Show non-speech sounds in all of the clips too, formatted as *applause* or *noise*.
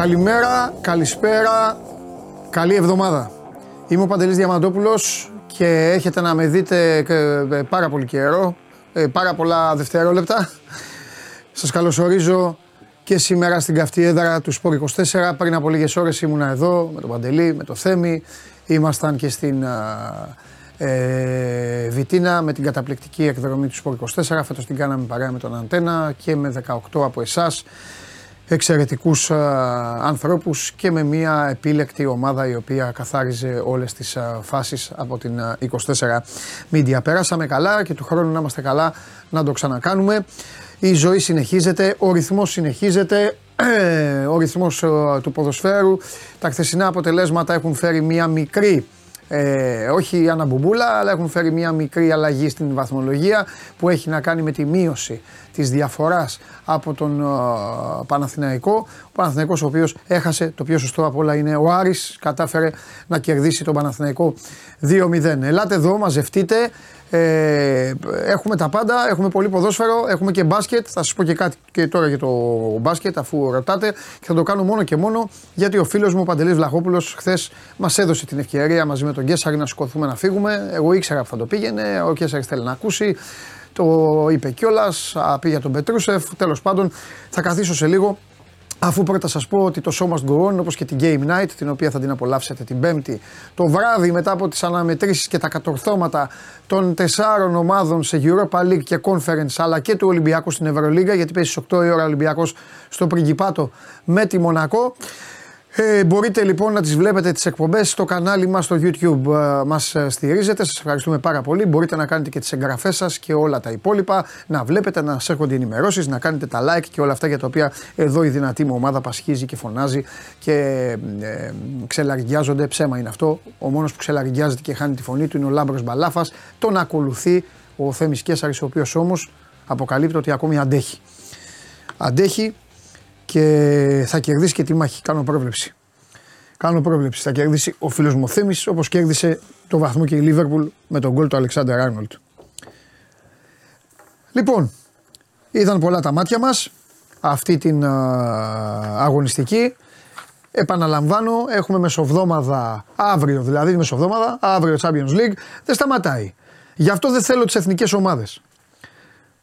Καλημέρα, καλησπέρα, καλή εβδομάδα. Είμαι ο Παντελής Διαμαντόπουλος και έχετε να με δείτε ε, πάρα πολύ καιρό, ε, πάρα πολλά δευτερόλεπτα. Σας καλωσορίζω και σήμερα στην καυτή έδρα του Σπορ 24. Πριν από λίγες ώρες ήμουνα εδώ με τον Παντελή, με το Θέμη. Ήμασταν και στην ε, Βιτίνα με την καταπληκτική εκδρομή του Σπορ 24. Φέτος την κάναμε παρέα με τον Αντένα και με 18 από εσάς εξαιρετικούς ανθρώπους και με μια επίλεκτη ομάδα η οποία καθάριζε όλες τις φάσεις από την 24 Media. Πέρασαμε καλά και του χρόνου να είμαστε καλά να το ξανακάνουμε. Η ζωή συνεχίζεται, ο ρυθμός συνεχίζεται, ο ρυθμός του ποδοσφαίρου. Τα χθεσινά αποτελέσματα έχουν φέρει μια μικρή ε, όχι αναμπουμπούλα, αλλά έχουν φέρει μια μικρή αλλαγή στην βαθμολογία που έχει να κάνει με τη μείωση της διαφοράς από τον uh, Παναθηναϊκό. Ο Παναθηναϊκός ο οποίος έχασε, το πιο σωστό από όλα είναι ο Άρης, κατάφερε να κερδίσει τον Παναθηναϊκό 2-0. Ελάτε εδώ, μαζευτείτε, ε, έχουμε τα πάντα, έχουμε πολύ ποδόσφαιρο, έχουμε και μπάσκετ. Θα σας πω και κάτι και τώρα για το μπάσκετ, αφού ρωτάτε. Και θα το κάνω μόνο και μόνο γιατί ο φίλος μου ο Παντελής Βλαχόπουλος χθες μας έδωσε την ευκαιρία μαζί με τον Γκέσσαρη να σηκωθούμε να φύγουμε. Εγώ ήξερα που θα το πήγαινε. Ο Γκέσσαρης θέλει να ακούσει. Το είπε κιόλας. Πήγε τον Πετρούσεφ. Τέλος πάντων, θα καθίσω σε λίγο Αφού πρώτα σας πω ότι το show must go on, όπως και την Game Night, την οποία θα την απολαύσετε την Πέμπτη, το βράδυ μετά από τις αναμετρήσεις και τα κατορθώματα των τεσσάρων ομάδων σε Europa League και Conference, αλλά και του Ολυμπιακού στην Ευρωλίγα, γιατί πέσει στις 8 η ώρα Ολυμπιακός στο Πριγκιπάτο με τη Μονακό. Ε, μπορείτε λοιπόν να τις βλέπετε τις εκπομπές στο κανάλι μας στο YouTube. Ε, μας ε, στηρίζετε, σας ευχαριστούμε πάρα πολύ. Μπορείτε να κάνετε και τις εγγραφές σας και όλα τα υπόλοιπα. Να βλέπετε, να σας έρχονται ενημερώσεις να κάνετε τα like και όλα αυτά για τα οποία εδώ η δυνατή μου ομάδα πασχίζει και φωνάζει και ε, ξελαργιάζονται, ψέμα είναι αυτό. Ο μόνος που ξελαργιάζεται και χάνει τη φωνή του είναι ο Λάμπρος Μπαλάφας. Τον ακολουθεί ο Θέμης Κέσαρης ο οποίος όμως αποκαλύπτει ότι ακόμη αντέχει. Αντέχει και θα κερδίσει και τη μάχη. Κάνω πρόβλεψη. Κάνω πρόβλεψη. Θα κερδίσει ο φίλος μου Θέμης όπως κέρδισε το βαθμό και η Λίβερπουλ με τον γκολ του Αλεξάνδρ Άρνολτ. Λοιπόν, είδαν πολλά τα μάτια μας αυτή την αγωνιστική. Επαναλαμβάνω, έχουμε μεσοβδόμαδα αύριο, δηλαδή μεσοβδόμαδα, αύριο Champions League. Δεν σταματάει. Γι' αυτό δεν θέλω τις εθνικές ομάδες.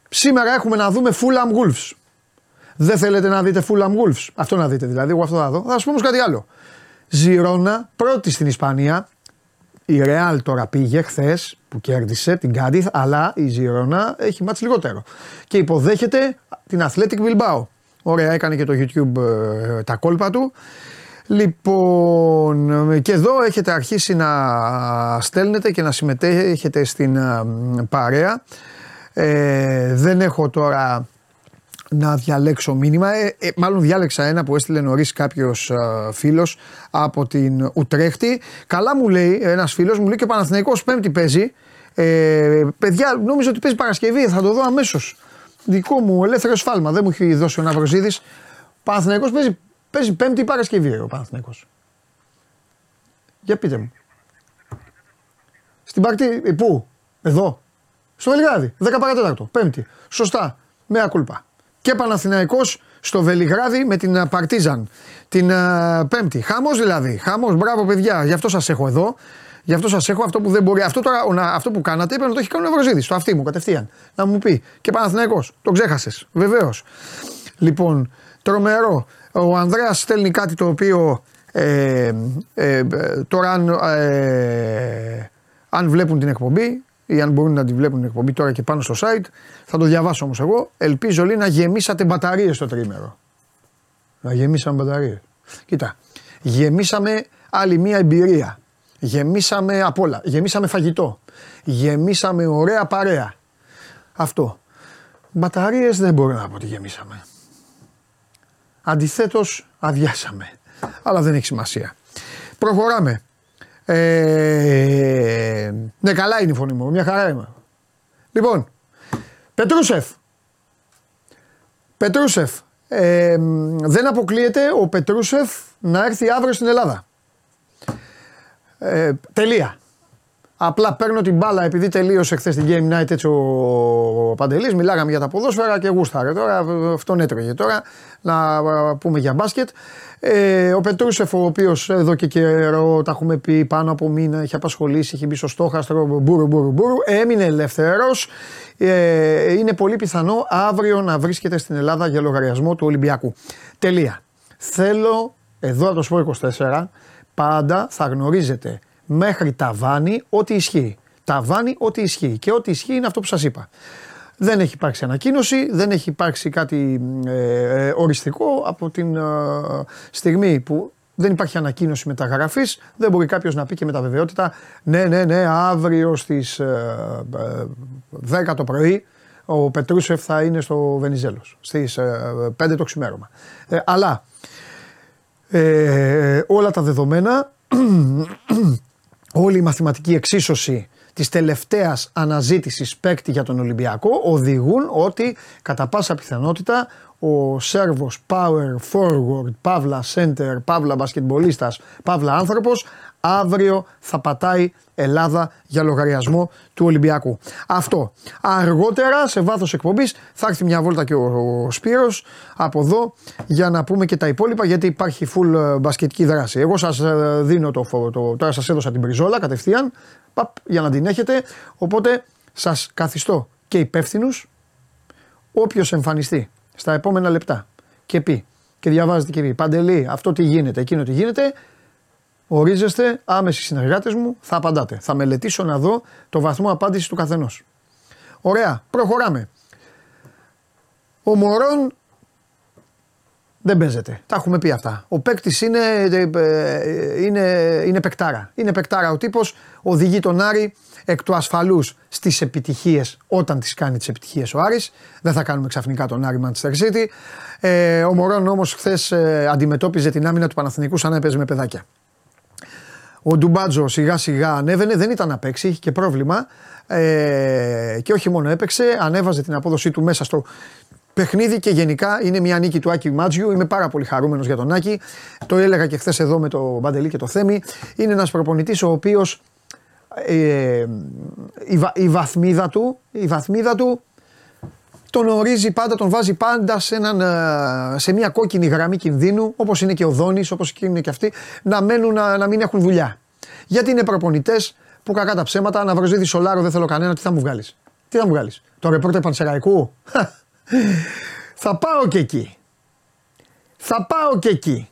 Σήμερα έχουμε να δούμε Fulham Wolves. Δεν θέλετε να δείτε Fulham Wolves. Αυτό να δείτε δηλαδή. Εγώ αυτό θα δω. Θα σα πω όμως κάτι άλλο. Ζηρώνα πρώτη στην Ισπανία. Η Real τώρα πήγε χθες που κέρδισε την Κάντιθ, αλλά η Ζηρώνα έχει μάτσει λιγότερο. Και υποδέχεται την Athletic Bilbao. Ωραία, έκανε και το YouTube ε, τα κόλπα του. Λοιπόν, και εδώ έχετε αρχίσει να στέλνετε και να συμμετέχετε στην ε, παρέα. Ε, δεν έχω τώρα να διαλέξω μήνυμα. Ε, ε, μάλλον διάλεξα ένα που έστειλε νωρίς κάποιος ε, φίλος από την Ουτρέχτη. Καλά μου λέει ένας φίλος, μου λέει και ο Παναθηναϊκός Πέμπτη παίζει. Ε, παιδιά, νόμιζα ότι παίζει Παρασκευή, θα το δω αμέσως. Δικό μου ελεύθερο σφάλμα, δεν μου έχει δώσει ο Ναυροζίδης. Παναθηναϊκός παίζει, παίζει Πέμπτη ή Παρασκευή ο Παναθηναϊκός. Για πείτε μου. Στην Παρτί, ε, πού, εδώ, στο Βελιγράδι, 10 παρατέταρτο, Πέμπτη. Σωστά, με ακούλπα και Παναθηναϊκός στο Βελιγράδι με την Παρτίζαν την uh, Πέμπτη. Χαμός δηλαδή. Χαμός, μπράβο παιδιά. Γι' αυτό σας έχω εδώ. Γι' αυτό σας έχω αυτό που δεν μπορεί. Αυτό, τώρα, αυτό που κάνατε είπε να το έχει κάνει ο Ευρωζήτης. Στο αυτή μου κατευθείαν. Να μου πει. Και Παναθηναϊκός. Το ξέχασες. Βεβαίως. Λοιπόν, τρομερό. Ο Ανδρέας στέλνει κάτι το οποίο ε, ε, τώρα αν, ε, αν βλέπουν την εκπομπή ή αν μπορούν να τη βλέπουν την εκπομπή τώρα και πάνω στο site. Θα το διαβάσω όμως εγώ. Ελπίζω λέει να γεμίσατε μπαταρίες στο τρίμερο. Να γεμίσαμε μπαταρίες. Κοίτα, γεμίσαμε άλλη μία εμπειρία. Γεμίσαμε απ' όλα. Γεμίσαμε φαγητό. Γεμίσαμε ωραία παρέα. Αυτό. Μπαταρίες δεν μπορώ να πω ότι γεμίσαμε. Αντιθέτως, αδειάσαμε. Αλλά δεν έχει σημασία. Προχωράμε. Ε, ναι, καλά είναι η φωνή μου. Μια χαρά είμαι. Λοιπόν, Πετρούσεφ. Πετρούσεφ. Ε, δεν αποκλείεται ο Πετρούσεφ να έρθει αύριο στην Ελλάδα. Ε, τελεία. Απλά παίρνω την μπάλα επειδή τελείωσε χθες την Game Night έτσι ο Παντελής, μιλάγαμε για τα ποδόσφαιρα και γούσταρε τώρα, αυτόν έτρωγε τώρα, να πούμε για μπάσκετ. Ε, ο Πετρούσεφ, ο οποίος εδώ και καιρό τα έχουμε πει πάνω από μήνα, έχει απασχολήσει, έχει μπει στο στόχαστρο, μπούρου μπούρου μπούρου, έμεινε ελεύθερος. Ε, είναι πολύ πιθανό αύριο να βρίσκεται στην Ελλάδα για λογαριασμό του Ολυμπιακού. Τελεία. Θέλω εδώ από το Σπορ 24 πάντα θα γνωρίζετε μέχρι ταβάνι ό,τι ισχύει. Ταβάνι ό,τι ισχύει. Και ό,τι ισχύει είναι αυτό που σας είπα. Δεν έχει υπάρξει ανακοίνωση, δεν έχει υπάρξει κάτι ε, ε οριστικό από την ε, στιγμή που δεν υπάρχει ανακοίνωση μεταγραφής. Δεν μπορεί κάποιος να πει και με τα βεβαιότητα ναι, ναι, ναι, αύριο στις ε, 10 ε, το πρωί ο Πετρούσεφ θα είναι στο Βενιζέλος. Στις 5 το ξημέρωμα. αλλά όλα τα δεδομένα όλη η μαθηματική εξίσωση της τελευταίας αναζήτησης παίκτη για τον Ολυμπιακό οδηγούν ότι κατά πάσα πιθανότητα ο Σέρβος power forward, παύλα center, παύλα μπασκετμπολίστας, παύλα άνθρωπος αύριο θα πατάει Ελλάδα για λογαριασμό του Ολυμπιακού. Αυτό. Αργότερα σε βάθος εκπομπής θα έρθει μια βόλτα και ο, ο Σπύρος από εδώ για να πούμε και τα υπόλοιπα γιατί υπάρχει full ε, μπασκετική δράση. Εγώ σας ε, δίνω το, το τώρα σας έδωσα την πριζόλα κατευθείαν παπ, για να την έχετε οπότε σας καθιστώ και υπεύθυνους όποιος εμφανιστεί στα επόμενα λεπτά και πει και διαβάζετε και πει Παντελή αυτό τι γίνεται, εκείνο τι γίνεται ορίζεστε άμεσοι συνεργάτες μου, θα απαντάτε. Θα μελετήσω να δω το βαθμό απάντησης του καθενός. Ωραία, προχωράμε. Ο Μωρόν δεν παίζεται. Τα έχουμε πει αυτά. Ο παίκτης είναι, ε, είναι, είναι παικτάρα. Είναι παικτάρα. Ο τύπος οδηγεί τον Άρη εκ του ασφαλούς στις επιτυχίες όταν τις κάνει τις επιτυχίες ο Άρης. Δεν θα κάνουμε ξαφνικά τον Άρη Manchester City. Ε, ο Μωρόν όμως χθες ε, αντιμετώπιζε την άμυνα του Παναθηνικού σαν να έπαιζε με παιδάκια. Ο Ντουμπάτζο σιγά σιγά ανέβαινε, δεν ήταν να παίξει, είχε και πρόβλημα. Ε, και όχι μόνο έπαιξε, ανέβαζε την απόδοσή του μέσα στο παιχνίδι και γενικά είναι μια νίκη του Άκη Μάτζιου. Είμαι πάρα πολύ χαρούμενος για τον Άκη. Το έλεγα και χθες εδώ με το Μπαντελή και το Θέμη. Είναι ένας προπονητής ο οποίος ε, η, η, βαθμίδα του, η βαθμίδα του τον ορίζει πάντα, τον βάζει πάντα σε, έναν, ε, σε μια κόκκινη γραμμή κινδύνου, όπως είναι και ο Δόνης, όπως είναι και αυτοί, να μένουν να, να μην έχουν δουλειά. Γιατί είναι προπονητές που κακά τα ψέματα, να βρω Σολάρο, δεν θέλω κανένα, τι θα μου βγάλεις; Τι θα μου βγάλεις, το ρεπόρτερ Πανσεραϊκού; *laughs* θα πάω και εκεί. Θα πάω και εκεί.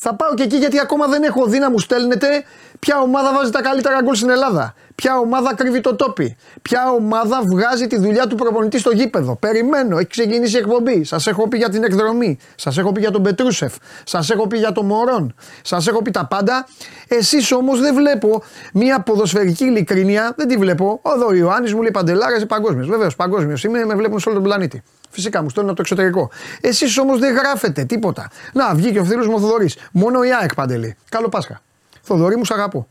Θα πάω και εκεί γιατί ακόμα δεν έχω δει να μου στέλνετε ποια ομάδα βάζει τα καλύτερα γκολ στην Ελλάδα; Ποια ομάδα κρύβει το τόπι; Ποια ομάδα βγάζει τη δουλειά του προπονητή στο γήπεδο; Περιμένω, έχει ξεκινήσει η εκπομπή. Σας έχω πει για την εκδρομή. Σας έχω πει για τον Πετρούσεφ. Σας έχω πει για τον Μωρόν. Σας έχω πει τα πάντα. Εσείς όμως δεν βλέπω μια ποδοσφαιρική ειλικρίνεια. Δεν τη βλέπω. Εδώ ο Ιωάννης μου λέει παντελάρα, είσαι παγκόσμιος. Βεβαίως, παγκόσμιος είμαι, με βλέπουν σε όλο τον πλανήτη. Φυσικά μου στέλνουν από το εξωτερικό. Εσείς όμως δεν γράφετε τίποτα. Να, βγήκε ο φίλο μου ο Θοδωρή. Μόνο η ΑΕΚ παντελή. Καλό Πάσχα. Θοδωρή μου, σ' αγαπώ.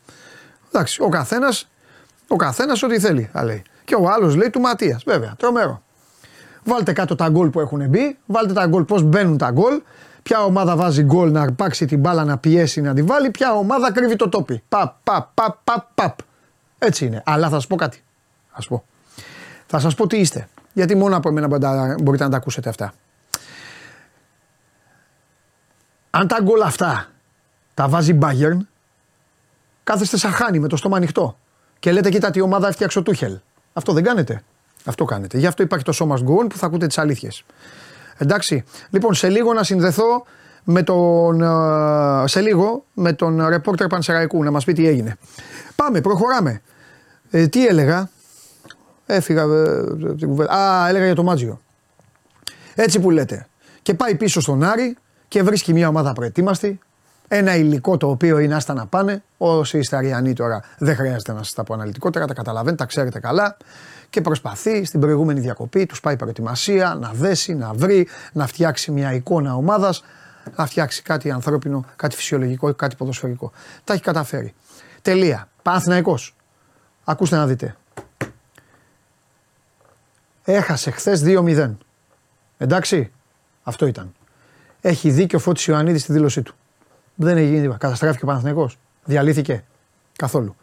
Εντάξει, ο καθένα ο καθένας ό,τι θέλει, θα λέει. Και ο άλλος λέει του Ματίας. Βέβαια, τρομερό. Βάλτε κάτω τα γκολ που έχουν μπει, βάλτε τα γκολ πώς μπαίνουν τα γκολ. Ποια ομάδα βάζει γκολ να αρπάξει την μπάλα να πιέσει να τη βάλει, ποια ομάδα κρύβει το τόπι. Παπ, παπ, παπ, παπ, παπ. Έτσι είναι. Αλλά θα σας πω κάτι. Ας πω. Θα σας πω τι είστε. Γιατί μόνο από εμένα μπορείτε να τα ακούσετε αυτά. Αν τα γκολ αυτά τα βάζει Bayern, κάθεστε σαν χάνει με το στόμα ανοιχτό. Και λέτε, κοίτα τι ομάδα έφτιαξε ο Τούχελ. Αυτό δεν κάνετε. Αυτό κάνετε. Γι' αυτό υπάρχει το σώμα Must που θα ακούτε τις αλήθειες. Εντάξει. Λοιπόν, σε λίγο να συνδεθώ με τον, ε, σε λίγο με τον ρεπόρτερ Πανσεραϊκού να μας πει τι έγινε. Πάμε, προχωράμε. Ε, τι έλεγα; Έφυγα. Ε, α, έλεγα για το Μάτζιο. Έτσι που λέτε. Και πάει πίσω στον Άρη και βρίσκει μια ομάδα προετοίμαστη ένα υλικό το οποίο είναι άστα να πάνε. Όσοι είστε Αριανοί τώρα δεν χρειάζεται να σας τα πω αναλυτικότερα, τα καταλαβαίνετε, τα ξέρετε καλά. Και προσπαθεί στην προηγούμενη διακοπή, τους πάει προετοιμασία, να δέσει, να βρει, να φτιάξει μια εικόνα ομάδας, να φτιάξει κάτι ανθρώπινο, κάτι φυσιολογικό, κάτι ποδοσφαιρικό. Τα έχει καταφέρει. Τελεία. Παναθηναϊκός. Ακούστε να δείτε. Έχασε χθες 2-0. Εντάξει. Αυτό ήταν. Έχει δίκιο ο Φώτης στη δήλωσή του. Δεν έγινε τίποτα. Καταστράφηκε ο Παναθηναϊκός. Διαλύθηκε. Καθόλου.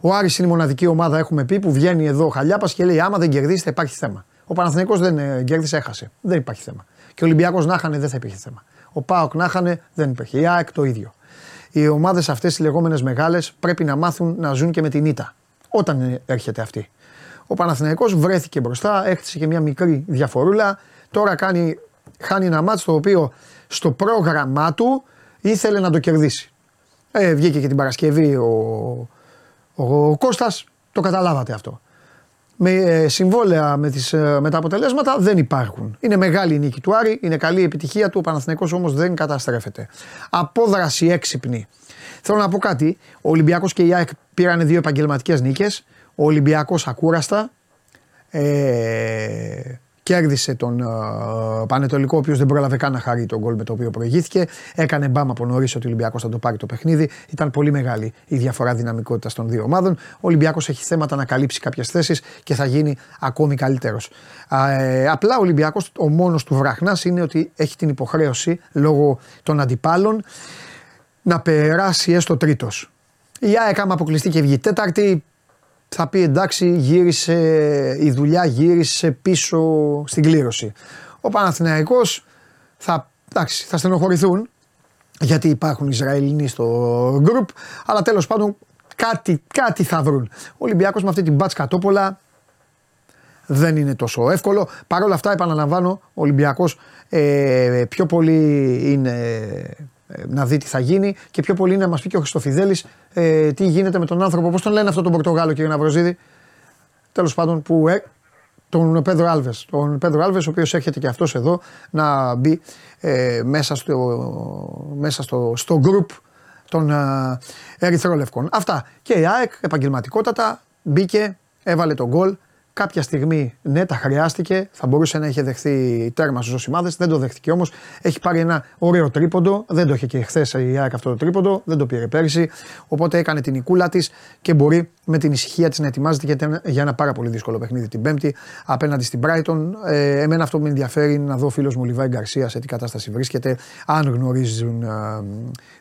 Ο Άρης είναι η μοναδική ομάδα, έχουμε πει, που βγαίνει εδώ ο Χαλιάπας και λέει: Άμα δεν κερδίσετε, υπάρχει θέμα. Ο Παναθηναϊκός δεν ε, κέρδισε, έχασε. Δεν υπάρχει θέμα. Και ο Ολυμπιακός να είχανε, δεν θα υπήρχε θέμα. Ο Πάοκ να είχανε, δεν υπήρχε. Η ΑΕΚ το ίδιο. Οι ομάδες αυτές, οι λεγόμενες μεγάλες, πρέπει να μάθουν να ζουν και με την ήττα. Όταν έρχεται αυτή. Ο Παναθηναϊκός βρέθηκε μπροστά, έκτισε και μια μικρή διαφορούλα. Τώρα κάνει, χάνει ένα μάτσο το οποίο στο πρόγραμμά του ήθελε να το κερδίσει. Ε, βγήκε και την Παρασκευή ο, ο, Κώστας, το καταλάβατε αυτό. Με ε, συμβόλαια με, τις, ε, με τα αποτελέσματα δεν υπάρχουν. Είναι μεγάλη η νίκη του Άρη, είναι καλή η επιτυχία του, ο Παναθηναϊκός όμως δεν καταστρέφεται. Απόδραση έξυπνη. Θέλω να πω κάτι, ο Ολυμπιακός και η ΑΕΚ πήραν δύο επαγγελματικές νίκες, ο Ολυμπιακός ακούραστα, ε, Κέρδισε τον uh, Πανετολικό, ο οποίος δεν πρόλαβε καν να χαρεί τον γκολ με το οποίο προηγήθηκε. Έκανε μπάμα από νωρίς ότι ο Ολυμπιακός θα το πάρει το παιχνίδι. Ήταν πολύ μεγάλη η διαφορά δυναμικότητας των δύο ομάδων. Ο Ολυμπιακός έχει θέματα να καλύψει κάποιες θέσεις και θα γίνει ακόμη καλύτερος. Ε, απλά ο Ολυμπιακός, ο μόνος του βραχνάς είναι ότι έχει την υποχρέωση λόγω των αντιπάλων να περάσει έστω τρίτος. Η ΑΕΚ, άμα αποκλειστεί και βγει τέταρτη, θα πει εντάξει γύρισε η δουλειά γύρισε πίσω στην κλήρωση. Ο Παναθηναϊκός θα, εντάξει, θα στενοχωρηθούν γιατί υπάρχουν Ισραηλινοί στο group αλλά τέλος πάντων κάτι, κάτι θα βρουν. Ο Ολυμπιακός με αυτή την μπάτς κατόπολα δεν είναι τόσο εύκολο. Παρ' όλα αυτά επαναλαμβάνω ο Ολυμπιακός ε, πιο πολύ είναι ε, να δει τι θα γίνει και πιο πολύ να μας πει και ο Χριστοφιδέλης ε, τι γίνεται με τον άνθρωπο. Πώς τον λένε αυτό τον Πορτογάλο, κύριε Ναυροζίδη; Τέλος πάντων, που, ε, τον Πέδρο Άλβες. Τον Πέδρο Άλβες, ο οποίος έρχεται και αυτός εδώ να μπει ε, μέσα, στο, μέσα στο, στο group των ε, Ερυθρόλευκων. Αυτά. Και η ΑΕΚ επαγγελματικότατα μπήκε, έβαλε τον γκολ Κάποια στιγμή ναι, τα χρειάστηκε. Θα μπορούσε να είχε δεχθεί τέρμα στους Ζωσιμάδε. Δεν το δέχτηκε όμως. Έχει πάρει ένα ωραίο τρίποντο. Δεν το είχε και χθες η ΑΕΚ αυτό το τρίποντο. Δεν το πήρε πέρυσι. Οπότε έκανε την οικούλα της και μπορεί με την ησυχία της να ετοιμάζεται για ένα πάρα πολύ δύσκολο παιχνίδι την Πέμπτη απέναντι στην Brighton. Ε, εμένα αυτό που με ενδιαφέρει είναι να δω ο φίλος μου Λιβάη Γκαρσίας σε τι κατάσταση βρίσκεται. Αν γνωρίζουν, ε,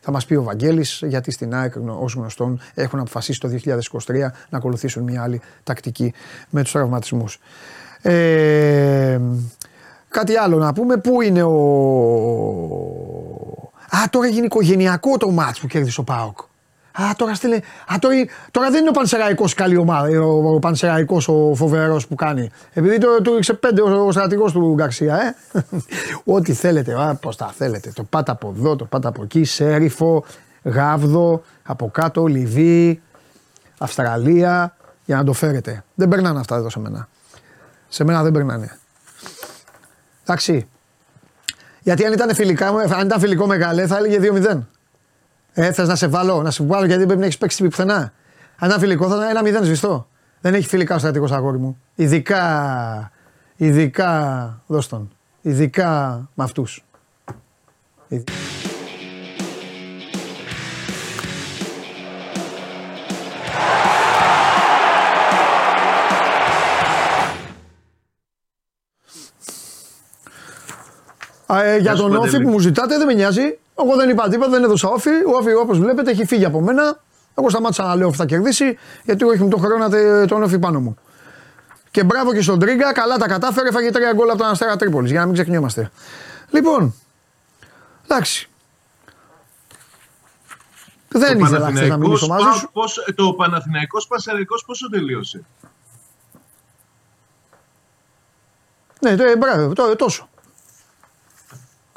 θα μας πει ο Βαγγέλης, γιατί στην ΑΕΚ ως γνωστόν έχουν αποφασίσει το 2023 να ακολουθήσουν μια άλλη τακτική με τους τραυματισμούς. Ε, κάτι άλλο να πούμε, πού είναι ο... Α, τώρα έγινε οικογενειακό το μάτς που κέρδισε ο ΠΑΟΚ. Α, τώρα, στείλε... Α, τώρα, τώρα δεν είναι ο Πανσεραϊκός καλή ομάδα, ο, ο Πανσεραϊκός ο φοβερός που κάνει. Επειδή το, του ρίξε πέντε ο, ο στρατηγός του Γκαρσία, ε. *laughs* Ό,τι θέλετε, α, πώς τα θέλετε. Το πάτε από εδώ, το πάτε από εκεί, Σέριφο, Γάβδο, από κάτω, Λιβύη, Αυστραλία για να το φέρετε. Δεν περνάνε αυτά εδώ σε μένα. Σε μένα δεν περνάνε. Εντάξει. Γιατί αν ήταν, φιλικά, αν ήταν φιλικό μεγάλε θα έλεγε 2-0. Ε, θες να σε βάλω, να σε βάλω γιατί δεν πρέπει να έχεις παίξει πουθενά. Αν ήταν φιλικό θα ήταν ένα 0 σβηστό. Δεν έχει φιλικά ο στρατηγός αγόρι μου. Ειδικά, ειδικά, δώσ' τον. Ειδικά με αυτούς. Ε, για τον Όφη που μου ζητάτε δεν με νοιάζει. Εγώ δεν είπα τίποτα, δεν έδωσα Όφη. Ο Όφη όπως βλέπετε έχει φύγει από μένα. Εγώ σταμάτησα να λέω ότι θα κερδίσει γιατί εγώ έχει τον χρόνο τον Όφη πάνω μου. Και μπράβο και στον Τρίγκα, καλά τα κατάφερε, φάγε τρία γκολ από τον Αστέρα Τρίπολης για να μην ξεχνιόμαστε. Λοιπόν, εντάξει. Δεν ήθελα χθε να μιλήσω μαζί σου. Πώς, το Παναθηναϊκός Πασαρικός πόσο τελείωσε; Ναι, το, μπράβο, το, τόσο.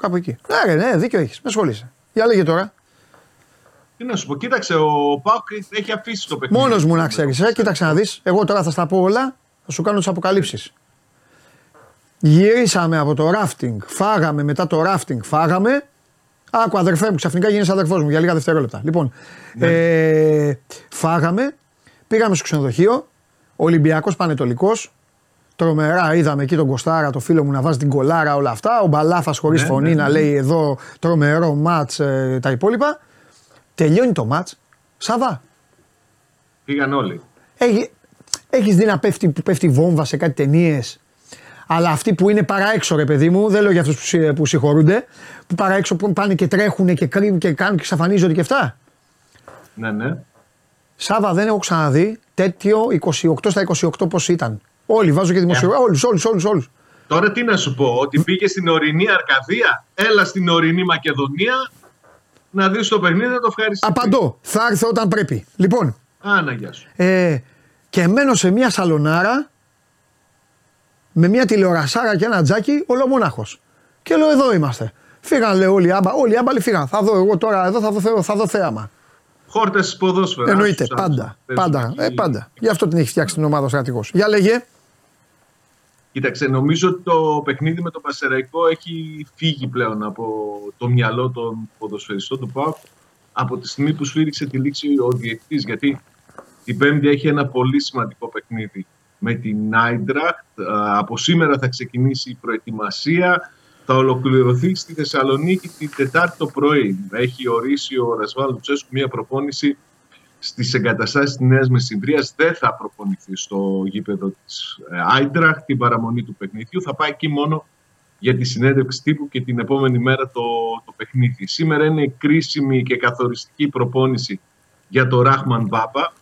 Κάπου εκεί. Ναι, ναι, δίκιο έχεις. Με ασχολείσαι. Για λέγε τώρα. Τι να σου πω, κοίταξε, ο Πάουκ έχει αφήσει το παιχνίδι. Μόνος μου να ξέρεις, ε, κοίταξε να δεις. Εγώ τώρα θα στα πω όλα, θα σου κάνω τις αποκαλύψεις. Γυρίσαμε από το ράφτινγκ, φάγαμε μετά το ράφτινγκ, φάγαμε. Άκου αδερφέ μου, ξαφνικά γίνει αδερφός μου για λίγα δευτερόλεπτα. Λοιπόν, ναι. ε, φάγαμε, πήγαμε στο ξενοδοχείο, Ολυμπιακός Πανετολικός, Τρομερά είδαμε εκεί τον Κοστάρα, το φίλο μου να βάζει την κολάρα, όλα αυτά. Ο Μπαλάφας χωρίς ναι, φωνή ναι, να ναι. λέει εδώ τρομερό ματ ε, τα υπόλοιπα. Τελειώνει το ματ. Σαβά. Πήγαν όλοι. Έχει, έχεις δει να πέφτει, που πέφτει βόμβα σε κάτι ταινίες; Αλλά αυτοί που είναι παράεξω, ρε παιδί μου, δεν λέω για αυτούς που, που συγχωρούνται, που παράεξω που πάνε και τρέχουν και κρύβουν και κάνουν και εξαφανίζονται και αυτά. Ναι, ναι. Σάβα δεν έχω ξαναδεί τέτοιο 28 στα 28 πώς ήταν. Όλοι, βάζω και δημοσιογράφου. Όλους, όλους, όλους. Όλους. Τώρα τι να σου πω, ότι πήγε στην ορεινή Αρκαδία, έλα στην ορεινή Μακεδονία να δεις το παιχνίδι να το ευχαριστήσει. Απαντώ. Θα έρθω όταν πρέπει. Λοιπόν. Άνα, γεια σου. Ε, και μένω σε μια σαλονάρα με μια τηλεορασάρα και ένα τζάκι ολομόναχος. Και λέω εδώ είμαστε. Φύγαν λέω όλοι οι άμπα, όλοι οι άμπαλοι φύγαν. Θα δω εγώ τώρα εδώ θα δω, θα δω θέαμα. Χόρτες ποδόσφαιρας. Εννοείται, πάντα. Πάντα, ε, πάντα. Γι' αυτό την έχει φτιάξει την ομάδα ο στρατηγός. Για λέγε. Κοίταξε, νομίζω ότι το παιχνίδι με τον Πασεραϊκό έχει φύγει πλέον από το μυαλό των ποδοσφαιριστών του ΠΑΟΚ από τη στιγμή που σφύριξε τη λήξη ο διεκτή. Γιατί την Πέμπτη έχει ένα πολύ σημαντικό παιχνίδι με την Άιντραχτ. Από σήμερα θα ξεκινήσει η προετοιμασία. Θα ολοκληρωθεί στη Θεσσαλονίκη την Τετάρτη το πρωί. Έχει ορίσει ο Ρασβάλ Λουτσέσκου μια προπόνηση στις εγκαταστάσεις της Νέας Μεσημβρίας. Δεν θα προπονηθεί στο γήπεδο της Άιντραχτ την παραμονή του παιχνιδιού. Θα πάει εκεί μόνο για τη συνέντευξη τύπου και την επόμενη μέρα το, το παιχνίδι. Σήμερα είναι κρίσιμη και καθοριστική προπόνηση για το Ράχμαν Μπάπα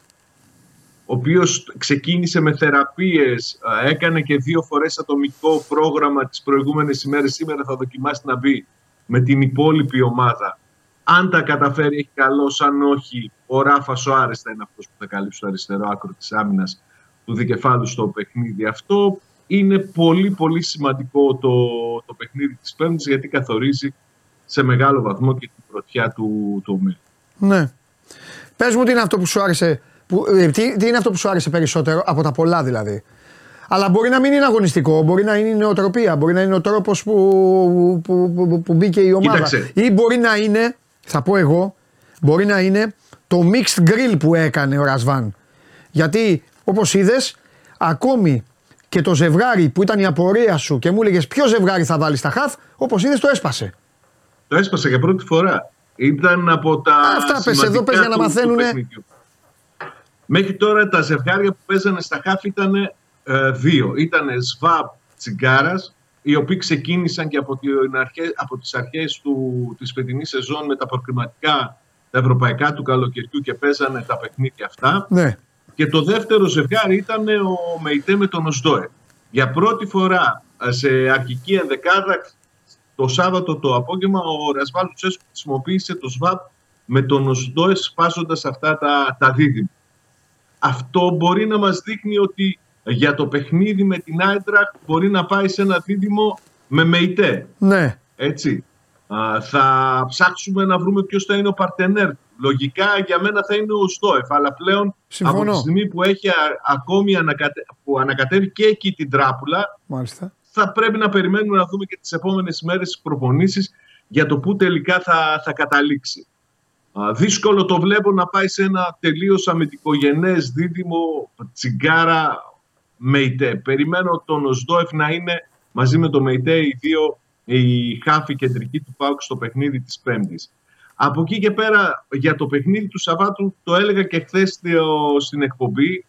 ο οποίος ξεκίνησε με θεραπείες, έκανε και δύο φορές ατομικό πρόγραμμα τις προηγούμενες ημέρες. Σήμερα θα δοκιμάσει να μπει με την υπόλοιπη ομάδα. Αν τα καταφέρει, έχει καλό. Αν όχι, ο Ράφας Σοάρες θα είναι αυτός που θα καλύψει το αριστερό άκρο της άμυνας του δικεφάλου στο παιχνίδι αυτό. Είναι πολύ πολύ σημαντικό το, το παιχνίδι της Πέμπτης γιατί καθορίζει σε μεγάλο βαθμό και την πρωτιά του, του Ναι. Πες μου τι είναι αυτό που σου άρεσε που, ε, τι, τι είναι αυτό που σου άρεσε περισσότερο από τα πολλά δηλαδή. Αλλά μπορεί να μην είναι αγωνιστικό, μπορεί να είναι η νοοτροπία, μπορεί να είναι ο τρόπος που, που, που, που, μπήκε η ομάδα. Κοίταξε. Ή μπορεί να είναι, θα πω εγώ, μπορεί να είναι το mixed grill που έκανε ο Ρασβάν. Γιατί όπως είδες, ακόμη και το ζευγάρι που ήταν η απορία σου και μου έλεγες ποιο ζευγάρι θα βάλεις στα χαφ, όπως είδες το έσπασε. Το έσπασε για πρώτη φορά. Ήταν από τα. Αυτά πες εδώ, πες για να μαθαίνουν. Μέχρι τώρα τα ζευγάρια που παίζανε στα χάφ ήταν ε, δύο. Ήταν Σβάμπ Τσιγκάρας, οι οποίοι ξεκίνησαν και από, την αρχέ, από τις αρχές του, της φετινής σεζόν με τα προκριματικά τα ευρωπαϊκά του καλοκαιριού και παίζανε τα παιχνίδια αυτά. Ναι. Και το δεύτερο ζευγάρι ήταν ο Μεϊτέ με τον Οσδόε. Για πρώτη φορά ε, σε αρχική ενδεκάδα το Σάββατο το απόγευμα ο Ρασβάλου Τσέσκου χρησιμοποίησε το ΣΒΑΠ με τον Οσδόε σπάζοντας αυτά τα, τα δίδυμα αυτό μπορεί να μας δείχνει ότι για το παιχνίδι με την Άιντραχ μπορεί να πάει σε ένα δίδυμο με ΜΕΙΤΕ. Ναι. Έτσι. Α, θα ψάξουμε να βρούμε ποιος θα είναι ο παρτενέρ. Λογικά για μένα θα είναι ο Στόεφ, αλλά πλέον Συμφωνώ. από τη στιγμή που έχει ακόμη ανακατε... που ανακατεύει και εκεί την τράπουλα, Μάλιστα. θα πρέπει να περιμένουμε να δούμε και τις επόμενες μέρες τις προπονήσεις για το πού τελικά θα, θα καταλήξει. Δύσκολο το βλέπω να πάει σε ένα τελείως αμυντικογενές δίδυμο τσιγκάρα Μεϊτέ. Περιμένω τον Οσδόεφ να είναι μαζί με τον Μεϊτέ οι δύο οι χάφοι κεντρικοί του ΠΑΟΚ στο παιχνίδι της Πέμπτης. Από εκεί και πέρα για το παιχνίδι του Σαββάτου το έλεγα και χθες στην εκπομπή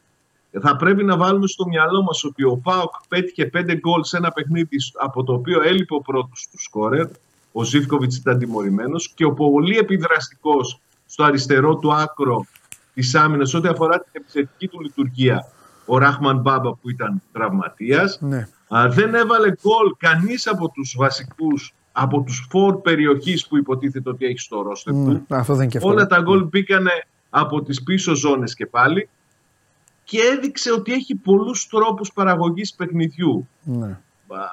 θα πρέπει να βάλουμε στο μυαλό μας ότι ο ΠΑΟΚ πέτυχε πέντε γκολ σε ένα παιχνίδι από το οποίο έλειπε ο πρώτος του σκόρερ ο Ζήφκοβιτς ήταν τιμωρημένος και ο πολύ επιδραστικός στο αριστερό του άκρο της άμυνας ό,τι αφορά την επιθετική του λειτουργία, ο Ράχμαν Μπάμπα που ήταν τραυματίας. Ναι. δεν έβαλε γκολ κανείς από τους βασικούς, από τους φόρ περιοχής που υποτίθεται ότι έχει στο ρόστερ ναι, του. Αυτό δεν Όλα τα γκολ μπήκανε από τις πίσω ζώνες και πάλι και έδειξε ότι έχει πολλούς τρόπους παραγωγής παιχνιδιού. Ναι.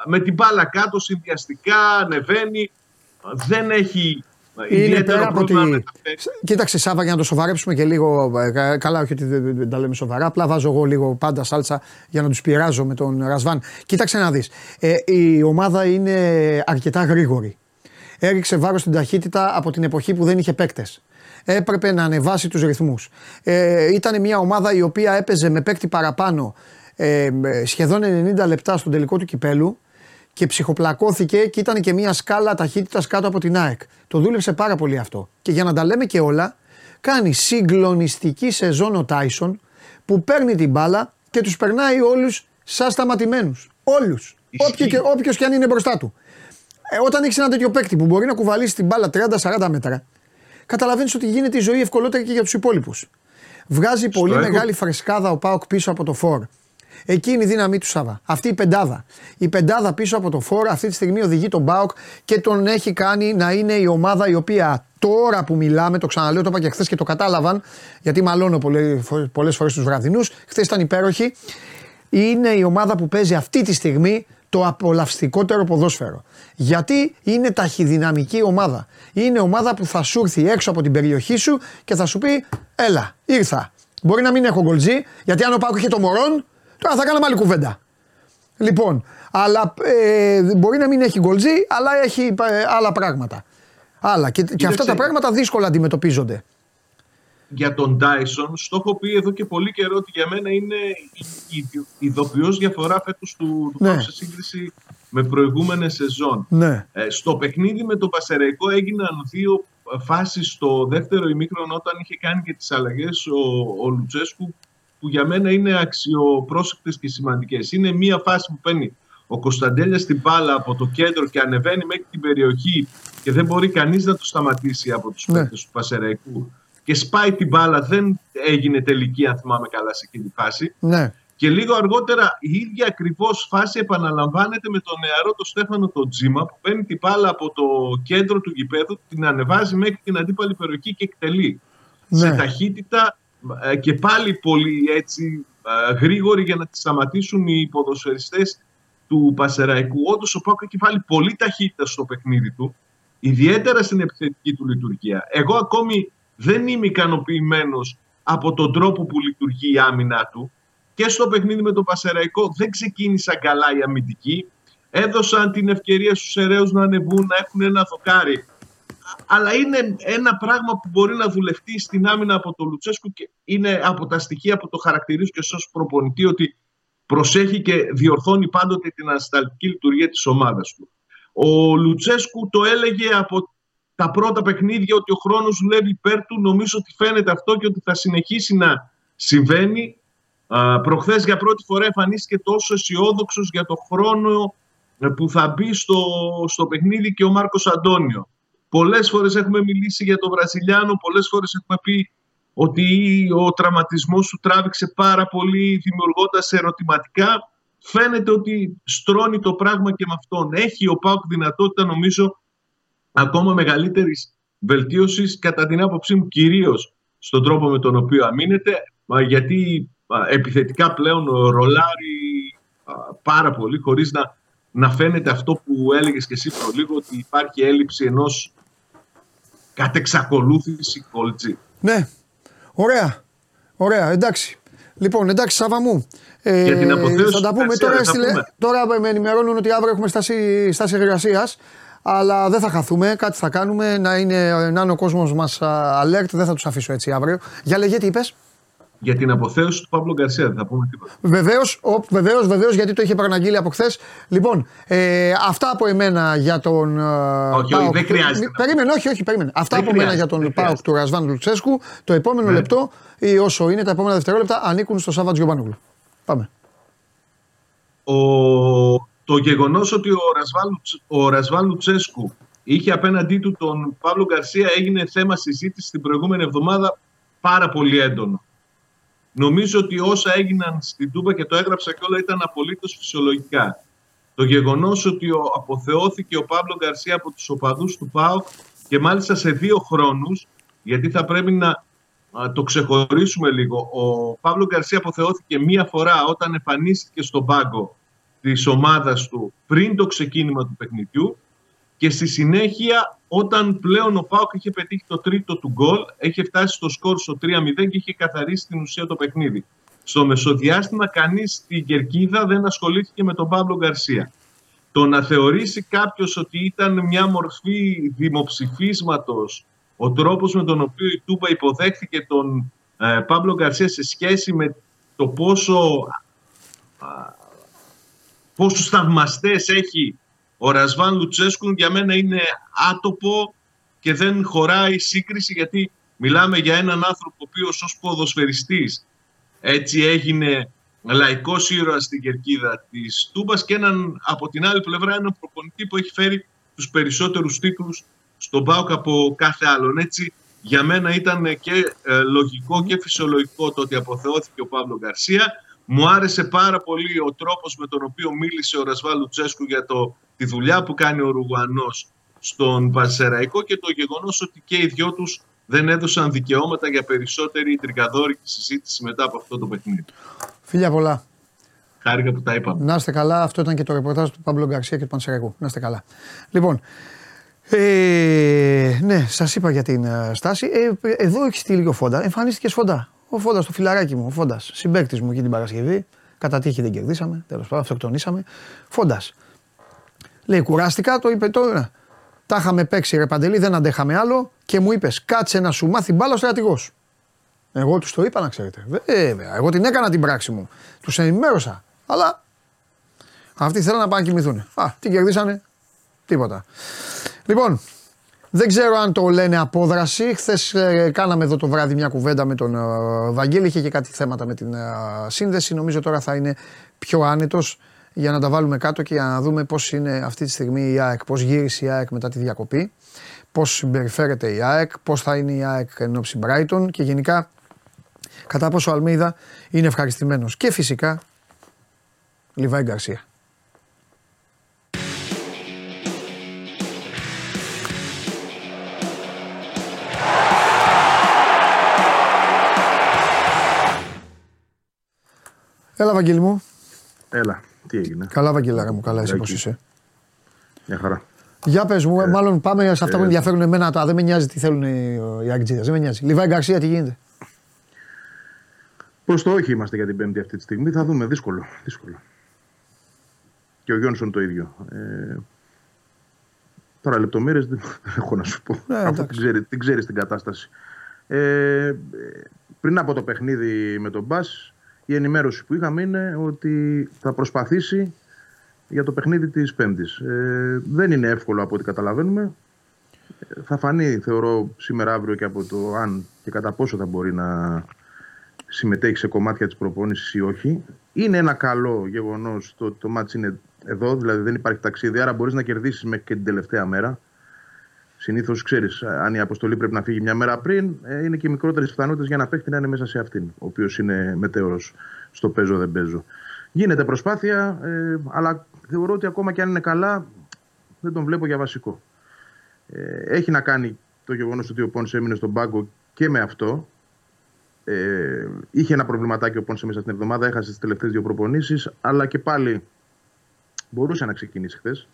Με την μπάλα κάτω συνδυαστικά ανεβαίνει, δεν έχει είναι πέρα από τη... Κοίταξε Σάβα για να το σοβαρέψουμε και λίγο. Ε, καλά, όχι ότι δεν τα λέμε σοβαρά. Απλά βάζω εγώ λίγο πάντα σάλτσα για να τους πειράζω με τον Ρασβάν. Κοίταξε να δεις. Ε, η ομάδα είναι αρκετά γρήγορη. Έριξε βάρος στην ταχύτητα από την εποχή που δεν είχε παίκτες. Έπρεπε να ανεβάσει τους ρυθμούς. Ε, ήταν μια ομάδα η οποία έπαιζε με παίκτη παραπάνω ε, σχεδόν 90 λεπτά στον τελικό του κυπέλου και ψυχοπλακώθηκε και ήταν και μια σκάλα ταχύτητας κάτω από την ΑΕΚ. Το δούλεψε πάρα πολύ αυτό. Και για να τα λέμε και όλα, κάνει συγκλονιστική σεζόν ο Τάισον που παίρνει την μπάλα και τους περνάει όλους σαν σταματημένους. Όλους. Όποιο και αν είναι μπροστά του. Ε, όταν έχεις ένα τέτοιο παίκτη που μπορεί να κουβαλήσει την μπάλα 30-40 μέτρα, καταλαβαίνεις ότι γίνεται η ζωή ευκολότερη και για τους υπόλοιπους. Βγάζει πολύ μεγάλη φρεσκάδα ο Πάοκ πίσω από το φόρ. Εκεί είναι η δύναμή του Σάβα. Αυτή η πεντάδα. Η πεντάδα πίσω από το φόρ αυτή τη στιγμή οδηγεί τον Μπάουκ και τον έχει κάνει να είναι η ομάδα η οποία τώρα που μιλάμε, το ξαναλέω, το είπα και χθες και το κατάλαβαν, γιατί μαλώνω πολλέ φορές τους βραδινούς. Χθες ήταν υπέροχη. Είναι η ομάδα που παίζει αυτή τη στιγμή το απολαυστικότερο ποδόσφαιρο. Γιατί είναι ταχυδυναμική ομάδα. Είναι ομάδα που θα σου έρθει έξω από την περιοχή σου και θα σου πει: Έλα, ήρθα. Μπορεί να μην έχω γκολτζή, γιατί αν ο Πάκου είχε το Μωρόν, τώρα θα κάναμε άλλη κουβέντα. Λοιπόν, αλλά ε, μπορεί να μην έχει γκολτζή, αλλά έχει ε, άλλα πράγματα. Άλλα. Και, και αυτά τα πράγματα δύσκολα αντιμετωπίζονται για τον Dyson, στο έχω πει εδώ και πολύ καιρό ότι για μένα είναι η ειδοποιώς διαφορά φέτος του, του ναι. σε σύγκριση με προηγούμενες σεζόν. Ναι. Ε, στο παιχνίδι με το Πασεραϊκό έγιναν δύο φάσεις στο δεύτερο ημίχρονο όταν είχε κάνει και τις αλλαγές ο, ο Λουτσέσκου που για μένα είναι αξιοπρόσεκτες και σημαντικές. Είναι μία φάση που παίρνει ο Κωνσταντέλιας στην μπάλα από το κέντρο και ανεβαίνει μέχρι την περιοχή και δεν μπορεί κανείς να το σταματήσει από τους ναι. του Πασεραϊκού και σπάει την μπάλα. Δεν έγινε τελική, αν θυμάμαι καλά, σε εκείνη τη φάση. Ναι. Και λίγο αργότερα η ίδια ακριβώς φάση επαναλαμβάνεται με τον νεαρό τον Στέφανο τον Τζίμα που παίρνει την μπάλα από το κέντρο του γηπέδου, την ανεβάζει μέχρι την αντίπαλη περιοχή και εκτελεί. Ναι. Σε ταχύτητα ε, και πάλι πολύ έτσι ε, γρήγορη για να τη σταματήσουν οι ποδοσφαιριστές του Πασεραϊκού. Όντως ο Πάκο έχει βάλει πολύ ταχύτητα στο παιχνίδι του, ιδιαίτερα στην επιθετική του λειτουργία. Εγώ ακόμη δεν είμαι ικανοποιημένος από τον τρόπο που λειτουργεί η άμυνά του. Και στο παιχνίδι με τον Πασεραϊκό δεν ξεκίνησαν καλά οι αμυντικοί. Έδωσαν την ευκαιρία στους Εραίους να ανεβούν, να έχουν ένα δοκάρι. Αλλά είναι ένα πράγμα που μπορεί να δουλευτεί στην άμυνα από τον Λουτσέσκου και είναι από τα στοιχεία που το χαρακτηρίζω και ως προπονητή ότι προσέχει και διορθώνει πάντοτε την ανασταλτική λειτουργία της ομάδας του. Ο Λουτσέσκου το έλεγε από τα πρώτα παιχνίδια ότι ο χρόνος δουλεύει υπέρ του. Νομίζω ότι φαίνεται αυτό και ότι θα συνεχίσει να συμβαίνει. Προχθές για πρώτη φορά εμφανίστηκε τόσο αισιόδοξος για το χρόνο ε, που θα μπει στο, στο παιχνίδι και ο Μάρκος Αντώνιο. Πολλές φορές έχουμε μιλήσει για τον Βραζιλιάνο, πολλές φορές έχουμε πει ότι ο τραυματισμός του τράβηξε πάρα πολύ δημιουργώντας ερωτηματικά. Φαίνεται ότι στρώνει το πράγμα και με αυτόν. Έχει ο Πάουκ δυνατότητα νομίζω ακόμα μεγαλύτερης βελτίωσης κατά την άποψή μου κυρίως στον τρόπο με τον οποίο αμήνεται γιατί επιθετικά πλέον ρολάρει πάρα πολύ χωρίς να, να φαίνεται αυτό που έλεγες και εσύ λίγο ότι υπάρχει έλλειψη ενός κατ' εξακολούθηση κόλτζι. Ναι, ωραία, ωραία, εντάξει. Λοιπόν, εντάξει, Σάβα μου. Ε, Για την θα τα πούμε. Τώρα, τώρα με ενημερώνουν ότι αύριο έχουμε στάση, στάση εργασίας αλλά δεν θα χαθούμε. Κάτι θα κάνουμε. Να είναι, να είναι ο κόσμος μας alert. Δεν θα τους αφήσω έτσι αύριο. Για λέγε, τι είπες; Για την αποθέωση του Παύλο Γκαρσία, δεν θα πούμε τίποτα. Βεβαίως, βεβαίως, βεβαίως, γιατί το είχε παραγγείλει από χθε. Λοιπόν, ε, αυτά από εμένα για τον. Όχι, όχι, δεν χρειάζεται. Περίμενε, όχι, όχι, περίμενε. Αυτά από εμένα για τον Πάοκ του Ρασβάν Λουτσέσκου. Το επόμενο ναι. λεπτό ή όσο είναι τα επόμενα δευτερόλεπτα ανήκουν στο Σάββατ Γιωμπάνογλου. Πάμε. Ο το γεγονός ότι ο Ρασβάν, Λουτσέσκου είχε απέναντί του τον Παύλο Γκαρσία έγινε θέμα συζήτησης την προηγούμενη εβδομάδα πάρα πολύ έντονο. Νομίζω ότι όσα έγιναν στην Τούμπα και το έγραψα και όλα ήταν απολύτως φυσιολογικά. Το γεγονός ότι ο, αποθεώθηκε ο Παύλο Γκαρσία από τους οπαδούς του ΠΑΟΚ και μάλιστα σε δύο χρόνους, γιατί θα πρέπει να το ξεχωρίσουμε λίγο. Ο Παύλο Γκαρσία αποθεώθηκε μία φορά όταν εμφανίστηκε στον πάγκο της ομάδας του πριν το ξεκίνημα του παιχνιδιού και στη συνέχεια όταν πλέον ο Πάοκ είχε πετύχει το τρίτο του γκολ, έχει φτάσει στο σκορ στο 3-0 και είχε καθαρίσει την ουσία το παιχνίδι. Στο μεσοδιάστημα κανείς στην Κερκίδα δεν ασχολήθηκε με τον Παύλο Γκαρσία. Το να θεωρήσει κάποιος ότι ήταν μια μορφή δημοψηφίσματος ο τρόπος με τον οποίο η Τούπα υποδέχθηκε τον ε, Παύλο Γκαρσία σε σχέση με το πόσο πόσους θαυμαστές έχει ο Ρασβάν Λουτσέσκου για μένα είναι άτοπο και δεν χωράει σύγκριση γιατί μιλάμε για έναν άνθρωπο ο οποίος ως ποδοσφαιριστής έτσι έγινε λαϊκός ήρωας στην κερκίδα της Τούμπας και έναν, από την άλλη πλευρά έναν προπονητή που έχει φέρει τους περισσότερους τίτλους στον ΠΑΟΚ από κάθε άλλον. Έτσι, Για μένα ήταν και ε, λογικό και φυσιολογικό το ότι αποθεώθηκε ο Παύλο Γκαρσία. Μου άρεσε πάρα πολύ ο τρόπος με τον οποίο μίλησε ο Ρασβάλου Τσέσκου για το, τη δουλειά που κάνει ο Ρουγανός στον Πασεραϊκό και το γεγονός ότι και οι δυο τους δεν έδωσαν δικαιώματα για περισσότερη τρικαδόρικη συζήτηση μετά από αυτό το παιχνίδι. Φίλια πολλά. Χάρηκα που τα είπαμε. Να είστε καλά. Αυτό ήταν και το ρεπορτάζ του Παύλου Γκαρσία και του Πανσεραϊκού. Να είστε καλά. Λοιπόν, ε, ναι, σας είπα για την uh, στάση. Ε, εδώ έχεις στείλει ο Φόντα. Εμφανίστηκες Φόντα. Ο Φόντα, το φιλαράκι μου, ο Φόντα. Συμπέκτη μου εκεί την Παρασκευή. Κατά τύχη δεν κερδίσαμε. Τέλος πάντων, αυτοκτονήσαμε. Φόντα. Λέει, κουράστηκα, το είπε τώρα. Τα είχαμε παίξει ρε Παντελή, δεν αντέχαμε άλλο και μου είπες: Κάτσε να σου μάθει μπάλα ο στρατηγός. Εγώ τους το είπα να ξέρετε. Βέβαια, εγώ την έκανα την πράξη μου. Τους ενημέρωσα. Αλλά αυτοί θέλουν να πάνε να κοιμηθούν. Α, τι κερδίσανε, τίποτα. Λοιπόν, δεν ξέρω αν το λένε απόδραση. Χθες ε, κάναμε εδώ το βράδυ μια κουβέντα με τον ε, Βαγγέλη. Είχε και κάτι θέματα με την ε, σύνδεση. Νομίζω τώρα θα είναι πιο άνετος για να τα βάλουμε κάτω και για να δούμε πώς είναι αυτή τη στιγμή η ΑΕΚ, πώς γύρισε η ΑΕΚ μετά τη διακοπή, πώς συμπεριφέρεται η ΑΕΚ, πώς θα είναι η ΑΕΚ εν ώψη Brighton και γενικά κατά πόσο ο Αλμίδα είναι ευχαριστημένος. Και φυσικά Λιβάη Γκαρσία. Έλα, Βαγγέλη μου. Έλα, τι έγινε; Καλά, Βαγγελάρα μου, καλά, εσύ πώς είσαι. Μια χαρά. Για πες μου, ε, μάλλον πάμε σε αυτά που με ενδιαφέρουν εμένα. Τα, δεν με νοιάζει τι θέλουν οι, οι Αγκτζίδες, δεν με νοιάζει. Λιβάη Γκαρσία, τι γίνεται; Προς το όχι είμαστε για την Πέμπτη αυτή τη στιγμή. Θα δούμε. Δύσκολο. δύσκολο. Και ο Γιόνσον το ίδιο. Ε, τώρα λεπτομέρειες δεν *laughs* έχω να σου πω. Ναι, αφού εντάξει. την ξέρει, την ξέρεις την κατάσταση. Ε, πριν από το παιχνίδι με τον Μπας, η ενημέρωση που είχαμε είναι ότι θα προσπαθήσει για το παιχνίδι της Πέμπτης. Ε, δεν είναι εύκολο από ό,τι καταλαβαίνουμε. Ε, Θα φανεί, θεωρώ, σήμερα αύριο και από το αν και κατά πόσο θα μπορεί να συμμετέχει σε κομμάτια της προπόνησης ή όχι. Είναι ένα καλό γεγονός το ότι το μάτς είναι εδώ, δηλαδή δεν υπάρχει ταξίδι, άρα μπορείς να κερδίσεις μέχρι και την τελευταία μέρα. Συνήθως ξέρεις, αν η αποστολή πρέπει να φύγει μια μέρα πριν, ε, είναι και μικρότερες πιθανότητες για να παίχτη να είναι μέσα σε αυτήν, ο οποίος είναι μετέωρος στο παίζω δεν παίζω. Γίνεται προσπάθεια, ε, αλλά θεωρώ ότι ακόμα και αν είναι καλά, δεν τον βλέπω για βασικό. Ε, έχει να κάνει το γεγονός ότι ο Πόνσε έμεινε στον πάγκο και με αυτό. Ε, είχε ένα προβληματάκι ο Πόνσε μέσα στην εβδομάδα, έχασε τις τελευταίες δύο προπονήσεις, αλλά και πάλι μπορούσε να ξεκινήσει χθες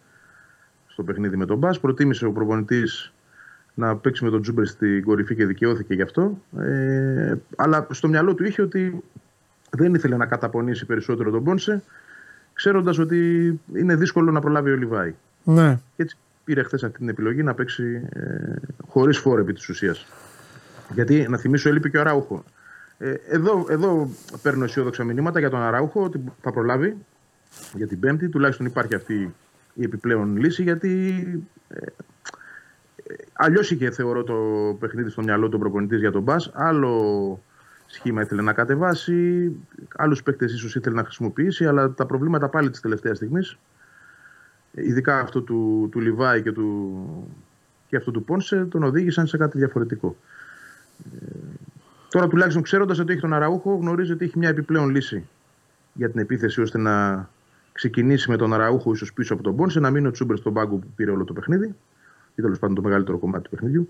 στο παιχνίδι με τον Μπα. Προτίμησε ο προπονητής να παίξει με τον Τζούμπερ στην κορυφή και δικαιώθηκε γι' αυτό. Ε, αλλά στο μυαλό του είχε ότι δεν ήθελε να καταπονήσει περισσότερο τον Πόνσε, ξέροντας ότι είναι δύσκολο να προλάβει ο Λιβάη. Ναι. Και έτσι πήρε χθες αυτή την επιλογή να παίξει ε, χωρίς φόρο επί της ουσίας. Γιατί να θυμίσω, έλειπε και ο Αράουχο. Ε, εδώ, εδώ παίρνω αισιόδοξα μηνύματα για τον Αράουχο ότι θα προλάβει για την Πέμπτη. Τουλάχιστον υπάρχει αυτή η επιπλέον λύση γιατί ε, ε, αλλιώς είχε θεωρώ το παιχνίδι στο μυαλό του προπονητής για τον Μπα. Άλλο σχήμα ήθελε να κατεβάσει, άλλους παίκτες ίσως ήθελε να χρησιμοποιήσει, αλλά τα προβλήματα πάλι της τελευταίας στιγμής, ειδικά αυτό του, του Λιβάη και, του, και αυτό του Πόνσε, τον οδήγησαν σε κάτι διαφορετικό. Ε, τώρα τουλάχιστον ξέροντας ότι έχει τον Αραούχο, γνωρίζει ότι έχει μια επιπλέον λύση για την επίθεση ώστε να ξεκινήσει με τον Αραούχο ίσως πίσω από τον Πόνσε, να μείνει ο Τσούμπερ στον πάγκο που πήρε όλο το παιχνίδι, ή τέλος πάντων το μεγαλύτερο κομμάτι του παιχνιδιού,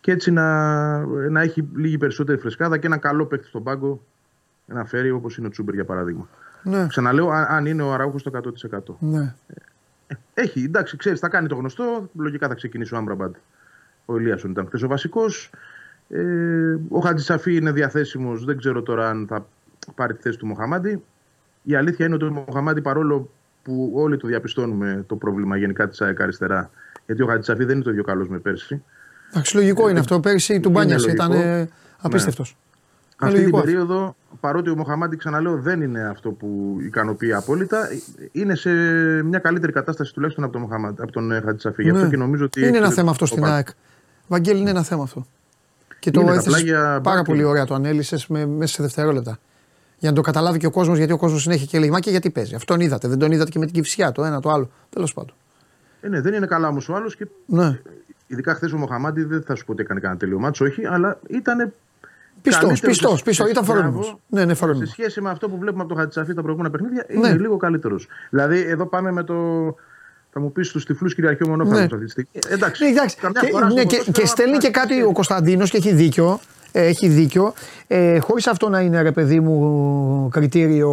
και έτσι να, να έχει λίγη περισσότερη φρεσκάδα και ένα καλό παίκτη στον πάγκο να φέρει όπως είναι ο Τσούμπερ για παράδειγμα. Ναι. Ξαναλέω, αν, αν είναι ο Αραούχος στο 100%. ναι. Έχει, εντάξει, ξέρεις, θα κάνει το γνωστό. Λογικά θα ξεκινήσει ο Άμπραμπαντ. Ο Ηλίασον ήταν χθες ο βασικός. Ε, ο Χατζησαφή είναι διαθέσιμος. Δεν ξέρω τώρα αν θα πάρει τη θέση του Μοχαμάντη. Η αλήθεια είναι ότι ο Μοχαμάντη παρόλο που όλοι το διαπιστώνουμε το πρόβλημα γενικά της ΑΕΚ αριστερά, γιατί ο Χατζησαφή δεν είναι το ίδιο καλός με πέρσι. Εντάξει, λογικό είναι αυτό. Πέρυσι του Μπάνια λογικό. ήταν ε, απίστευτος. Αυτή την λογικό. περίοδο, παρότι ο Μοχαμάντη, ξαναλέω, δεν είναι αυτό που ικανοποιεί απόλυτα, είναι σε μια καλύτερη κατάσταση τουλάχιστον από τον, Μοχαμάντη, από τον ε, Χατζησαφή. Γι' αυτό Ναι. και νομίζω ότι. Είναι ένα έχει θέμα αυτό το στην πάρει. ΑΕΚ. Βαγγέλη, είναι ένα θέμα αυτό. Και το Είναι τα έθεσες πλάγια πάρα μπάσκετ. πολύ ωραία το ανέλησες μέσα σε δευτερόλεπτα. Για να το καταλάβει και ο κόσμος, γιατί ο κόσμος συνέχεια και λέει Μα και γιατί παίζει. Αυτόν είδατε. Δεν τον είδατε και με την κυφσιά το ένα το άλλο. Τέλος πάντων. Ε, ναι, δεν είναι καλά όμως ο άλλος και Ναι. ειδικά χθες ο Μοχαμάντη δεν θα σου πω ότι έκανε κανένα τέλειο μάτσο, όχι, αλλά ήταν. Πιστός, πιστός, πιστός. Ήταν φρόνιμο. Ναι, ναι, Σε σχέση με αυτό που βλέπουμε από το Χατζησαφή τα προηγούμενα παιχνίδια, είναι ναι. λίγο καλύτερος. Δηλαδή, εδώ πάμε με το. Θα μου πεις στου τυφλούς κυριαρχείο μονόφαλο ναι. αυτή τη στιγμή. Ε, εντάξει. Ναι, εντάξει. Και, φορά ναι, και, και στέλνει και κάτι ο Κωνσταντίνος και έχει δίκιο. Έχει δίκιο. Ε, Χωρίς αυτό να είναι ρε παιδί μου κριτήριο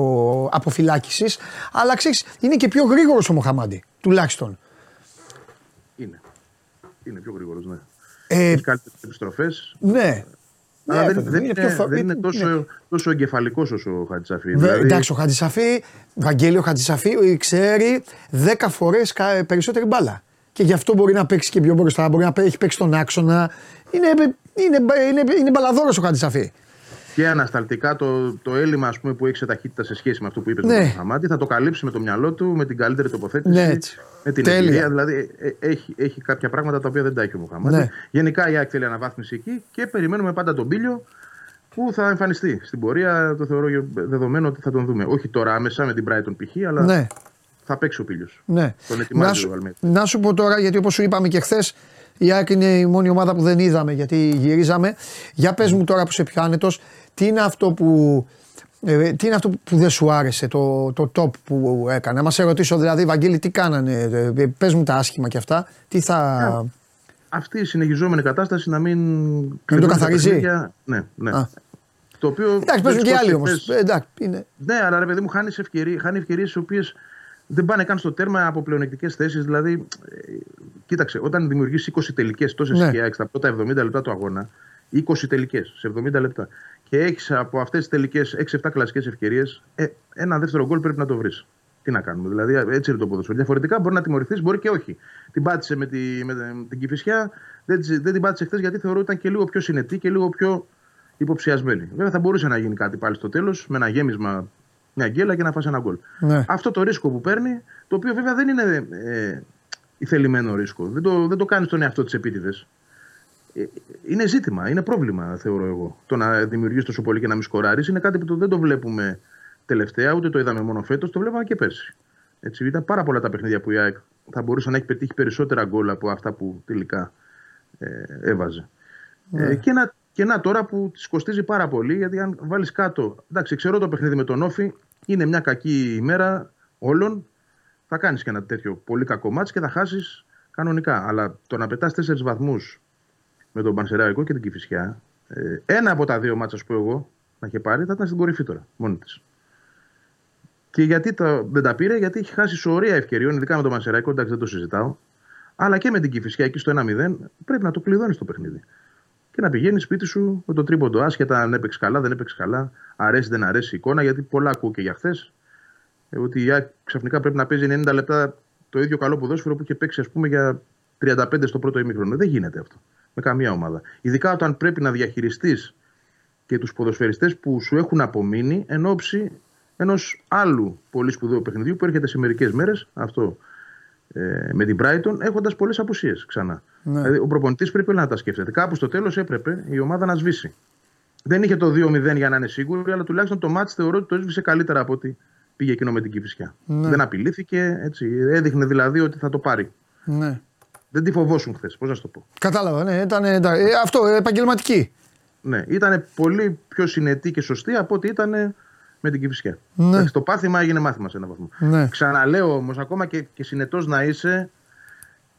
αποφυλάκησης. Αλλά ξέρεις, είναι και πιο γρήγορος ο Μοχαμάντη. Τουλάχιστον. Είναι. Είναι πιο γρήγορος, ναι. Ε, Έχει καλύτερες επιστροφές. Ναι. Αλλά ναι, δεν, δεν, είναι, πιο... δεν είναι τόσο, ναι. τόσο εγκεφαλικός όσο ο Χατζησαφή. Δηλαδή... Εντάξει, ο Χατζησαφή, Βαγγέλιο Χατζησαφή, ξέρει 10 φορές περισσότερη μπάλα. Και γι' αυτό μπορεί να παίξει και πιο μπροστά, μπορεί να έχει παίξει τον άξονα. Είναι, είναι, είναι, είναι μπαλαδόρος ο Χατζησαφή και ανασταλτικά το, το έλλειμμα ας πούμε, που έχει σε ταχύτητα σε σχέση με αυτό που είπε ναι. τον Χαμάτη θα το καλύψει με το μυαλό του, με την καλύτερη τοποθέτηση, ναι, με την Τέλεια. εμπειρία. Δηλαδή ε, ε, έχει, έχει κάποια πράγματα τα οποία δεν τα έχει ο Μοχαμάτης. Ναι. Γενικά η ΑΕΚ θέλει αναβάθμιση εκεί και περιμένουμε πάντα τον Πίλιο που θα εμφανιστεί στην πορεία. Το θεωρώ δεδομένο ότι θα τον δούμε. Όχι τώρα άμεσα με την Brighton π.χ., αλλά ναι. Θα παίξει ο Πίλιο. Ναι. Τον ετοιμάζει να, σου, να σου πω τώρα, γιατί όπως σου είπαμε και χθες, η ΑΕΚ είναι η μόνη ομάδα που δεν είδαμε γιατί γυρίζαμε. Για πες μου τώρα που σε πιο τι είναι αυτό που, ε, τι είναι αυτό που δεν σου άρεσε, το, το top που έκανε. Να σε ρωτήσω δηλαδή, Βαγγέλη, τι κάνανε, ε, ε, πες μου τα άσχημα και αυτά, τι θα... Αυτή η συνεχιζόμενη κατάσταση να μην... Να το καθαρίζει; Ναι, ναι. Α. Το οποίο εντάξει, παίζουν και άλλοι όμως. Είναι... Ναι, αλλά ρε παιδί μου, χάνεις ευκαιρίε ευκαιρίες οι οποίες δεν πάνε καν στο τέρμα από πλεονεκτικές θέσεις. Δηλαδή, κοίταξε, όταν δημιουργείς 20 τελικές τόσες ναι. και στα πρώτα 70 λεπτά του αγώνα, 20 τελικές σε 70 λεπτά, και έχεις από αυτές τις τελικές 6-7 κλασικές ευκαιρίες, ε, ένα δεύτερο γκολ πρέπει να το βρεις. Τι να κάνουμε. Δηλαδή, έτσι είναι το ποδόσφαιρο. Διαφορετικά μπορεί να τιμωρηθείς, μπορεί και όχι. Την πάτησε με, τη, με την κυφισιά, δεν, δεν την πάτησε χθες γιατί θεωρώ ότι ήταν και λίγο πιο συνετή και λίγο πιο υποψιασμένη. Βέβαια, θα μπορούσε να γίνει κάτι πάλι στο τέλος με ένα γέμισμα, μια γκέλα και να φάσει ένα γκολ. Ναι. Αυτό το ρίσκο που παίρνει, το οποίο βέβαια δεν είναι ε, ηθελημένο ρίσκο. Δεν το, δεν το κάνεις στον εαυτό της επίτηδες. Ε, είναι ζήτημα, είναι πρόβλημα, θεωρώ εγώ. Το να δημιουργείς τόσο πολύ και να μην σκοράρεις είναι κάτι που το, δεν το βλέπουμε τελευταία, ούτε το είδαμε μόνο φέτος, το βλέπαμε και πέρσι. Έτσι, ήταν πάρα πολλά τα παιχνίδια που η ΑΕΚ θα μπορούσε να έχει πετύχει περισσότερα γκολ από αυτά που τελικά ε, έβαζε. Ναι. Ε, και, να, και να τώρα που της κοστίζει πάρα πολύ, γιατί αν βάλεις κάτω. Εντάξει, ξέρω το παιχνίδι με τον Όφη, είναι μια κακή ημέρα όλων. Θα κάνεις και ένα τέτοιο πολύ κακό μάτς και θα χάσεις κανονικά. Αλλά το να πετάς τέσσερις βαθμούς με τον Πανσεραϊκό και την Κυφυσιά, ε, ένα από τα δύο μάτσα που εγώ να είχε πάρει θα ήταν στην κορυφή τώρα, μόνη της. Και γιατί το, δεν τα πήρε, γιατί έχει χάσει σωρία ευκαιριών, ειδικά με τον Πανσεραϊκό, εντάξει δεν το συζητάω. Αλλά και με την Κυφυσιά εκεί στο 1-0 πρέπει να το κλειδώνεις το παιχνίδι. Και να πηγαίνει σπίτι σου με το τρίποντο, άσχετα αν έπαιξε καλά, δεν έπαιξε καλά, αρέσει, δεν αρέσει η εικόνα, γιατί πολλά ακούω και για χθες. Ε, ότι η ξαφνικά πρέπει να παίζει 90 λεπτά το ίδιο καλό ποδόσφαιρο που είχε παίξει, ας πούμε, για 35 στο πρώτο ημίχρονο. Δεν γίνεται αυτό με καμία ομάδα. Ειδικά όταν πρέπει να διαχειριστείς και τους ποδοσφαιριστές που σου έχουν απομείνει εν ώψη ενός άλλου πολύ σπουδαίου παιχνιδιού που έρχεται σε μερικές μέρες, αυτό ε, με την Brighton, έχοντας πολλές απουσίες ξανά. Ναι. Δηλαδή, ο προπονητής πρέπει να τα σκέφτεται. Κάπου στο τέλος έπρεπε η ομάδα να σβήσει. Δεν είχε το 2-0 για να είναι σίγουρη, αλλά τουλάχιστον το μάτς θεωρώ ότι το έσβησε καλύτερα από ότι πήγε εκείνο με την Κυφυσιά. Ναι. Δεν απειλήθηκε, έτσι, έδειχνε δηλαδή ότι θα το πάρει. Ναι. Δεν τη φοβόσουν χθες. Πώς να το πω. Κατάλαβα, ναι. Ήταν, ε, αυτό, επαγγελματική. Ναι, ήταν πολύ πιο συνετή και σωστή από ότι ήταν με την Κυφυσιά. Ναι. Το πάθημα έγινε μάθημα σε έναν βαθμό. Ναι. Ξαναλέω όμως, ακόμα και, και συνετός να είσαι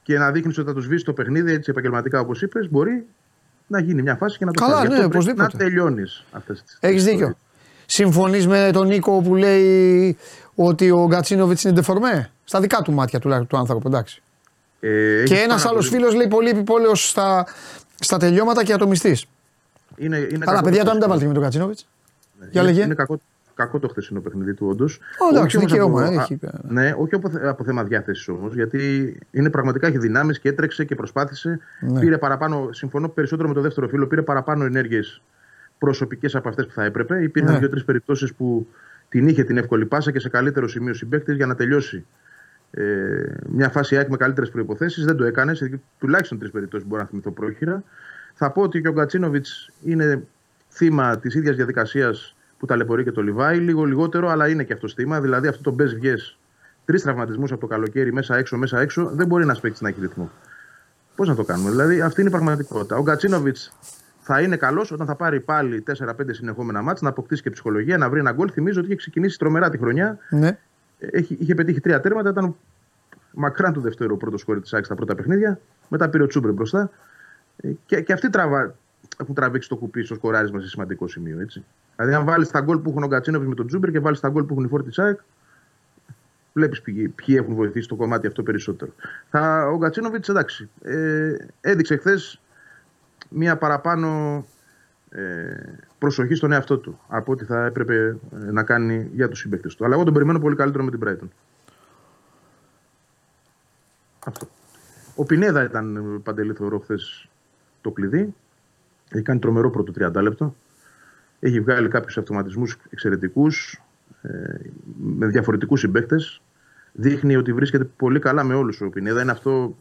και να δείχνεις ότι θα τους σβήσει το παιχνίδι έτσι επαγγελματικά όπως είπες, μπορεί να γίνει μια φάση και να το Καλά, ναι, Να τελειώνεις αυτές τις. Έχεις δίκιο. Συμφωνείς με τον Νίκο που λέει ότι ο Γκατσίνοβιτς είναι ντεφορμέ; Στα δικά του μάτια του, του άνθρωπου, εντάξει. Ε, και ένας άλλος πολύ... φίλος λέει πολύ επιπόλαιος στα, στα τελειώματα και ατομιστής. Είναι, είναι Αλλά παιδιά, το αν τα βάλετε με τον Κατσίνοβιτ. Ναι, Για είναι, είναι κακό, κακό το χθεσινό παιχνίδι του, όντως. Εντάξει, δικαίωμα έχει. Ναι, όχι από, από θέμα διάθεσης όμως, γιατί είναι πραγματικά έχει δυνάμεις και έτρεξε και προσπάθησε. Ναι. Πήρε παραπάνω, συμφωνώ περισσότερο με το δεύτερο φίλο, πήρε παραπάνω ενέργειες προσωπικές από αυτές που θα έπρεπε. Υπήρχαν ναι. δύο-τρεις περιπτώσεις που την είχε την εύκολη πάσα και σε καλύτερο σημείο συμπαίκτης για να τελειώσει ε, μια φάση ΑΕΚ με καλύτερες προποθέσει. Δεν το έκανες. Σε τουλάχιστον τρεις περιπτώσεις μπορώ να θυμηθώ πρόχειρα. Θα πω ότι και ο Γκατσίνοβιτς είναι θύμα της ίδιας διαδικασίας που ταλαιπωρεί και το Λιβάη. Λίγο λιγότερο, αλλά είναι και αυτό θύμα. Δηλαδή αυτό το μπες βγες τρεις τραυματισμούς από το καλοκαίρι μέσα έξω, μέσα έξω, δεν μπορεί να σπέξει να έχει ρυθμό. Πώς να το κάνουμε; Δηλαδή αυτή είναι η πραγματικότητα. Ο Γκατσίνοβιτς θα είναι καλός όταν θα πάρει πάλι 4-5 συνεχόμενα μάτια, να αποκτήσει και ψυχολογία, να βρει ένα γκολ. Θυμίζω ότι είχε ξεκινήσει τρομερά τη χρονιά. Ναι. Έχει, είχε πετύχει τρία τέρματα, ήταν μακράν του δεύτερο πρώτο σκόρη της Άκη στα πρώτα παιχνίδια. Μετά πήρε ο Τσούμπερ μπροστά. Ε, και, και αυτοί τραβά, έχουν τραβήξει το κουπί στο σκοράρισμα σε σημαντικό σημείο. Έτσι. Δηλαδή, αν βάλεις τα γκολ που έχουν ο Γκατσίνοβιτς με τον Τσούμπερ και βάλεις τα γκολ που έχουν οι φόρτι τη ΑΕΚ, βλέπεις ποιοι, ποιοι έχουν βοηθήσει το κομμάτι αυτό περισσότερο. Θα, ο Γκατσίνοβιτς, εντάξει, ε, έδειξε χθες μία παραπάνω ε, προσοχή στον εαυτό του από ό,τι θα έπρεπε ε, να κάνει για τους συμπαίκτες του. Αλλά εγώ τον περιμένω πολύ καλύτερο με την Brighton. Αυτό. Ο Πινέδα ήταν ε, παντελή θεωρώ χθες το κλειδί. Έχει κάνει τρομερό πρώτο 30 λεπτό. Έχει βγάλει κάποιους αυτοματισμούς εξαιρετικούς ε, με διαφορετικούς συμπαίκτες. Δείχνει ότι βρίσκεται πολύ καλά με όλους ο Πινέδα. Είναι αυτό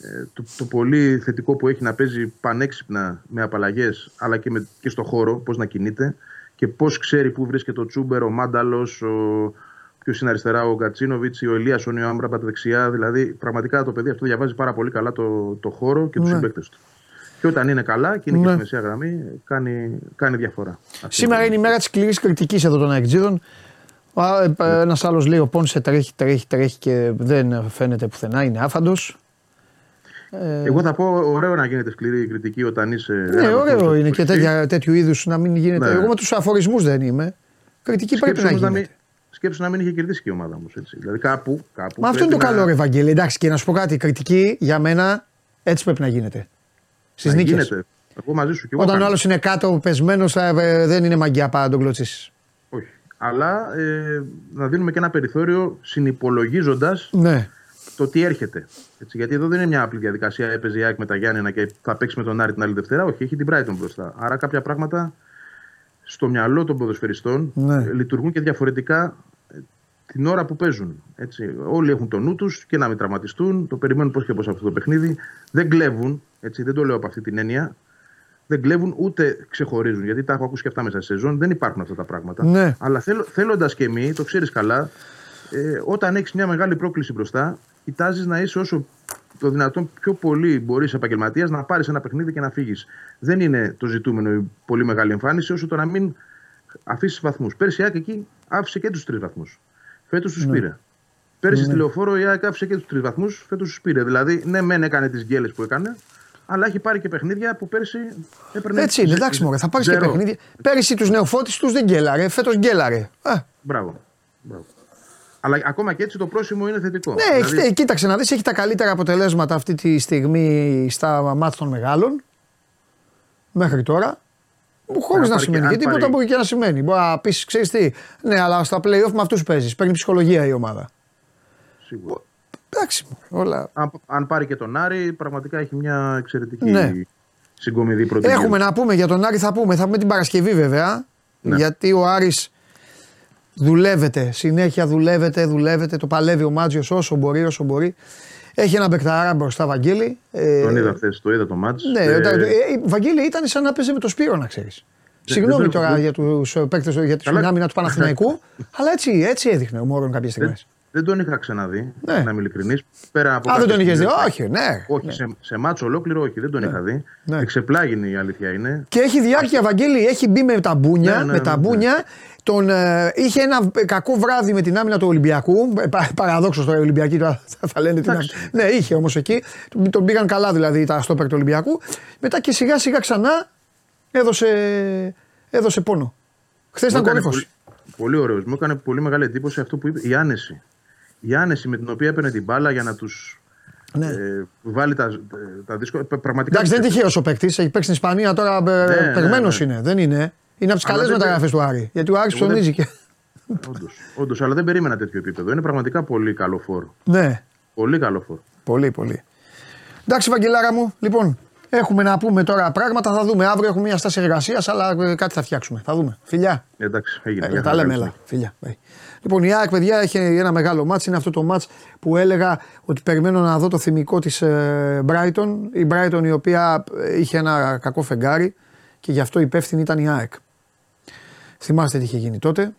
ε, το, το, πολύ θετικό που έχει να παίζει πανέξυπνα με απαλλαγές, αλλά και, με, και στο χώρο, πώς να κινείται και πώς ξέρει πού βρίσκεται ο Τσούμπερ, ο Μάνταλος, ο, ποιος είναι αριστερά, ο Γκατσίνοβιτς, ο Ελίας, ο Νιοάμπραμπα τα δεξιά. Δηλαδή, πραγματικά το παιδί αυτό διαβάζει πάρα πολύ καλά το, το χώρο και τους ναι. συμπαίκτες του. Και όταν είναι καλά και είναι ναι. και στη μεσαία γραμμή, κάνει, κάνει διαφορά. Σήμερα είναι η μέρα της σκληρής κριτικής εδώ των Αεκτζίδων. Ναι. Ένας άλλος λέει: Ο Πόνσε τρέχει, τρέχει, τρέχει και δεν φαίνεται πουθενά, είναι άφαντος. Ε... Εγώ θα πω ωραίο να γίνεται σκληρή κριτική όταν είσαι. Ναι, ωραίο είναι και τέτοια, τέτοιου είδους να μην γίνεται. Ναι. Εγώ με τους αφορισμούς δεν είμαι. Κριτική Σκέψου πρέπει να γίνεται. Να μην, σκέψου να μην είχε κερδίσει και η ομάδα μου. Δηλαδή κάπου. κάπου Μα αυτό είναι το να... καλό, Ευαγγέλη. Εντάξει, και να σου πω κάτι. Κριτική για μένα έτσι πρέπει να γίνεται. Στις νίκες. Εγώ μαζί σου και εγώ Όταν ο άλλος είναι κάτω, πεσμένος, ε, δεν είναι μαγκιά πάντα να τον κλωτσίσεις. Όχι. Αλλά ε, να δίνουμε και ένα περιθώριο συνυπολογίζοντας ναι. το τι έρχεται. Έτσι, γιατί εδώ δεν είναι μια απλή διαδικασία. Έπαιζε η ΑΕΚ με τα Γιάννενα και θα παίξει με τον Άρη την άλλη Δευτέρα. Όχι, έχει την Brighton μπροστά. Άρα κάποια πράγματα στο μυαλό των ποδοσφαιριστών ναι. λειτουργούν και διαφορετικά ε, την ώρα που παίζουν. Έτσι. Όλοι έχουν το νου τους και να μην τραυματιστούν. Το περιμένουν πώς και πώς αυτό το παιχνίδι. Δεν κλέβουν. Έτσι, δεν το λέω από αυτή την έννοια. Δεν κλέβουν ούτε ξεχωρίζουν. Γιατί τα έχω ακούσει και αυτά μέσα στη σεζόν. Δεν υπάρχουν αυτά τα πράγματα. Ναι. Αλλά θέλοντας και εμείς, το ξέρεις καλά, ε, όταν έχεις μια μεγάλη πρόκληση μπροστά, κοιτάζεις να είσαι όσο το δυνατόν πιο πολύ μπορείς επαγγελματίας να πάρεις ένα παιχνίδι και να φύγεις. Δεν είναι το ζητούμενο η πολύ μεγάλη εμφάνιση, όσο το να μην αφήσεις βαθμούς. Πέρσι η ΑΕΚ εκεί άφησε και τους τρεις βαθμούς. Φέτος τους ναι. πήρε. Πέρσι ναι. στη λεωφόρο η ΑΕΚ άφησε και τους τρεις βαθμούς. Φέτος τους πήρε. Δηλαδή, ναι, μεν έκανε τις γκέλε που έκανε, αλλά έχει πάρει και παιχνίδια που πέρσι έπαιρνε. Έτσι είναι, εντάξει, μωρέ, θα πάρεις και παιχνίδια. Πέρσι τους νεοφώτη τους δεν γκέλαρε, φέτος γκέλαρε. Μπράβο. Μπράβο. Αλλά ακόμα και έτσι το πρόσημο είναι θετικό. Ναι, δηλαδή... κοίταξε να δεις, έχει τα καλύτερα αποτελέσματα αυτή τη στιγμή στα μάτια των μεγάλων. Μέχρι τώρα. Χωρίς να σημαίνει και τίποτα μπορεί και να σημαίνει. Μπορεί να πεις, ξέρεις τι, ναι, αλλά στα playoff με αυτούς παίζεις. Παίρνει ψυχολογία η ομάδα. Σίγουρα. Εντάξει, όλα. Αν, αν πάρει και τον Άρη, πραγματικά έχει μια εξαιρετική ναι. συγκομιδή πρώτη. Έχουμε να πούμε για τον Άρη, θα πούμε. Θα πούμε την Παρασκευή βέβαια. Ναι. Γιατί ο Άρης Δουλεύετε, συνέχεια δουλεύετε, δουλεύετε. Το παλεύει ο Μάτζιος όσο μπορεί, όσο μπορεί. Έχει ένα μπεκταρά μπροστά, Βαγγέλη. Ε, τον είδα χθες, το είδα το Μάτζιο. Ναι, ε, ε, Βαγγέλη ήταν σαν να παίζει με το Σπύρο, να ξέρεις. Συγγνώμη τώρα για τους παίκτες για την άμυνα του *laughs* Παναθηναϊκού, αλλά έτσι, έτσι έδειχνε ο Μόρον κάποιες στιγμές. Δεν τον είχα ξαναδεί, ναι. να είμαι ειλικρινής. Πέρα από Α, δεν τον είχες δει, όχι, ναι. Όχι, ναι. σε, σε μάτσο ολόκληρο, όχι, δεν τον ναι. είχα δει. Ναι. Εξεπλάγινη η αλήθεια είναι. Και έχει διάρκεια, Βαγγέλη, έχει μπει με τα μπούνια, ναι, ναι, με τα μπούνια τον, ε, είχε ένα κακό βράδυ με την άμυνα του Ολυμπιακού. Ε, Παραδόξως τώρα οι Ολυμπιακοί *laughs* θα, θα λένε την άμυνα. Ναι, είχε όμως εκεί. Τον πήγαν καλά δηλαδή τα στόπερ του Ολυμπιακού. Μετά και σιγά σιγά ξανά έδωσε, έδωσε πόνο. Χθες ήταν κορύφος. Πολύ, πολύ ωραίος. Μου έκανε πολύ μεγάλη εντύπωση αυτό που είπε η άνεση. Η άνεση με την οποία έπαιρνε την μπάλα για να τους ναι. Ε, βάλει τα, τα δύσκολα. Πραγματικά. Εντάξει, δεν είναι τυχαίος ο παίκτης. Έχει παίξει στην Ισπανία τώρα. Ε, ναι, ναι, ναι. είναι. Δεν είναι. Είναι από τις καλές μεταγραφές του Άρη. Γιατί ο Άρης ψωνίζει και. Όντως, αλλά δεν περίμενα τέτοιο επίπεδο. Είναι πραγματικά πολύ καλό φόρο. Ναι. Πολύ καλό φόρο. Πολύ, πολύ. Εντάξει, Βαγγελάρα μου, λοιπόν, έχουμε να πούμε τώρα πράγματα. Θα δούμε. Αύριο έχουμε μια στάση εργασίας, αλλά ε, κάτι θα φτιάξουμε. Θα δούμε. Φιλιά. Εντάξει, έγινε. Ε, τα λέμε, έλα. Φιλιά. Λοιπόν, η ΑΕΚ, παιδιά, έχει ένα μεγάλο μάτς. Είναι αυτό το μάτς που έλεγα ότι περιμένω να δω το θυμικό της ε, Brighton. Η Brighton η οποία είχε ένα κακό φεγγάρι και γι' αυτό υπεύθυνη ήταν η ΑΕΚ. Θυμάστε τι είχε γίνει τότε.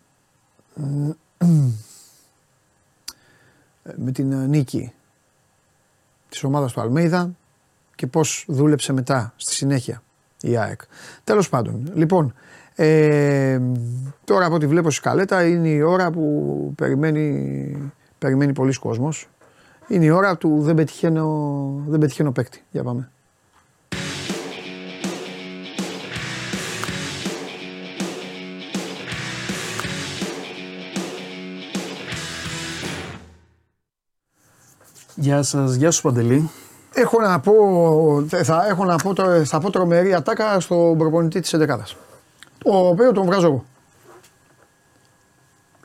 Με την νίκη της ομάδας του Αλμέιδα και πώς δούλεψε μετά στη συνέχεια η ΑΕΚ. Τέλος πάντων, λοιπόν, ε, τώρα από ό,τι βλέπω στη σκαλέτα είναι η ώρα που περιμένει, περιμένει πολλοί κόσμος. Είναι η ώρα του δεν πετυχαίνω, δεν πετυχαίνω παίκτη. Για πάμε. Γεια σας, γεια σου Παντελή. Έχω να πω, θα, έχω να πω, το- θα πω τρομερή ατάκα στον προπονητή της 11 Ο οποίος τον βγάζω εγώ.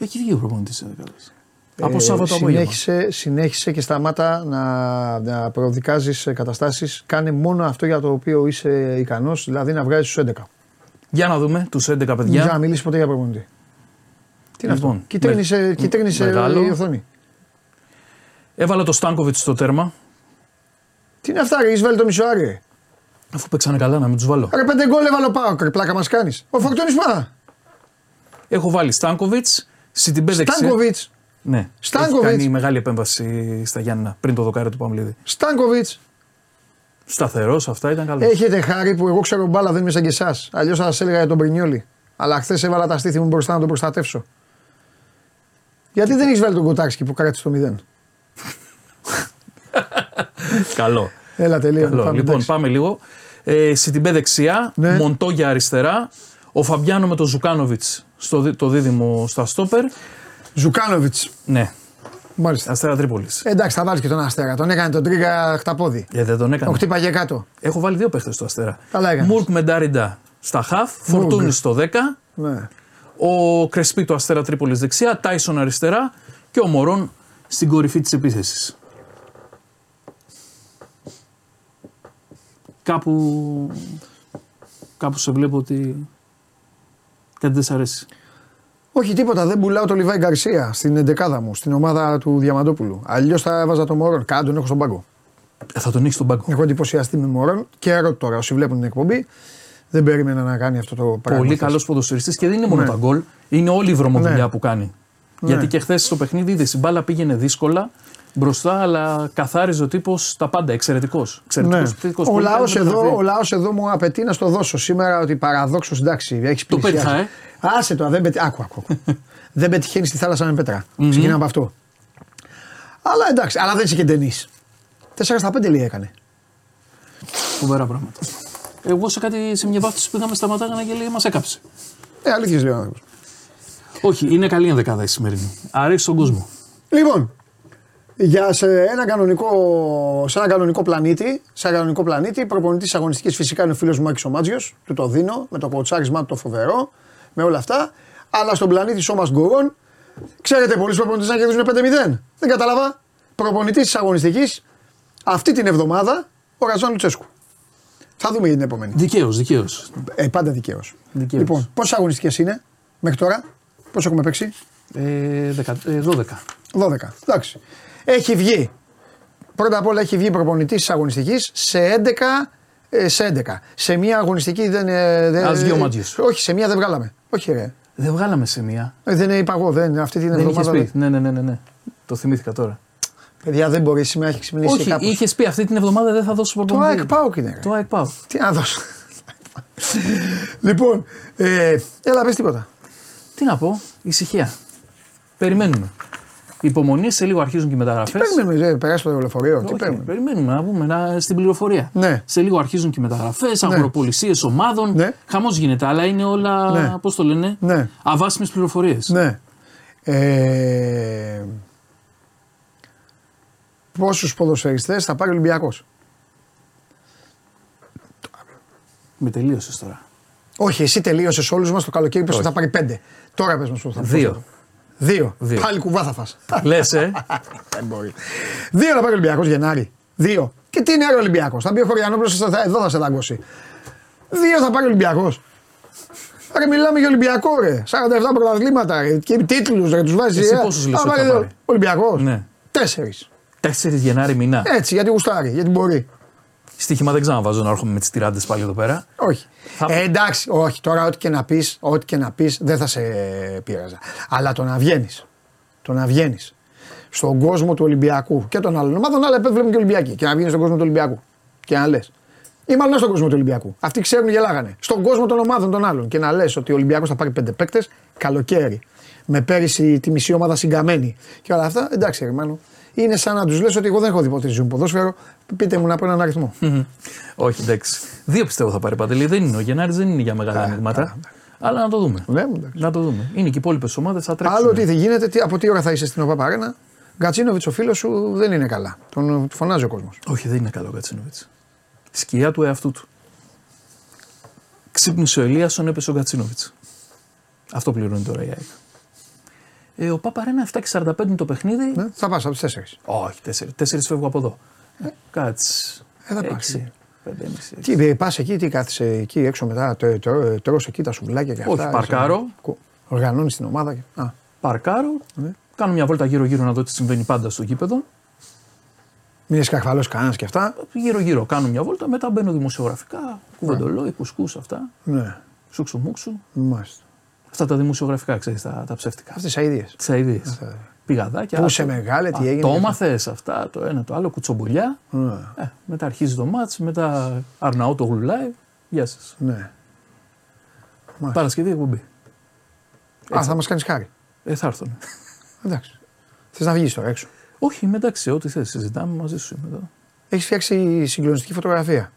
Έχει βγει ο προπονητής της δεκάδας. Από Ε, Σάββατο απόγευμα. συνέχισε, συνέχισε και σταμάτα να, να προδικάζεις καταστάσεις. Κάνε μόνο αυτό για το οποίο είσαι ικανός, δηλαδή να βγάζεις τους 11. Για να δούμε τους 11 Για παιδιά. να μιλήσεις ποτέ για προπονητή. Τι είναι Λοιπόν, αυτό; Κυτρίνησε, με- κυτρίνησε μεγάλο. η οθόνη. Έβαλα το Στάνκοβιτ στο τέρμα. Τι είναι αυτά, ρε, Ισβέλ το μισοάρι. Ρε. Αφού παίξανε καλά να μην τους βάλω. Ρε πέντε γκολ έβαλε ο Πάοκ, ρε πλάκα μας κάνεις. Ο Φορτώνης μα. Έχω βάλει Στάνκοβιτς, Σιτιμπέ δεξιά. Στάνκοβιτς, Ναι, Στάνκοβιτς. έχει κάνει μεγάλη επέμβαση στα Γιάννηνα πριν το δοκάρι του Παμλίδη. Στάνκοβιτς. Σταθερός, αυτά ήταν καλός. Έχετε χάρη που εγώ ξέρω μπάλα δεν είμαι σαν και εσάς. Αλλιώς θα σας έλεγα για τον Πρινιόλη. Αλλά χθες έβαλα τα στήθη μου μπροστά να τον προστατεύσω. Γιατί δεν έχεις βάλει τον Κοτάρσκι που κράτησε το 0. καλό. Έλα τελείω. καλό. λοιπόν, πάμε λίγο. Ε, Σιντιμπέ δεξιά, Ναι. Μοντόγια αριστερά, ο Φαμπιάνο με τον Ζουκάνοβιτς στο δι- το δίδυμο στα στόπερ. Ζουκάνοβιτς. Ναι, Μάλιστα. Αστέρα Τρίπολης. Εντάξει, θα βάλεις και τον Αστέρα. Τον έκανε τον Τρίγκα χταπόδι. Ε, δεν τον Τον έκανε. χτύπαγε κάτω. Έχω βάλει δύο παίχτες στο Αστέρα. Καλά έκανες. Μουρκ με Ντάριντα στα χαφ, Φορτούνη στο 10, Ναι. ο Κρεσπί του Αστέρα Τρίπολης δεξιά, Τάισον αριστερά και ο Μωρόν στην κορυφή της επίθεσης. Κάπου. Κάπου σε βλέπω ότι. Κάτι δεν σ' αρέσει. Όχι τίποτα, δεν πουλάω το Λιβάη Γκαρσία στην εντεκάδα μου, στην ομάδα του Διαμαντόπουλου. Αλλιώς θα έβαζα το Μωρόν. Κάτω τον έχω στον πάγκο. Ε, θα τον έχεις στον πάγκο. Έχω εντυπωσιαστεί με Μωρόν και ρωτώ τώρα όσοι βλέπουν την εκπομπή. Δεν περίμενα να κάνει αυτό το πράγμα. Πολύ χθες. καλός ποδοσφαιριστής και δεν είναι μόνο Ναι. τα γκολ, είναι όλη η βρωμοδουλειά Ναι. που κάνει. Ναι. Γιατί και χθες στο παιχνίδι είδες η μπάλα πήγαινε δύσκολα μπροστά, αλλά καθάριζε ο τύπος τα πάντα. Εξαιρετικός. Ναι. Ο λαός εδώ, ο λαός εδώ μου απαιτεί να στο δώσω σήμερα ότι παραδόξως εντάξει. Έχεις Το πέτυχα, ε. Άσε το, δεν πετυχαίνει. Άκου, άκου. *laughs* δεν πετυχαίνεις στη θάλασσα με πέτρα. Ξεκινάμε από αυτό. Αλλά εντάξει, αλλά δεν είσαι και ταινή. 4 στα 5 λέει έκανε. Φοβερά πράγματα. Εγώ σε, κάτι, σε μια βάφτιση που είχαμε σταματάγανε και λέει μας έκαψε. Ε, αλήθεια λέει ο άνθρωπος. Όχι, είναι καλή ενδεκάδα η σημερινή. Αρέσει στον κόσμο. Λοιπόν, για σε ένα κανονικό, σε ένα κανονικό πλανήτη, σε ένα κανονικό πλανήτη, προπονητής αγωνιστικής φυσικά είναι ο φίλος μου Άκης ο Μάτζιος, του το δίνω, με το κοτσάρισμά του το φοβερό, με όλα αυτά. Αλλά στον πλανήτη Σώμα Γκορών, ξέρετε πολλοί προπονητές να κερδίζουν 5-0. Δεν κατάλαβα. Προπονητής της αγωνιστικής αυτή την εβδομάδα ο Ραζάν Λουτσέσκου. Θα δούμε για την επόμενη. Δικαίως, δικαίως. Ε, πάντα δικαίως. Δικαίως. Λοιπόν, πόσες αγωνιστικές είναι μέχρι τώρα, πώ έχουμε παίξει; Ε, δεκα- ε, 12. 12. Εντάξει. Έχει βγει. Πρώτα απ' όλα έχει βγει προπονητής της αγωνιστικής σε 11. ε, σε 11. Σε μία αγωνιστική δεν. ε, δεν Ας βγει ο Μάτζιος. Όχι, σε μία δεν βγάλαμε. Όχι, ρε. Δεν βγάλαμε σε μία. Ε, Δεν είπα εγώ. Δεν, αυτή την Δεν είχες εβδομάδα. πει. Ναι, ναι, ναι, ναι, ναι. Το θυμήθηκα τώρα. Παιδιά δεν μπορεί σήμερα έχεις ξυπνήσει Όχι, κάπως. είχες πει αυτή την εβδομάδα δεν θα δώσω Το προπονητή. ΑΕΚ πάω και είναι. ρε. Το ΑΕΚ πάω. Τι να δώσω. λοιπόν, ε, έλα πες τίποτα. Τι να πω, ησυχία. Περιμένουμε. Υπομονή, σε λίγο αρχίζουν και οι μεταγραφές. Περιμένουμε, ε, περάσει το λεωφορείο. Τι περιμένουμε. περιμένουμε να πούμε να, στην πληροφορία. Ναι. Σε λίγο αρχίζουν και οι μεταγραφές, αγροπολισίες ομάδων. Ναι. Χαμός γίνεται, αλλά είναι όλα. Ναι. Πώς το λένε, Ναι. αβάσιμες πληροφορίες. Ναι. Ε, πόσους ποδοσφαιριστές θα πάρει ο Ολυμπιακός; Με τελείωσες τώρα. Όχι, εσύ τελείωσες όλους μας το καλοκαίρι που θα πάρει πέντε. Τώρα πες μας που θα Δύο. Δύο. Δύο. Πάλι κουβά θα φας. Λες, ε. *laughs* Δεν μπορεί. Δύο θα πάρει ο Ολυμπιακός Γενάρη. Δύο. Και τι είναι ο Ολυμπιακός. Θα μπει ο Χωριανόπουλος εδώ θα σε δαγκώσει. Δύο θα πάρει ο Ολυμπιακός. Ρε μιλάμε για Ολυμπιακό ρε. 47 πρωταθλήματα ρε. Και τίτλους ρε. Τους βάζεις. Εσύ ε. πόσους λες Α, ότι θα πάρει πάρει; Ολυμπιακός. Ναι. Τέσσερις. 4 Γενάρη μηνά. Έτσι γιατί γουστάρει. Γιατί μπορεί. Στοίχημα δεν ξαναβάζω να έρχομαι με τις τυράντες πάλι εδώ πέρα. Όχι. Θα- Ε, εντάξει, όχι. Τώρα ό,τι και να πεις, ό,τι και να πεις, δεν θα σε πείραζα. Αλλά το να βγαίνεις. Το να βγαίνεις στον κόσμο του Ολυμπιακού και των άλλων ομάδων, αλλά βλέπουμε και Ολυμπιακοί. Και να βγαίνεις στον κόσμο του Ολυμπιακού. Και να λες. Ή μάλλον στον κόσμο του Ολυμπιακού. Αυτοί ξέρουν γελάγανε. Στον κόσμο των ομάδων των άλλων. Και να λες ότι ο Ολυμπιακός θα πάρει πέντε παίκτες καλοκαίρι. Με πέρυσι τη μισή ομάδα συγκαμμένη και όλα αυτά. Εντάξει, Ερμάνο. Είναι σαν να τους λες ότι εγώ δεν έχω δει ποτέ ζωή ποδόσφαιρο. Πείτε μου να πω έναν αριθμό. Όχι, εντάξει. Δύο πιστεύω θα πάρει παντελή. Δεν είναι. Ο Γενάρης δεν είναι για μεγάλα ανοίγματα. Αλλά να το δούμε. Ναι, εντάξει. Να το δούμε. Είναι και οι υπόλοιπες ομάδες θα τρέξουν. Άλλο τι θα γίνεται, τι, από τι ώρα θα είσαι στην ΟΠΑ Γκατσίνοβιτ ο φίλος σου δεν είναι καλά. Τον φωνάζει ο κόσμος. Όχι, δεν είναι καλό ο Γκατσίνοβιτ. Σκιά του εαυτού του. Ξύπνησε ο Ελίασον, έπεσε ο Γκατσίνοβιτ. Αυτό πληρώνει τώρα η ΑΕΚ. Ε, ο Παπαρένα 7 και 45 είναι το παιχνίδι. Ναι, θα πας από τις 4. Όχι, 4. 4 φεύγω από εδώ. Ε, Κάτσε. Ε, θα πας. 6. 5,5. Τι πας εκεί, τι κάθεσαι εκεί έξω μετά, τρώ, τρώ, τρως εκεί τα σουβλάκια και αυτά. Όχι, παρκάρω. Οργανώνεις την ομάδα. Και... Α, Παρκάρω. Ναι. Κάνω μια βόλτα γύρω-γύρω να δω τι συμβαίνει πάντα στο γήπεδο. μην είσαι καρφαλό κανένας και αυτά. Γύρω-γύρω κάνω μια βόλτα. Μετά μπαίνω δημοσιογραφικά. Κουβεντολόι, κουσκούς αυτά. Ναι, Σούξου μουξου. μάλιστα. Αυτά τα δημοσιογραφικά, ξέρεις, τα, τα ψεύτικα. Αυτές τις αειδίε. Τις αειδίε. Πηγαδάκια. Πού α, σε το- μεγάλε, τι α, έγινε Το και έμαθες αυτά, το ένα, το άλλο, κουτσομπολιά. Ναι, Ε, μετά αρχίζει το μάτς, μετά Αρναού το live. Γεια σας. ναι. Παρασκευή εκπομπή. Α, θα μας κάνεις χάρη. Ε, θα έρθουν. Εντάξει. Θες να βγεις τώρα έξω. Όχι, είμαι εντάξει, ό,τι θες, συζητάμε μαζί σου είμαι εδώ. Έχεις φτιάξει συγκλονιστική φωτογραφία.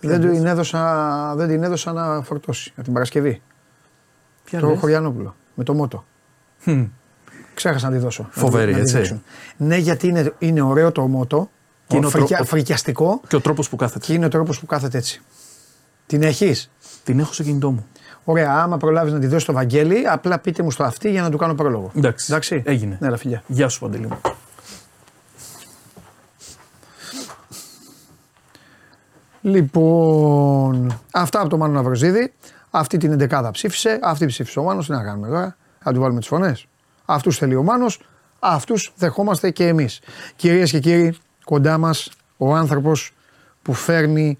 Δεν, του την έδωσα, δεν την έδωσα να φορτώσει από την Παρασκευή. Ποια το λες; Χωριανόπουλο. Με το μότο. Χμ. Ξέχασα να τη δώσω. Να Φοβερή, τη- να τη έτσι. δείξουν. Ναι, γιατί είναι, είναι ωραίο το μότο. Και είναι ο φρικια- τρο- ο- φρικιαστικό Και ο τρόπος που κάθεται. και είναι ο τρόπος που κάθεται έτσι. Την έχεις; Την έχω στο κινητό μου. Ωραία, άμα προλάβεις να τη δώσεις το Βαγγέλη, απλά πείτε μου στο αυτή για να του κάνω πρόλογο. Εντάξει. Εντάξει; Έγινε. Ναι, έλα, φιλιά. Γεια σου Παντελή μου. Λοιπόν, αυτά από το Μάνο Ναυροζίδη. Αυτή την εντεκάδα ψήφισε. Αυτή ψήφισε ο Μάνος. Τι να κάνουμε τώρα. Θα του βάλουμε τις φωνές. Αυτούς θέλει ο Μάνος. Αυτούς δεχόμαστε και εμείς. Κυρίες και κύριοι, κοντά μας ο άνθρωπος που φέρνει,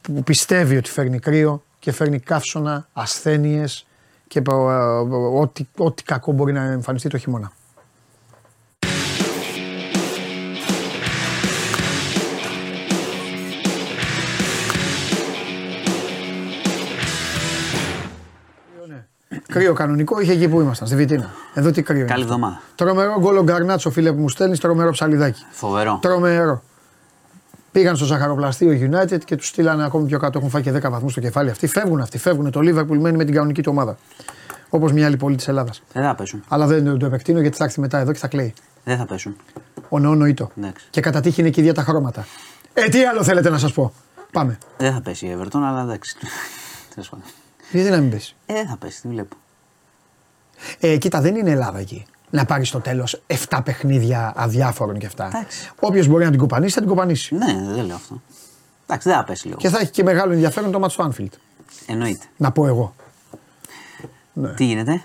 που πιστεύει ότι φέρνει κρύο και φέρνει καύσωνα, ασθένειες και ε, ό,τι, ό,τι κακό μπορεί να εμφανιστεί το χειμώνα. Κρύο κανονικό είχε εκεί που ήμασταν, στη Βιτίνα. Εδώ τι κρύο. είναι Καλή αυτό. εβδομάδα. Τρομερό γκολ Γκαρνάτσο, φίλε που μου στέλνεις, τρομερό ψαλιδάκι. Φοβερό. Τρομερό. Πήγαν στο ζαχαροπλαστείο United και τους στείλανε ακόμη πιο κάτω. Έχουν φάει και 10 βαθμούς στο κεφάλι. Αυτοί φεύγουν, αυτοί φεύγουν. Το Liverpool μένει με την κανονική του ομάδα. Όπως μια άλλη πόλη της Ελλάδας. Δεν θα πέσουν. Αλλά δεν το επεκτείνω γιατί θα έρθει μετά εδώ και θα κλαίει. Δεν θα πέσουν. Ο νοονοήτο. Εντάξει. Και κατά τύχη είναι και ίδια τα χρώματα. Ε, τι άλλο θέλετε να σας πω. Πάμε. Δεν θα πέσει η Everton, αλλά εντάξει. Τέλο πάντων. Γιατί να μην πέσει; Ε, δεν θα πέσει, τι βλέπω. Ε, κοίτα, δεν είναι Ελλάδα εκεί. Να πάρεις στο τέλος 7 παιχνίδια αδιάφορων και αυτά. Εντάξει. Όποιος μπορεί να την κοπανίσει, θα την κοπανίσει. Ναι, δεν λέω αυτό. Εντάξει, δεν θα πέσει λίγο. Και θα έχει και μεγάλο ενδιαφέρον το μάτι στο Anfield. Εννοείται. Να πω εγώ. Τι γίνεται,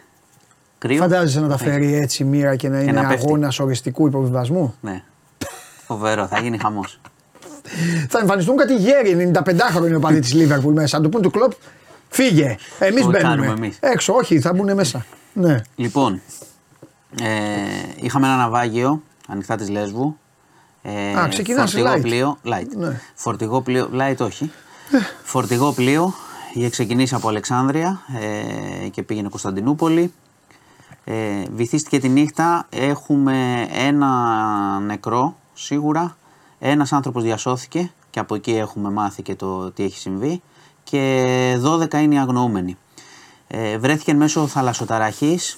Κρύο; Φαντάζεσαι να τα φέρει έτσι η μοίρα και να είναι να πέφτει. αγώνας οριστικού υποβιβασμού; Ναι. Φοβερό, θα γίνει χαμός. Θα εμφανιστούν κάτι γέροι 95χρονοι οπαδοί της Λίβερπουλ μέσα. Να του πούν του κλοπ, φύγε. Εμείς Το κάνουμε μπαίνουμε. εμείς. Έξω, όχι, θα μπουν μέσα. Ναι. Λοιπόν, ε, είχαμε ένα ναυάγιο ανοιχτά της Λέσβου. Ε, Α, ξεκινάς φορτηγό light. πλοίο. Light. Ναι. Φορτηγό πλοίο. Light όχι. φορτηγό πλοίο. Είχε ξεκινήσει από Αλεξάνδρεια ε, και πήγαινε Κωνσταντινούπολη. Ε, βυθίστηκε τη νύχτα. Έχουμε ένα νεκρό σίγουρα. Ένας άνθρωπος διασώθηκε και από εκεί έχουμε μάθει και το τι έχει συμβεί. Και 12 είναι οι αγνοούμενοι. Ε, βρέθηκε εν μέσω θαλασσοταραχής.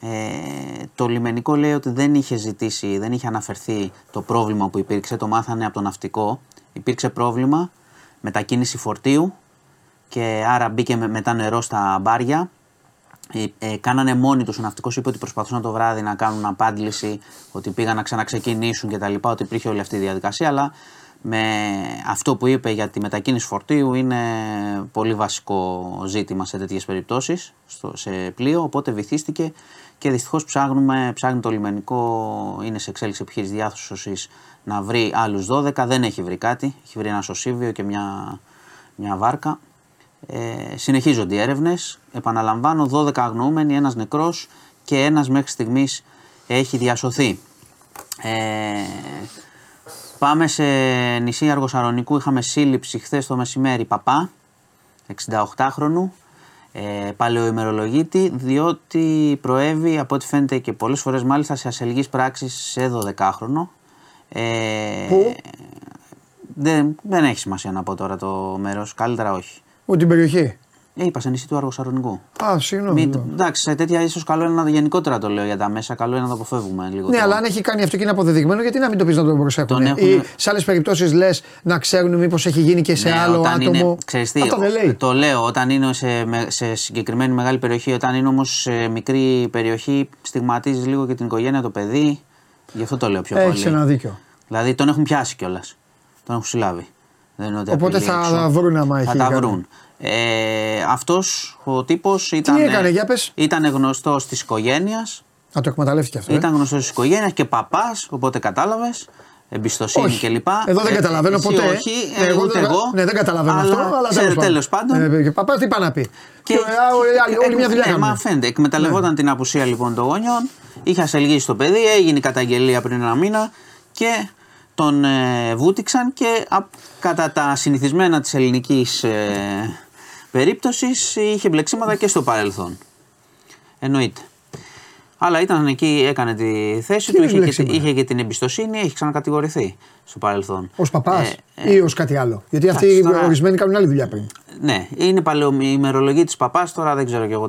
Ε, το λιμενικό λέει ότι δεν είχε ζητήσει, δεν είχε αναφερθεί το πρόβλημα που υπήρξε. Το μάθανε από το ναυτικό. Υπήρξε πρόβλημα μετακίνηση φορτίου και άρα μπήκε με, μετά νερό στα μπάρια. Ε, ε, κάνανε μόνοι τους. Ο ναυτικός είπε ότι προσπαθούσαν το βράδυ να κάνουν απάντηση, ότι πήγαν να ξαναξεκινήσουν κτλ. Ότι υπήρχε όλη αυτή η διαδικασία. Αλλά με αυτό που είπε για τη μετακίνηση φορτίου είναι πολύ βασικό ζήτημα σε τέτοιες περιπτώσεις, σε πλοίο. Οπότε βυθίστηκε και δυστυχώς ψάχνουμε, ψάχνει το λιμενικό, είναι σε εξέλιξη επιχείρηση διάθεσης να βρει άλλους 12. Δεν έχει βρει κάτι. Έχει βρει ένα σωσίβιο και μια, μια βάρκα. Ε, συνεχίζονται οι έρευνες. Επαναλαμβάνω, 12 αγνοούμενοι, ένας νεκρός και ένας μέχρι στιγμής έχει διασωθεί. Ε, Πάμε σε νησί Αργοσαρονικού. Είχαμε σύλληψη χθες το μεσημέρι παπά, 68χρονου, ε, παλαιοημερολογήτη, διότι προέβη από ό,τι φαίνεται και πολλές φορές μάλιστα σε ασελγείς πράξεις σε 12χρονο. Ε, Πού; Δεν, δεν έχει σημασία να πω τώρα το μέρος, καλύτερα όχι. Ούτε την περιοχή; Ε, είπα σε νησί του Αργοσαρονικού. Α, συγγνώμη. Μην, εντάξει, σε τέτοια ίσως καλό είναι να γενικότερα το λέω για τα μέσα, καλό είναι να το αποφεύγουμε λίγο. Ναι, το- αλλά αν έχει κάνει αυτό και είναι αποδεδειγμένο, γιατί να μην το πεις να τον προσέχουν. Τον έχουν- Ή σε άλλες περιπτώσεις λες να ξέρουν μήπως έχει γίνει και σε Ναι, άλλο όταν άτομο; Είναι, ξέρεις τι, Αυτό δεν λέει. Το λέω όταν είναι σε, με- σε συγκεκριμένη μεγάλη περιοχή, όταν είναι όμως σε μικρή περιοχή, στιγματίζεις λίγο και την οικογένεια, το παιδί. Γι' αυτό το λέω πιο Έχεις πολύ. ένα δίκιο. Δηλαδή τον έχουν πιάσει κιόλας. Τον έχουν συλλάβει. Δεν είναι ότι Οπότε απειλεί θα έξω. βρουν άμα Θα έχει τα κάνει. βρουν. Ε, Αυτός ο τύπος ήταν, έκανε, για πες. ήταν γνωστός της οικογένειας. Να το εκμεταλλεύτηκε αυτό. ε. Ήταν γνωστός της οικογένειας και παπάς, οπότε κατάλαβες. Εμπιστοσύνη Όχι. κλπ. Εδώ δεν Ε, καταλαβαίνω εσύ ποτέ. Όχι, Ναι, ε, ούτε δεν, εγώ. Ναι, δεν καταλαβαίνω αλλά, αυτό, αλλά ξέρετε, τέλος τέλος πάντων. Ε, και παπά τι πάει να πει. Και, Και- ε, α, όλοι, όλοι μια δουλειά ε, κάνουν. Μα φαίνεται. Εκμεταλλευόταν την απουσία λοιπόν των γονιών. Είχε ασελγήσει το παιδί, έγινε η καταγγελία πριν ένα μήνα και τον ε, βούτυξαν και α, κατά τα συνηθισμένα της ελληνικής ε, περίπτωσης είχε μπλεξίματα και στο παρελθόν. Εννοείται. Αλλά ήταν εκεί, έκανε τη θέση Τι του, είναι είχε και, μπλεξίματα; είχε και την εμπιστοσύνη, έχει ξανακατηγορηθεί στο παρελθόν. Ω παπάς Ε, ή ως κάτι άλλο; Γιατί αυτοί εντάξει, τώρα- ορισμένοι κάνουν άλλη δουλειά πριν. Ναι, είναι παλαιοημερολογή της παπάς. Τώρα δεν ξέρω και εγώ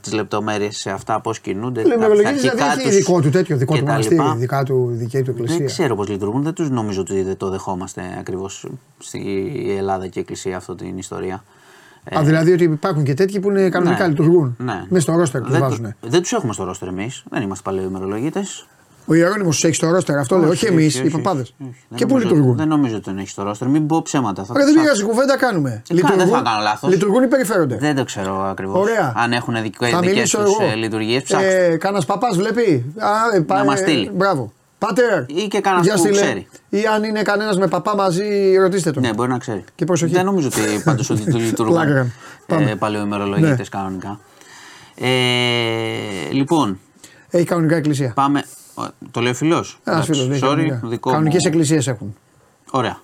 τις λεπτομέρειες σε αυτά, πώς κινούνται. Η τα ημερολογία δηλαδή αρχικά έχει τους δικό του τέτοιο, δικό και του τα μοναστήρι, λοιπά. δικά του, δική του Δεν εκκλησία. ξέρω πώς λειτουργούν. Δεν τους νομίζω ότι δεν το δεχόμαστε ακριβώς στη Ελλάδα και η Εκκλησία αυτή την ιστορία. Ε, Α, δηλαδή ότι υπάρχουν και τέτοιοι που είναι κανονικά ναι, λειτουργούν. Ναι. Μέσα στο ρόστερ του δεν, βάζουν. δεν τους έχουμε στο ρόστερ εμείς. Δεν είμαστε παλαιοημερολογίτε. Ο Ιερόνιμος έχει στο ρόστερ, αυτό λέω. Όχι εμείς, οι παπάδε. Και πού λειτουργούν; Δεν νομίζω ότι τον έχει στο ρόστερ. Μην πω ψέματα. Θα Ωραία, το δεν ψάξω. πειράζει, κουβέντα κάνουμε. Ε, καλά, δεν θα κάνω λάθος. Λειτουργούν ή περιφέρονται. Δεν το ξέρω ακριβώς. Ωραία. Αν έχουν δικές Θα τους μιλήσω εγώ. λειτουργίες, ψάξτε. Ε, Κάνα παπάς βλέπει. Α, ε, πά- μας ε, στείλει. Μπράβο. Πάτερ. Ή και κανένας Για που στείλε. ξέρει. Ή αν είναι κανένας με παπά μαζί, ρωτήστε τον. Ναι, μπορεί να ξέρει. Και προσοχή. Δεν νομίζω ότι πάντως ότι του *laughs* λειτουργούν Πλάκα. Πάμε. ε, παλαιοημερολογίτες Ναι. κανονικά. Ε, λοιπόν, Έχει κανονικά εκκλησία. πάμε. ο, Το λέει ο φιλό. Ένας φίλος δεν Sorry, δικό Κανονικές μου. εκκλησίες έχουν. Ωραία.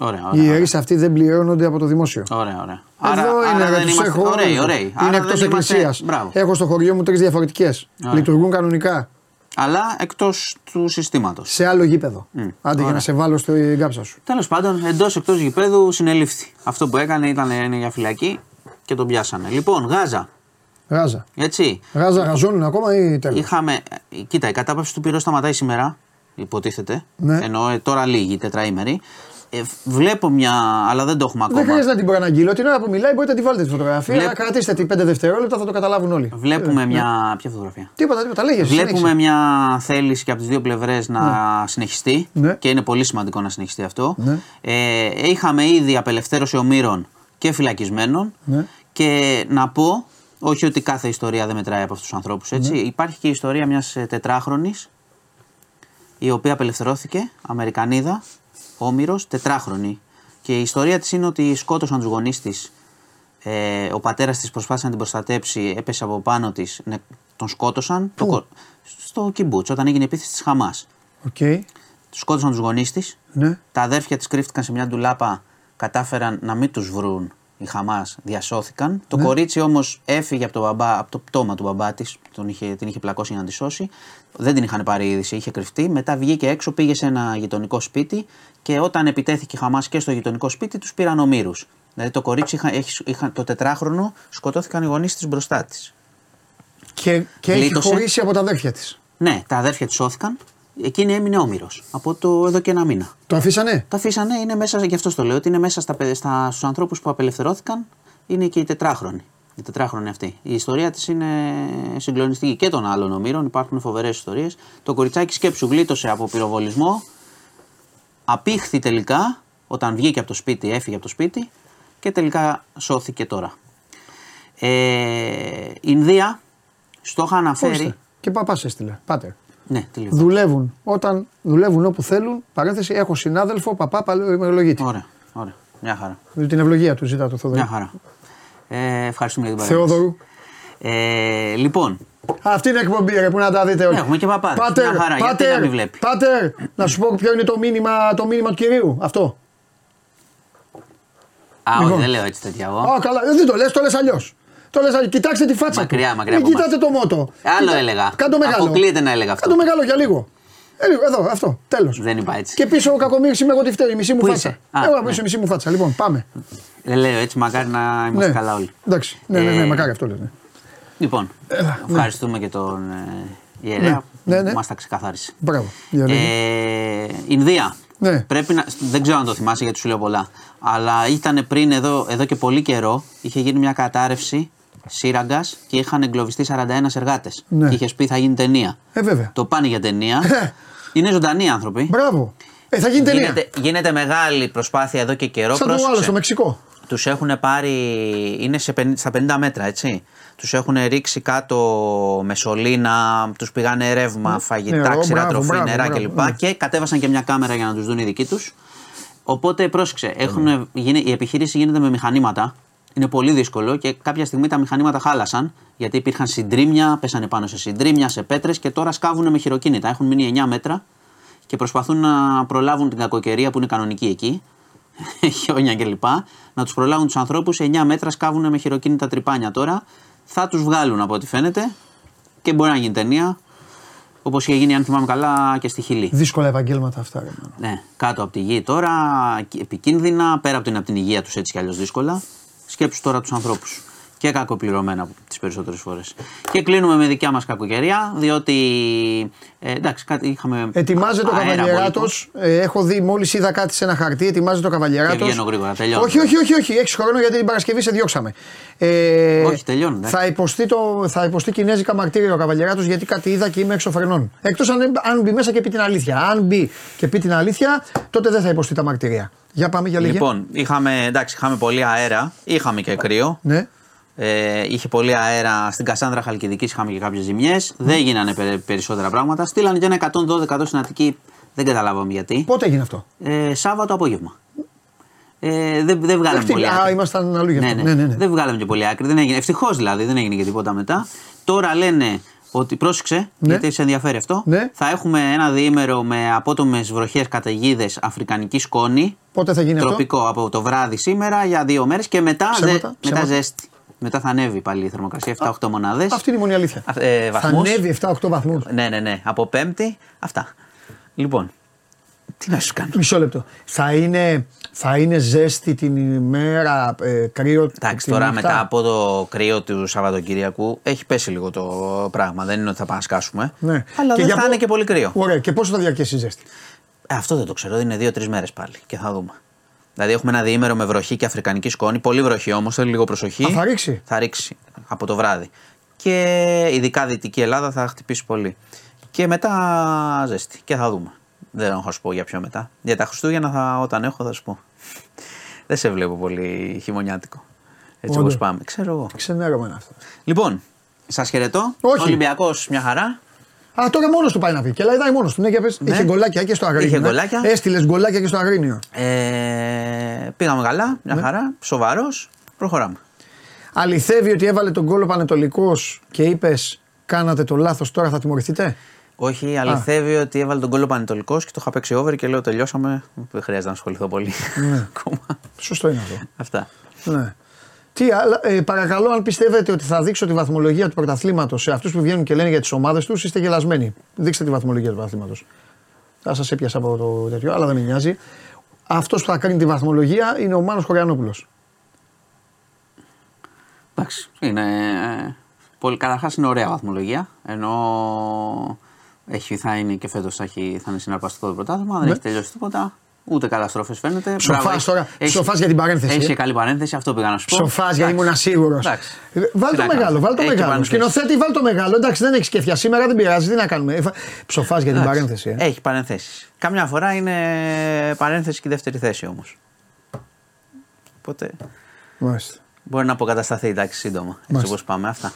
Ωραία, Οι ωραία. ωραία. ιερεί αυτοί δεν πληρώνονται από το δημόσιο. Ωραία, ωραία. Εδώ είναι, άρα ρε, δεν τους είμαστε. έχω. Ωραίοι, ωραίοι. Άρα Είναι δεν εκτό είμαστε- εκκλησίας. Μπράβο. Έχω στο χωριό μου τρεις διαφορετικές. Ωραία. Λειτουργούν κανονικά. Αλλά εκτός του συστήματος. Σε άλλο γήπεδο. Άντε για ωραία. να σε βάλω στην κάψα σου. Τέλος πάντων, εντός εκτός γηπέδου συνελήφθη. Αυτό που έκανε ήταν είναι για φυλακή και τον πιάσανε. Λοιπόν, Γάζα. Γάζα. Έτσι. Γάζα γαζώνουν ακόμα ή τέλος; Είχαμε. ε, Κοίτα, η κατάπαυση του πυρός σταματάει σήμερα, υποτίθεται. Ναι. Ενώ ε, τώρα λίγη, τετραήμερη. Ε, βλέπω μια. αλλά δεν το έχουμε ακόμα. Δεν χρειάζεται να την προαναγγείλω. Την ώρα που μιλάει μπορείτε να τη βάλετε τη φωτογραφία. Βλέπ- Κρατήστε την 5 δευτερόλεπτα, θα το καταλάβουν όλοι. Βλέπουμε Ε, μια. Ποια φωτογραφία; Τίποτα, τίποτα. Λέγε. Βλέπουμε μια θέληση και από τις δύο πλευρές να συνεχιστεί Ναι. και είναι πολύ σημαντικό να συνεχιστεί αυτό. Ναι. Ε, είχαμε ήδη απελευθέρωση ομήρων και φυλακισμένων Ναι. και να πω, όχι ότι κάθε ιστορία δεν μετράει από αυτούς τους ανθρώπους. Ναι. Υπάρχει και η ιστορία μιας τετράχρονης η οποία απελευθερώθηκε, Αμερικανίδα, Όμηρος, τετράχρονη. Και η ιστορία της είναι ότι σκότωσαν τους γονείς της. Ε, ο πατέρας της προσπάθησε να την προστατέψει, έπεσε από πάνω της, ναι, τον σκότωσαν. Το κο- στο κιμπούτς, όταν έγινε η επίθεση της Χαμάς. Οκ. Τους σκότωσαν τους γονείς της. Ναι. Τα αδέρφια της κρύφτηκαν σε μια ντουλάπα, κατάφεραν να μην τους βρουν οι Χαμάς, διασώθηκαν. Ναι. Το κορίτσι όμως έφυγε από, το μπαμπά, από το πτώμα του μπαμπά της, τον είχε, την είχε πλακώσει για να τη σώσει. Δεν την είχαν πάρει είδηση, είχε κρυφτεί. Μετά βγήκε έξω, πήγε σε ένα γειτονικό σπίτι και όταν επιτέθηκε η Χαμάς και στο γειτονικό σπίτι τους πήραν ομήρους. Δηλαδή το κορίτσι είχα, έχει- είχα- το τετράχρονο σκοτώθηκαν οι γονείς της μπροστά της. Και, και έχει Γλίτωσε. χωρίσει από τα αδέρφια της. Ναι, τα αδέρφια της σώθηκαν, εκείνη έμεινε όμηρος από το εδώ και ένα μήνα. Το αφήσανε; Τα αφήσανε, είναι μέσα, γι' αυτό το λέω, ότι είναι μέσα στα, παιδε- στα, στους ανθρώπους που απελευθερώθηκαν, είναι και οι τετράχρονοι. Η τετράχρονη αυτή. Η ιστορία της είναι συγκλονιστική και των άλλων ομήρων, υπάρχουν φοβερές ιστορίες. Το κοριτσάκι σκέψου γλίτωσε από πυροβολισμό, απήχθη τελικά, όταν βγήκε από το σπίτι, έφυγε από το σπίτι και τελικά σώθηκε τώρα. Ε, Ινδία, στο είχα αναφέρει. Ορίστε. Και παπά έστειλε. Πάτερ. Ναι, τι λέω. Δουλεύουν όταν δουλεύουν όπου θέλουν. Παρένθεση, έχω συνάδελφο παπά παλαιοημερολογίτη. Ωραία, ωραία. Μια χαρά. Την ευλογία του ζητά το Θοδωρή. Μια χαρά. Ε, ευχαριστούμε για την παρέμβαση. Θεόδωρου. Ε, λοιπόν, Αυτή είναι εκπομπή, ρε, που να τα δείτε όλοι. Έχουμε και παπάδες. Πάτερ, Μια χαρά, γιατί πάτερ, να μην βλέπει. πάτερ, να σου πω ποιο είναι το μήνυμα, το μήνυμα του κυρίου. Αυτό. α, Λοιπόν. όχι, δεν λέω έτσι τέτοια εγώ. Α, καλά, δεν το λες, το λες αλλιώς. Το λες αλλιώς. Κοιτάξτε τη φάτσα Μακριά, του. μακριά Μην από κοιτάτε το μότο. Άλλο Κοίτα- έλεγα. Κάντο μεγάλο. Αποκλείεται να έλεγα αυτό. Κάντο μεγάλο για λίγο. Ε, λίγο, εδώ, αυτό, τέλος. Δεν είπα έτσι. Και πίσω ο κακομίρι είμαι εγώ τη φταίει, η μισή μου Πού φάτσα. είσαι; Α, εγώ ναι. πίσω η μισή μου φάτσα. Λοιπόν, πάμε. Δεν λέω έτσι, μακάρι να είμαστε Ναι. καλά όλοι. Εντάξει. Ναι, ναι, ναι, Ε, μακάρι αυτό λένε. Λοιπόν, ευχαριστούμε και τον ε, ιερέα Ναι, ναι, που ναι. μας τα ξεκαθάρισε. Μπράβο. Για λέγε. Ε, Ινδία. Ναι. Πρέπει να, δεν ξέρω αν το θυμάσαι γιατί σου λέω πολλά. Αλλά ήταν πριν εδώ, εδώ και πολύ καιρό, είχε γίνει μια κατάρρευση σύραγγα και είχαν εγκλωβιστεί 41 εργάτε. Ναι. Και είχες πει θα γίνει ταινία. Ε, βέβαια. Το πάνε για ταινία. Ε. Είναι ζωντανοί άνθρωποι. Μπράβο. Ε, θα γίνει ταινία. Γίνεται, γίνεται μεγάλη προσπάθεια εδώ και καιρό. Σαν το Πρόσεξε. άλλο στο Μεξικό. Τους έχουν πάρει, είναι σε, πεν- στα 50 μέτρα έτσι. Τους έχουν ρίξει κάτω με σωλήνα, τους πήγανε ρεύμα, φαγητά, νερό, ξηρά μπράβο, τροφή, μπράβο, νερά μπράβο, κλπ. ναι. Και κατέβασαν και μια κάμερα για να τους δουν οι δικοί τους. Οπότε πρόσεξε, έχουν, γίνει, η επιχείρηση γίνεται με μηχανήματα. Είναι πολύ δύσκολο και κάποια στιγμή τα μηχανήματα χάλασαν γιατί υπήρχαν συντρίμια, πέσανε πάνω σε συντρίμια, σε πέτρες και τώρα σκάβουν με χειροκίνητα. Έχουν μείνει 9 μέτρα και προσπαθούν να προλάβουν την κακοκαιρία που είναι κανονική εκεί, *laughs* χιόνια κλπ. Να τους προλάβουν τους ανθρώπους. 9 μέτρα σκάβουν με χειροκίνητα τρυπάνια τώρα. Θα τους βγάλουν από ό,τι φαίνεται και μπορεί να γίνει ταινία. Όπως είχε γίνει, αν θυμάμαι καλά, και στη Χιλή. Δύσκολα επαγγέλματα αυτά. Ρε, μάνα. Ναι, κάτω από τη γη τώρα, επικίνδυνα, πέρα από την, από την υγεία τους έτσι κι αλλιώς δύσκολα. Σκέψου τώρα τους ανθρώπους. Και κακοπληρωμένα τις περισσότερες φορές. Και κλείνουμε με δικιά μας κακοκαιρία, διότι. Ε, εντάξει, κάτι είχαμε. Ετοιμάζεται ο αέρα Καβαλιεράτος. απόλυτο. Ε, έχω δει, μόλις είδα κάτι σε ένα χαρτί. Ετοιμάζεται ο Καβαλιεράτος. Και βγαίνω γρήγορα, τελειώνω. Όχι, όχι, όχι, όχι. Έχει χρόνο γιατί την Παρασκευή σε διώξαμε. Ε, Όχι, τελειώνω, εντάξει. Θα υποστεί, το, θα υποστεί κινέζικα μαρτύριο ο Καβαλιεράτος γιατί κάτι είδα και είμαι εξωφρενών. Εκτός αν, αν μπει μέσα και πει την αλήθεια. Αν μπει και πει την αλήθεια, τότε δεν θα υποστεί τα μαρτυρία. Για πάμε για λίγη. Λοιπόν, είχαμε, εντάξει, είχαμε πολύ αέρα, είχαμε και κρύο. Ναι. Ε, είχε πολύ αέρα στην Κασάνδρα Χαλκιδικής, είχαμε και κάποιες ζημιές. Δεν γίνανε περι- περισσότερα πράγματα. Στείλανε και ένα 112 στην Αττική, δεν καταλάβαμε γιατί. Πότε έγινε αυτό; Ε, Σάββατο απόγευμα. Ε, δεν, δεν βγάλαμε Αυτή- πολύ α, άκρη. ήμασταν αλλού γι' αυτό. Ναι, ναι. Ναι, ναι, ναι. Δεν βγάλαμε και πολύ άκρη. Δεν έγινε. Ευτυχώς δηλαδή δεν έγινε και τίποτα μετά. Τώρα λένε ότι πρόσεξε, Ναι. γιατί σε ενδιαφέρει αυτό. Ναι. Θα έχουμε ένα διήμερο με απότομες βροχές καταιγίδες αφρικανική σκόνη. Πότε θα γίνει Τροπικό από το βράδυ σήμερα για δύο μέρες και μετά, Ψέματα, μετά ψέματα. ζέστη. Μετά θα ανέβει πάλι η θερμοκρασία 7-8 μονάδες. αυτό. Αυτή είναι η μόνη αλήθεια. Ε, θα βαθμούς. ανέβει 7-8 βαθμούς. Ναι, ναι, ναι. Από Πέμπτη, αυτά. Λοιπόν, τι να σου κάνω. Μισό λεπτό. Θα είναι, θα είναι ζέστη την ημέρα, ε, κρύο Εντάξει, τη τώρα νύχτα; μετά από το κρύο του Σαββατοκύριακου έχει πέσει λίγο το πράγμα. Δεν είναι ότι θα πάμε να σκάσουμε. Ναι. Αλλά δεν για θα πο- είναι και πολύ κρύο. Ωραία. Και πόσο θα διαρκέσει η ζέστη; Ε, αυτό δεν το ξέρω. Είναι δύο-τρεις μέρες πάλι και θα δούμε. Δηλαδή έχουμε ένα διήμερο με βροχή και αφρικανική σκόνη. Πολύ βροχή όμως, θέλει λίγο προσοχή. Α, θα ρίξει. Θα ρίξει από το βράδυ. Και ειδικά Δυτική Ελλάδα θα χτυπήσει πολύ. Και μετά ζέστη. Και θα δούμε. Δεν έχω να σου πω για πιο μετά. Για τα Χριστούγεννα θα, όταν έχω θα σου πω. Δεν σε βλέπω πολύ χειμωνιάτικο. Έτσι Όντως. όπως πάμε. Ξέρω εγώ. Ξενέρωμα είναι αυτό. Λοιπόν, σας χαιρετώ. Όχι. Ολυμπιακός μια χαρά. Α, τώρα μόνος του πάει να πει. Και λαϊδάει μόνος του. Ναι, για πες. Ναι. Είχε γκολάκια και στο Αγρίνιο. Είχε ναι. γκολάκια. Έστειλες γκολάκια και στο Αγρίνιο. Ε, πήγαμε καλά, μια χαρά. Σοβαρός. Προχωράμε. Αληθεύει ότι έβαλε τον γκολ ο Πανετολικός και είπες Κάνατε το λάθος, τώρα θα τιμωρηθείτε. Όχι, αληθεύει ότι έβαλε τον κόλλο Πανετολικός και το είχα παίξει over και λέω τελειώσαμε. Δεν χρειάζεται να ασχοληθώ πολύ. Ναι. *laughs* Ακόμα. Σωστό είναι αυτό. Αυτά. Ναι. Τι άλλα, ε, παρακαλώ, αν πιστεύετε ότι θα δείξω τη βαθμολογία του πρωταθλήματος σε αυτούς που βγαίνουν και λένε για τις ομάδες τους, είστε γελασμένοι. Δείξτε τη βαθμολογία του πρωταθλήματος. Θα σας έπιασα από το τέτοιο, αλλά δεν με νοιάζει. Αυτός που θα κάνει τη βαθμολογία είναι ο Μάνος Χωριανόπουλος. Εντάξει. Είναι. ε, Πολύ, καταρχάς είναι ωραία βαθμολογία. Ενώ έχει, θα είναι και φέτος θα, έχει- θα είναι συναρπαστικό το πρωτάθλημα. Δεν Ναι. έχει τελειώσει τίποτα. Ούτε καταστροφές φαίνεται. Ψοφάς Μπράβο, τώρα, έχεις- ψοφάς για την παρένθεση, Έχει ε. και καλή παρένθεση, αυτό πήγα να σου πω. Ψοφά γιατί Εντάξει. ήμουν σίγουρο. Εντάξει. Βάλ Τι το να μεγάλο, κάνουμε. βάλ το Έχει και μεγάλο. παρένθεση. Σκηνοθέτη, βάλ το μεγάλο. Εντάξει, δεν έχει κεφιά σήμερα, δεν πειράζει. Τι να κάνουμε. Ψοφά για την Εντάξει. παρένθεση. Ε. Έχει παρένθεση. Καμιά φορά είναι παρένθεση και δεύτερη θέση όμως. Οπότε Μάλιστα. μπορεί να αποκατασταθεί εντάξει σύντομα. Έτσι Μάλιστα. όπως πάμε. Αυτά.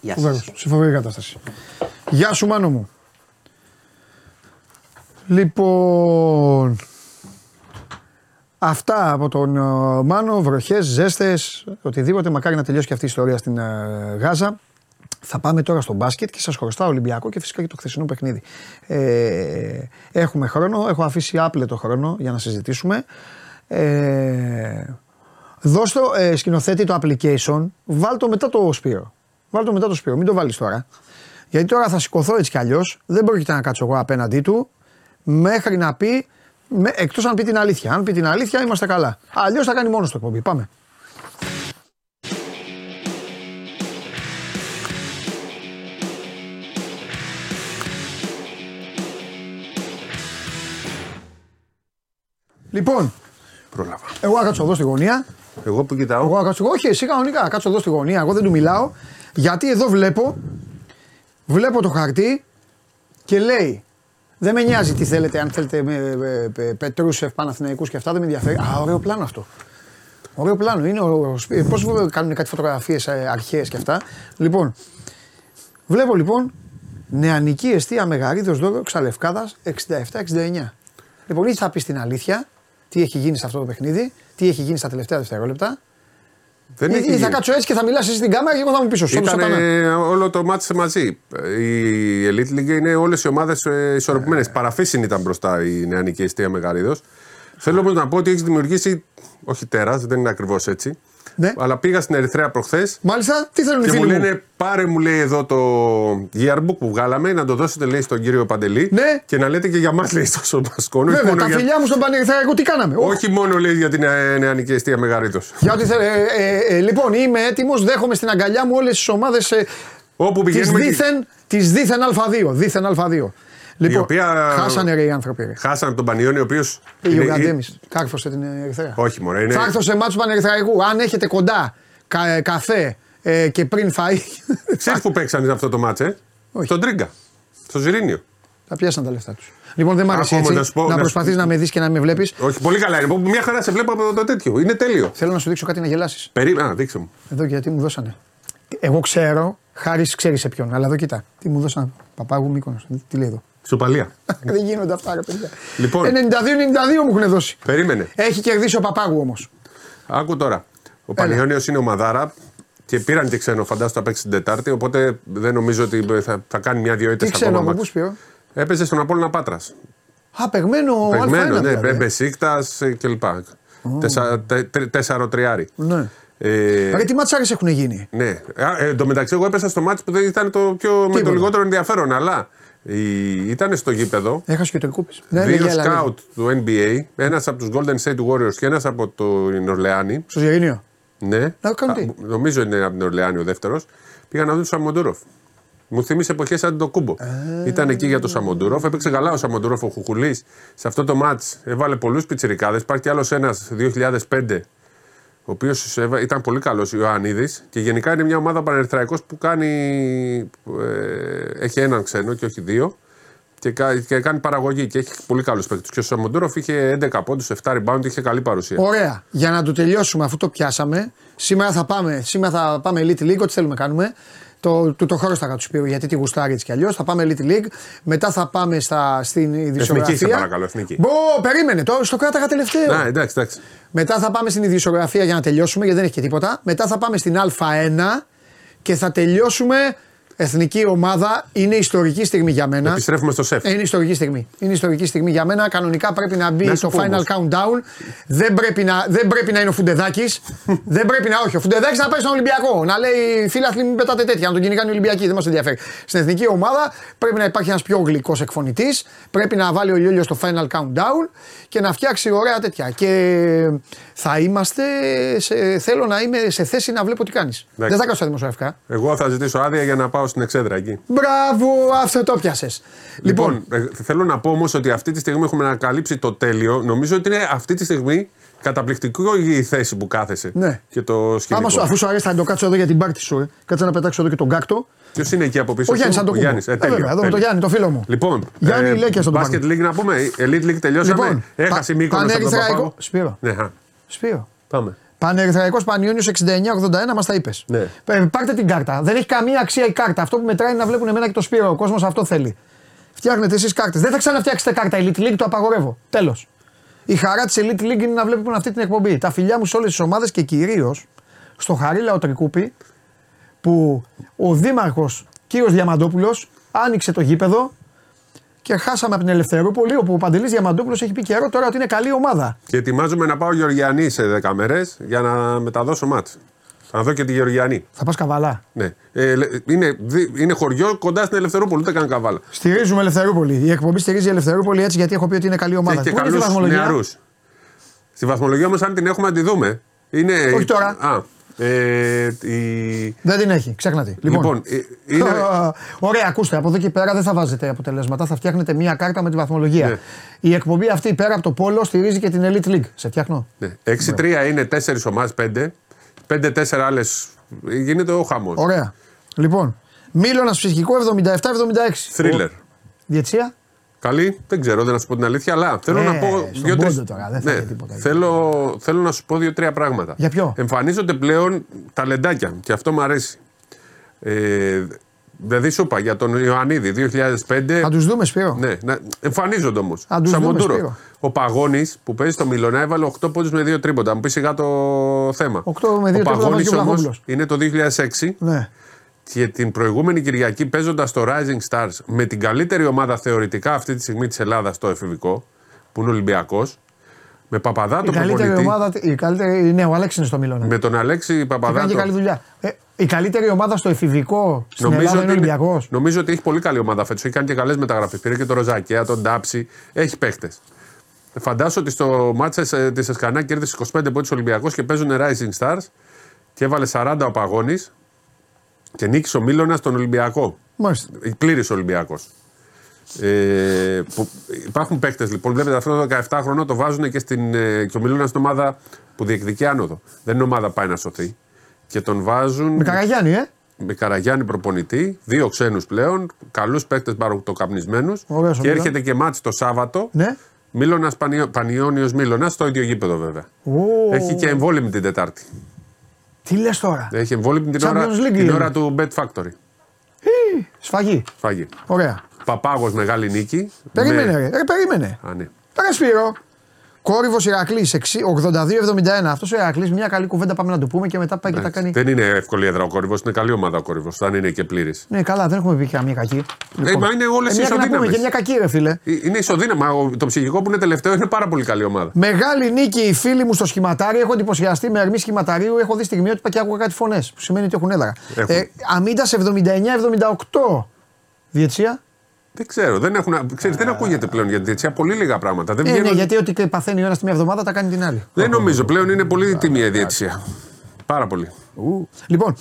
Γεια Φοβερός, σας. σε φοβερή κατάσταση. Γεια σου Μάνο μου. Λοιπόν... Αυτά από τον ε, Μάνο, βροχές, ζέστες, οτιδήποτε. Μακάρι να τελειώσει και αυτή η ιστορία στην ε, Γάζα. Θα πάμε τώρα στο μπάσκετ και σας χωριστάω Ολυμπιακό και φυσικά και το χθεσινό παιχνίδι. Ε, έχουμε χρόνο, έχω αφήσει άπλετο χρόνο για να συζητήσουμε. Ε, δώσ' το ε, σκηνοθέτη το application, βάλ το μετά το Σπύρο. Βάλ το μετά το Σπύρο, μην το βάλεις τώρα. Γιατί τώρα θα σηκωθώ έτσι κι αλλιώς, δεν πρόκειται να κάτσω εγώ απέναντί του μέχρι να πει, με, εκτός αν πει την αλήθεια. Αν πει την αλήθεια είμαστε καλά. Αλλιώς θα κάνει μόνος το εκπομπή. Πάμε. Λοιπόν, Πρόλαβα. εγώ θα κάτσω εδώ στη γωνία. Εγώ που κοιτάω. Εγώ θα κάτσω, όχι, εσύ κανονικά, κάτσω εδώ στη γωνία. Εγώ δεν του μιλάω. Γιατί εδώ βλέπω, βλέπω το χαρτί και λέει, δεν με νοιάζει τι θέλετε, αν θέλετε με, με, με Πετρούσεφ, Παναθηναϊκούς και αυτά, δεν με ενδιαφέρει. Α, ωραίο πλάνο αυτό. Ωραίο πλάνο. Είναι ο, ο, πώς κάνουν κάτι φωτογραφίες ε, αρχαίες και αυτά. Λοιπόν, βλέπω λοιπόν νεανική αιστεία Μεγαρίδος Δώρο Ξαλευκάδας 67-69. Λοιπόν, ή θα πεις την αλήθεια, τι έχει γίνει σε αυτό το παιχνίδι, τι έχει γίνει στα τελευταία δευτερόλεπτα. Δεν Ή, έχει ή θα γίνει. κάτσω έτσι και θα μιλάς εσύ στην κάμερα και εγώ θα μου πίσω. Ήταν όλο το μάτι μαζί. Η Elite League είναι όλες οι ομάδες ισορροπημένες. Παραφύσιν ήταν μπροστά η νεανική αιστεία Μεγαρίδος. Θέλω όμως να πω ότι έχει δημιουργήσει. Όχι τέρας, δεν είναι ακριβώς έτσι. Ναι. Αλλά πήγα στην Ερυθρέα προχθές Μάλιστα, τι θέλουν οι και μου φίλοι μου. λένε πάρε μου λέει εδώ το yearbook που βγάλαμε να το δώσετε λέει στον κύριο Παντελή Ναι. και να λέτε και για μας λέει στο Μασκόνο. όχι Βέβαια, μόνο τα για- φιλιά μου στον Πανερυθραϊκό τι κάναμε; Όχι. Όχι μόνο λέει για την ε, νεανική αιστεία Μεγαρίδος. Γιατί θε- ε, ε, ε, λοιπόν, είμαι έτοιμος, δέχομαι στην αγκαλιά μου όλες τις ομάδες Όπου τη πηγαίνουμε και- δίθεν, της δίθεν Α2. Δίθεν Α2. Λοιπόν, οποία- χάσανε ρε οι άνθρωποι. Ρε. Χάσαν από τον Πανιόνιο, ο οποίος. Πήγε ο Καντέμι. Κάρφωσε την Ερυθρέα. Όχι, μωρέ, είναι. Θα έρθω σε μάτσο Πανερυθραϊκού. Αν έχετε κοντά κα, ε, καφέ ε, και πριν φαΐ. Ξέρεις που παίξανε αυτό το μάτσε, ε; Όχι. Στον Τρίγκα. Στο Ζιρίνιο. θα πιάσαν τα λεφτά τους. Λοιπόν, δεν μ' άρεσε Ακόμα έτσι να σου πω- να να σου- προσπαθείς να με δεις και να με βλέπεις. Όχι, πολύ καλά είναι. Μια χαρά σε βλέπω από το τέτοιο. Είναι τέλειο. Θέλω να σου δείξω κάτι να γελάσεις. Περίμενα, Α, δείξε μου. Εδώ γιατί μου δώσανε. Εγώ ξέρω, χάρης ξέρει σε ποιον, αλλά εδώ κοίτα. Τι μου δώσανε. Παπάγου Μύκονος. Τι λέει εδώ. Σουπαλία. *laughs* Δεν γίνονται αυτά, ρε παιδιά. Λοιπόν. 92-92 μου έχουν δώσει. Περίμενε. Έχει κερδίσει ο Παπάγου όμως. Άκου τώρα. Ο Πανιόνιο είναι ομαδάρα και πήραν και ξένο, φαντάζομαι θα παίξει την Τετάρτη. Οπότε δεν νομίζω ότι θα, θα κάνει μια-δυο ήττες Τι ξέρω ακόμα. από πού μάτς. σπίω; Έπαιζε στον Απόλλωνα Πάτρας. Α, παιγμένο, Πεγμένο, Α1 ναι, δηλαδή. Μπεσίκτα κλπ. Τεσσα- τε- τρι- Τέσσαρο τριάρι. Ναι. Ε, Ρε, τι ματσάρες έχουν γίνει; Ναι. Α, ε, εν τω μεταξύ, εγώ έπεσα στο μάτι που δεν ήταν το, πιο, με το Τίποτα. λιγότερο ενδιαφέρον. Αλλά η, ήταν στο γήπεδο Έχασε και το Λουκούπης. Ναι, δύο λέγε, έλα, λέγε. scout του NBA, ένας από τους Golden State Warriors και ένας από τον Ορλεάνη. Στο Ζερίνιο. Ναι. Να κάνουν τι; Α, νομίζω είναι από την Ορλεάνη ο δεύτερος. Πήγαν να δουν τον Σαμοντούροφ. Μου θύμισε εποχές Αντετοκούνμπο. Ε. Ήταν εκεί για τον Σαμοντούροφ. Έπαιξε καλά ο Σαμοντούροφ ο Χουχουλής. Σε αυτό το ματς έβαλε πολλούς πιτσιρικάδες. Υπάρχει κι άλλος ένας 2005 ο οποίος ήταν πολύ καλός, ο Ιωαννίδη. Και γενικά είναι μια ομάδα Πανερυθραϊκός που κάνει. Ε, έχει έναν ξένο και όχι δύο. Και, κα- και κάνει παραγωγή και έχει πολύ καλούς παίκτες. Και ο Σαμοντούροφ είχε 11 πόντους, 7 rebound, είχε καλή παρουσία. Ωραία. Για να το τελειώσουμε αφού το πιάσαμε, σήμερα θα πάμε, σήμερα θα πάμε Elite League, ό,τι θέλουμε κάνουμε. Το, του το χώρο θα του Σπύρου γιατί τη γουστάρεις έτσι κι αλλιώς. Θα πάμε Elite League. Μετά θα πάμε στα, στην ειδησιογραφία. σε παρακαλώ, εθνική. Μπο, περίμενε, το, στο κράταγα τελευταίο. Να, εντάξει, εντάξει. Μετά θα πάμε στην ειδησιογραφία για να τελειώσουμε γιατί δεν έχει και τίποτα. Μετά θα πάμε στην Α1 και θα τελειώσουμε εθνική ομάδα. Είναι ιστορική στιγμή για μένα. Επιστρέφουμε στο σεφ. Ε, Είναι ιστορική στιγμή. Είναι ιστορική στιγμή για μένα. Κανονικά πρέπει να μπει Να σου το πω final όμως. countdown. Δεν πρέπει να, δεν πρέπει να είναι ο Φουντεδάκης. *laughs* δεν πρέπει να, όχι. Ο Φουντεδάκης να πάει στον Ολυμπιακό. Να λέει φίλαθλοι, μην πετάτε τέτοια. Να τον κυνηγάνε οι Ολυμπιακοί. Δεν μας ενδιαφέρει. Στην εθνική ομάδα πρέπει να υπάρχει ένας πιο γλυκός εκφωνητής. Πρέπει να βάλει ο Λιόλιος το final countdown και να φτιάξει ωραία τέτοια. Και θα είμαστε. Σε, θέλω να είμαι σε θέση να βλέπω τι κάνεις. Δεν θα κάτσω στα δημοσιογραφικά. Εγώ θα ζητήσω άδεια για να πάω στην εξέδρα εκεί. Μπράβο, αυτό το πιάσες. Λοιπόν, ε, θέλω να πω όμως ότι αυτή τη στιγμή έχουμε ανακαλύψει το τέλειο. Νομίζω ότι είναι αυτή τη στιγμή καταπληκτικό η θέση που κάθεσαι. Ναι. Και το σκηνικό. Άμα σου, αφού σου αρέσει, θα το κάτσω εδώ για την πάρτι σου. Ε. Κάτσε να πετάξω εδώ και τον κάκτο. Ποιος είναι εκεί από πίσω. Ο Γιάννης, σου; αν το Ο πούμε. Γιάννης. Ε, τέλειο, βέβαια, εδώ με το τέλειο. Γιάννη, το φίλο μου. Λοιπόν, Γιάννη Λέκια στον Μπάσκετ League να πούμε. Elite League τελειώσαμε. Λοιπόν, Έχασε η πα- Μύκονος από τον Πανερυθραϊκό- Παπάγο. Σπύρο. Ναι, α, Σπύρο. πάμε. Πανερυθραϊκό Πανιόνιος 69-81 μας τα είπες. Ναι. πάρτε την κάρτα. Δεν έχει καμία αξία η κάρτα. Αυτό που μετράει είναι να βλέπουν εμένα και το Σπύρο. Ο κόσμος αυτό θέλει. Φτιάχνετε εσείς κάρτες. Δεν θα ξαναφτιάξετε κάρτα. Elite League το απαγορεύω. Τέλος. Η χαρά της Elite League είναι να βλέπουν αυτή την εκπομπή. Τα φιλιά μου σε όλες τις ομάδες και κυρίως στο Χαρίλα ο Τρικούπη που ο Δήμαρχος κύριος Διαμαντόπουλος άνοιξε το γήπεδο και χάσαμε από την Ελευθερούπολη όπου ο Παντελής Διαμαντόπουλος έχει πει καιρό τώρα ότι είναι καλή ομάδα. Και ετοιμάζομαι να πάω Γεωργιανή σε 10 μέρες για να μεταδώσω μάτς. Θα δω και τη Γεωργιανή. Θα πας καβαλά. Ναι. Ε, λε- είναι, δι- είναι χωριό κοντά στην Ελευθερούπολη, ούτε καν καβάλα. Στηρίζουμε Ελευθερούπολη. Η εκπομπή στηρίζει Ελευθερούπολη έτσι γιατί έχω πει ότι είναι καλή Και ομάδα. έχει και Πού είναι στη καλούς βαθμολογία; νεαρούς. Στη βαθμολογία όμως, αν την έχουμε, να τη δούμε. Είναι, Όχι τώρα. Α, ε, η... Δεν την έχει, ξέχνα τη. Λοιπόν, Λοιπόν, ε, είναι- *laughs* Ωραία, ακούστε, από εδώ και πέρα δεν θα βάζετε αποτελέσματα, θα φτιάχνετε μία κάρτα με τη βαθμολογία. Ναι. Η εκπομπή αυτή πέρα από το πόλο στηρίζει και την Elite League. Σε φτιάχνω; Ναι. 6-3 είναι 4 ομάδες, 5. 5-4 άλλες. Γίνεται ο χαμός. Ωραία. Λοιπόν, Μίλωνας ψυχικό 77-76. Θρίλερ. Διετσία. Καλή, δεν ξέρω, δεν να σου πω την αλήθεια, αλλά θέλω Ε, να πω. στον δύο-τρεις- πόντο τώρα, δεν θα ναι, είναι τίποτα. θέλω, θέλω να σου πω δύο-τρία πράγματα. Για ποιο; Εμφανίζονται πλέον ταλεντάκια και αυτό μου αρέσει. Ε, δηλαδή σου είπα για τον Ιωαννίδη 2005. Θα τους δούμε, Σπύρο. Ναι, να, εμφανίζονται όμως. Αν τους δούμε, Σπύρο. Ο Παγόνη που παίζει στο Μιλονά έβαλε 8 πόντους με 2 τρίποντα. Μου πει σιγά το θέμα. Οκτώ με δύο ο τρίποντα Παγόνης βάζει και ο όμως Βλαχόπουλος. είναι το 2006 Ναι. Και την προηγούμενη Κυριακή παίζοντας στο Rising Stars με την καλύτερη ομάδα θεωρητικά αυτή τη στιγμή της Ελλάδας στο εφηβικό, που είναι Ολυμπιακός, με Παπαδάτο Η καλύτερη προπονητή, ομάδα. Η καλύτερη, ναι, ο Αλέξης είναι στο Μίλωνα. με τον Αλέξη Και κάνει και Παπαδάτο. καλή δουλειά. Ε, η καλύτερη ομάδα στο εφηβικό στην Ελλάδα είναι ο είναι- Ολυμπιακός. νομίζω ότι έχει πολύ καλή ομάδα φέτος. Έχει κάνει και καλές μεταγραφές. Πήρε και τον Ροζακέα, τον Τάψη. Έχει παίχτες. Φαντάσου ότι στο μάτσε της Εσκανά κέρδισε 25 πόντους Ολυμπιακός και παίζουν Rising Stars και έβαλε 40 ο Παγόνη και νίκησε ο Μίλωνας στον Ολυμπιακό. Μάλιστα. Πλήρη Ολυμπιακός. Ε, που υπάρχουν παίκτες λοιπόν. Βλέπετε αυτό το 17χρονο το βάζουν και, στην, ε, και ο Μιλούνα στην ομάδα που διεκδικεί άνοδο. Δεν είναι ομάδα που πάει να σωθεί. Και τον βάζουν Με Καραγιάννη, ε. με Καραγιάννη προπονητή, δύο ξένους πλέον, καλούς παίκτες μπαρουτοκαπνισμένου. Ωραίος ο Και Μίλων. έρχεται και μάτς το Σάββατο. Ναι. Μίλωνας Πανιόνιος Μίλωνας στο ίδιο γήπεδο βέβαια. Ω, Έχει και εμβόλυμη την Τετάρτη. Τι λες τώρα; Έχει εμβόλυμη την, ώρα, Champions League την είναι. ώρα του Bet Factory. Σφαγή. Φάγει. Ωραία. Παπάγος μεγάλη νίκη. Περίμενε, Με... ρε. ρε περίμενε. Α, ναι. Ρε Σπύρο. Κόρυβος Ηρακλής 82-71. Αυτός ο Ηρακλής, μια καλή κουβέντα πάμε να το πούμε και μετά πάει και τα κάνει. Δεν είναι εύκολη έδρα ο κόρυβος, είναι καλή ομάδα ο κόρυβος. Αν είναι και πλήρης. Ναι, καλά, δεν έχουμε πει καμία κακή. Ε, μα είναι όλες ε, μια και να πούμε ισοδύναμες. και μια κακή, ρε φίλε. Είναι ισοδύναμα. Ο- Το ψυχικό που είναι τελευταίο είναι πάρα πολύ καλή ομάδα. Μεγάλη νίκη οι φίλοι μου στο σχηματάρι. Έχω εντυπωσιαστεί με αρμή σχηματαρίου. Έχω δει στιγμιότυπα και άκουγα κάτι φωνές. Που σημαίνει ότι έχουν έδρα. Έχουν. Ε, Αμίντα 79-78. Διετσία. Δεν ξέρω, δεν, έχουν, ξέρεις, δεν ακούγεται πλέον για την τέτοια πολύ λίγα πράγματα. Δεν, Ε, ναι, βγαίνουν- γιατί ό,τι και παθαίνει ο ένα τη μία εβδομάδα τα κάνει την άλλη. δεν νομίζω πλέον είναι πολύ τιμία η διαιτησία. Πάρα πολύ. Λοιπόν,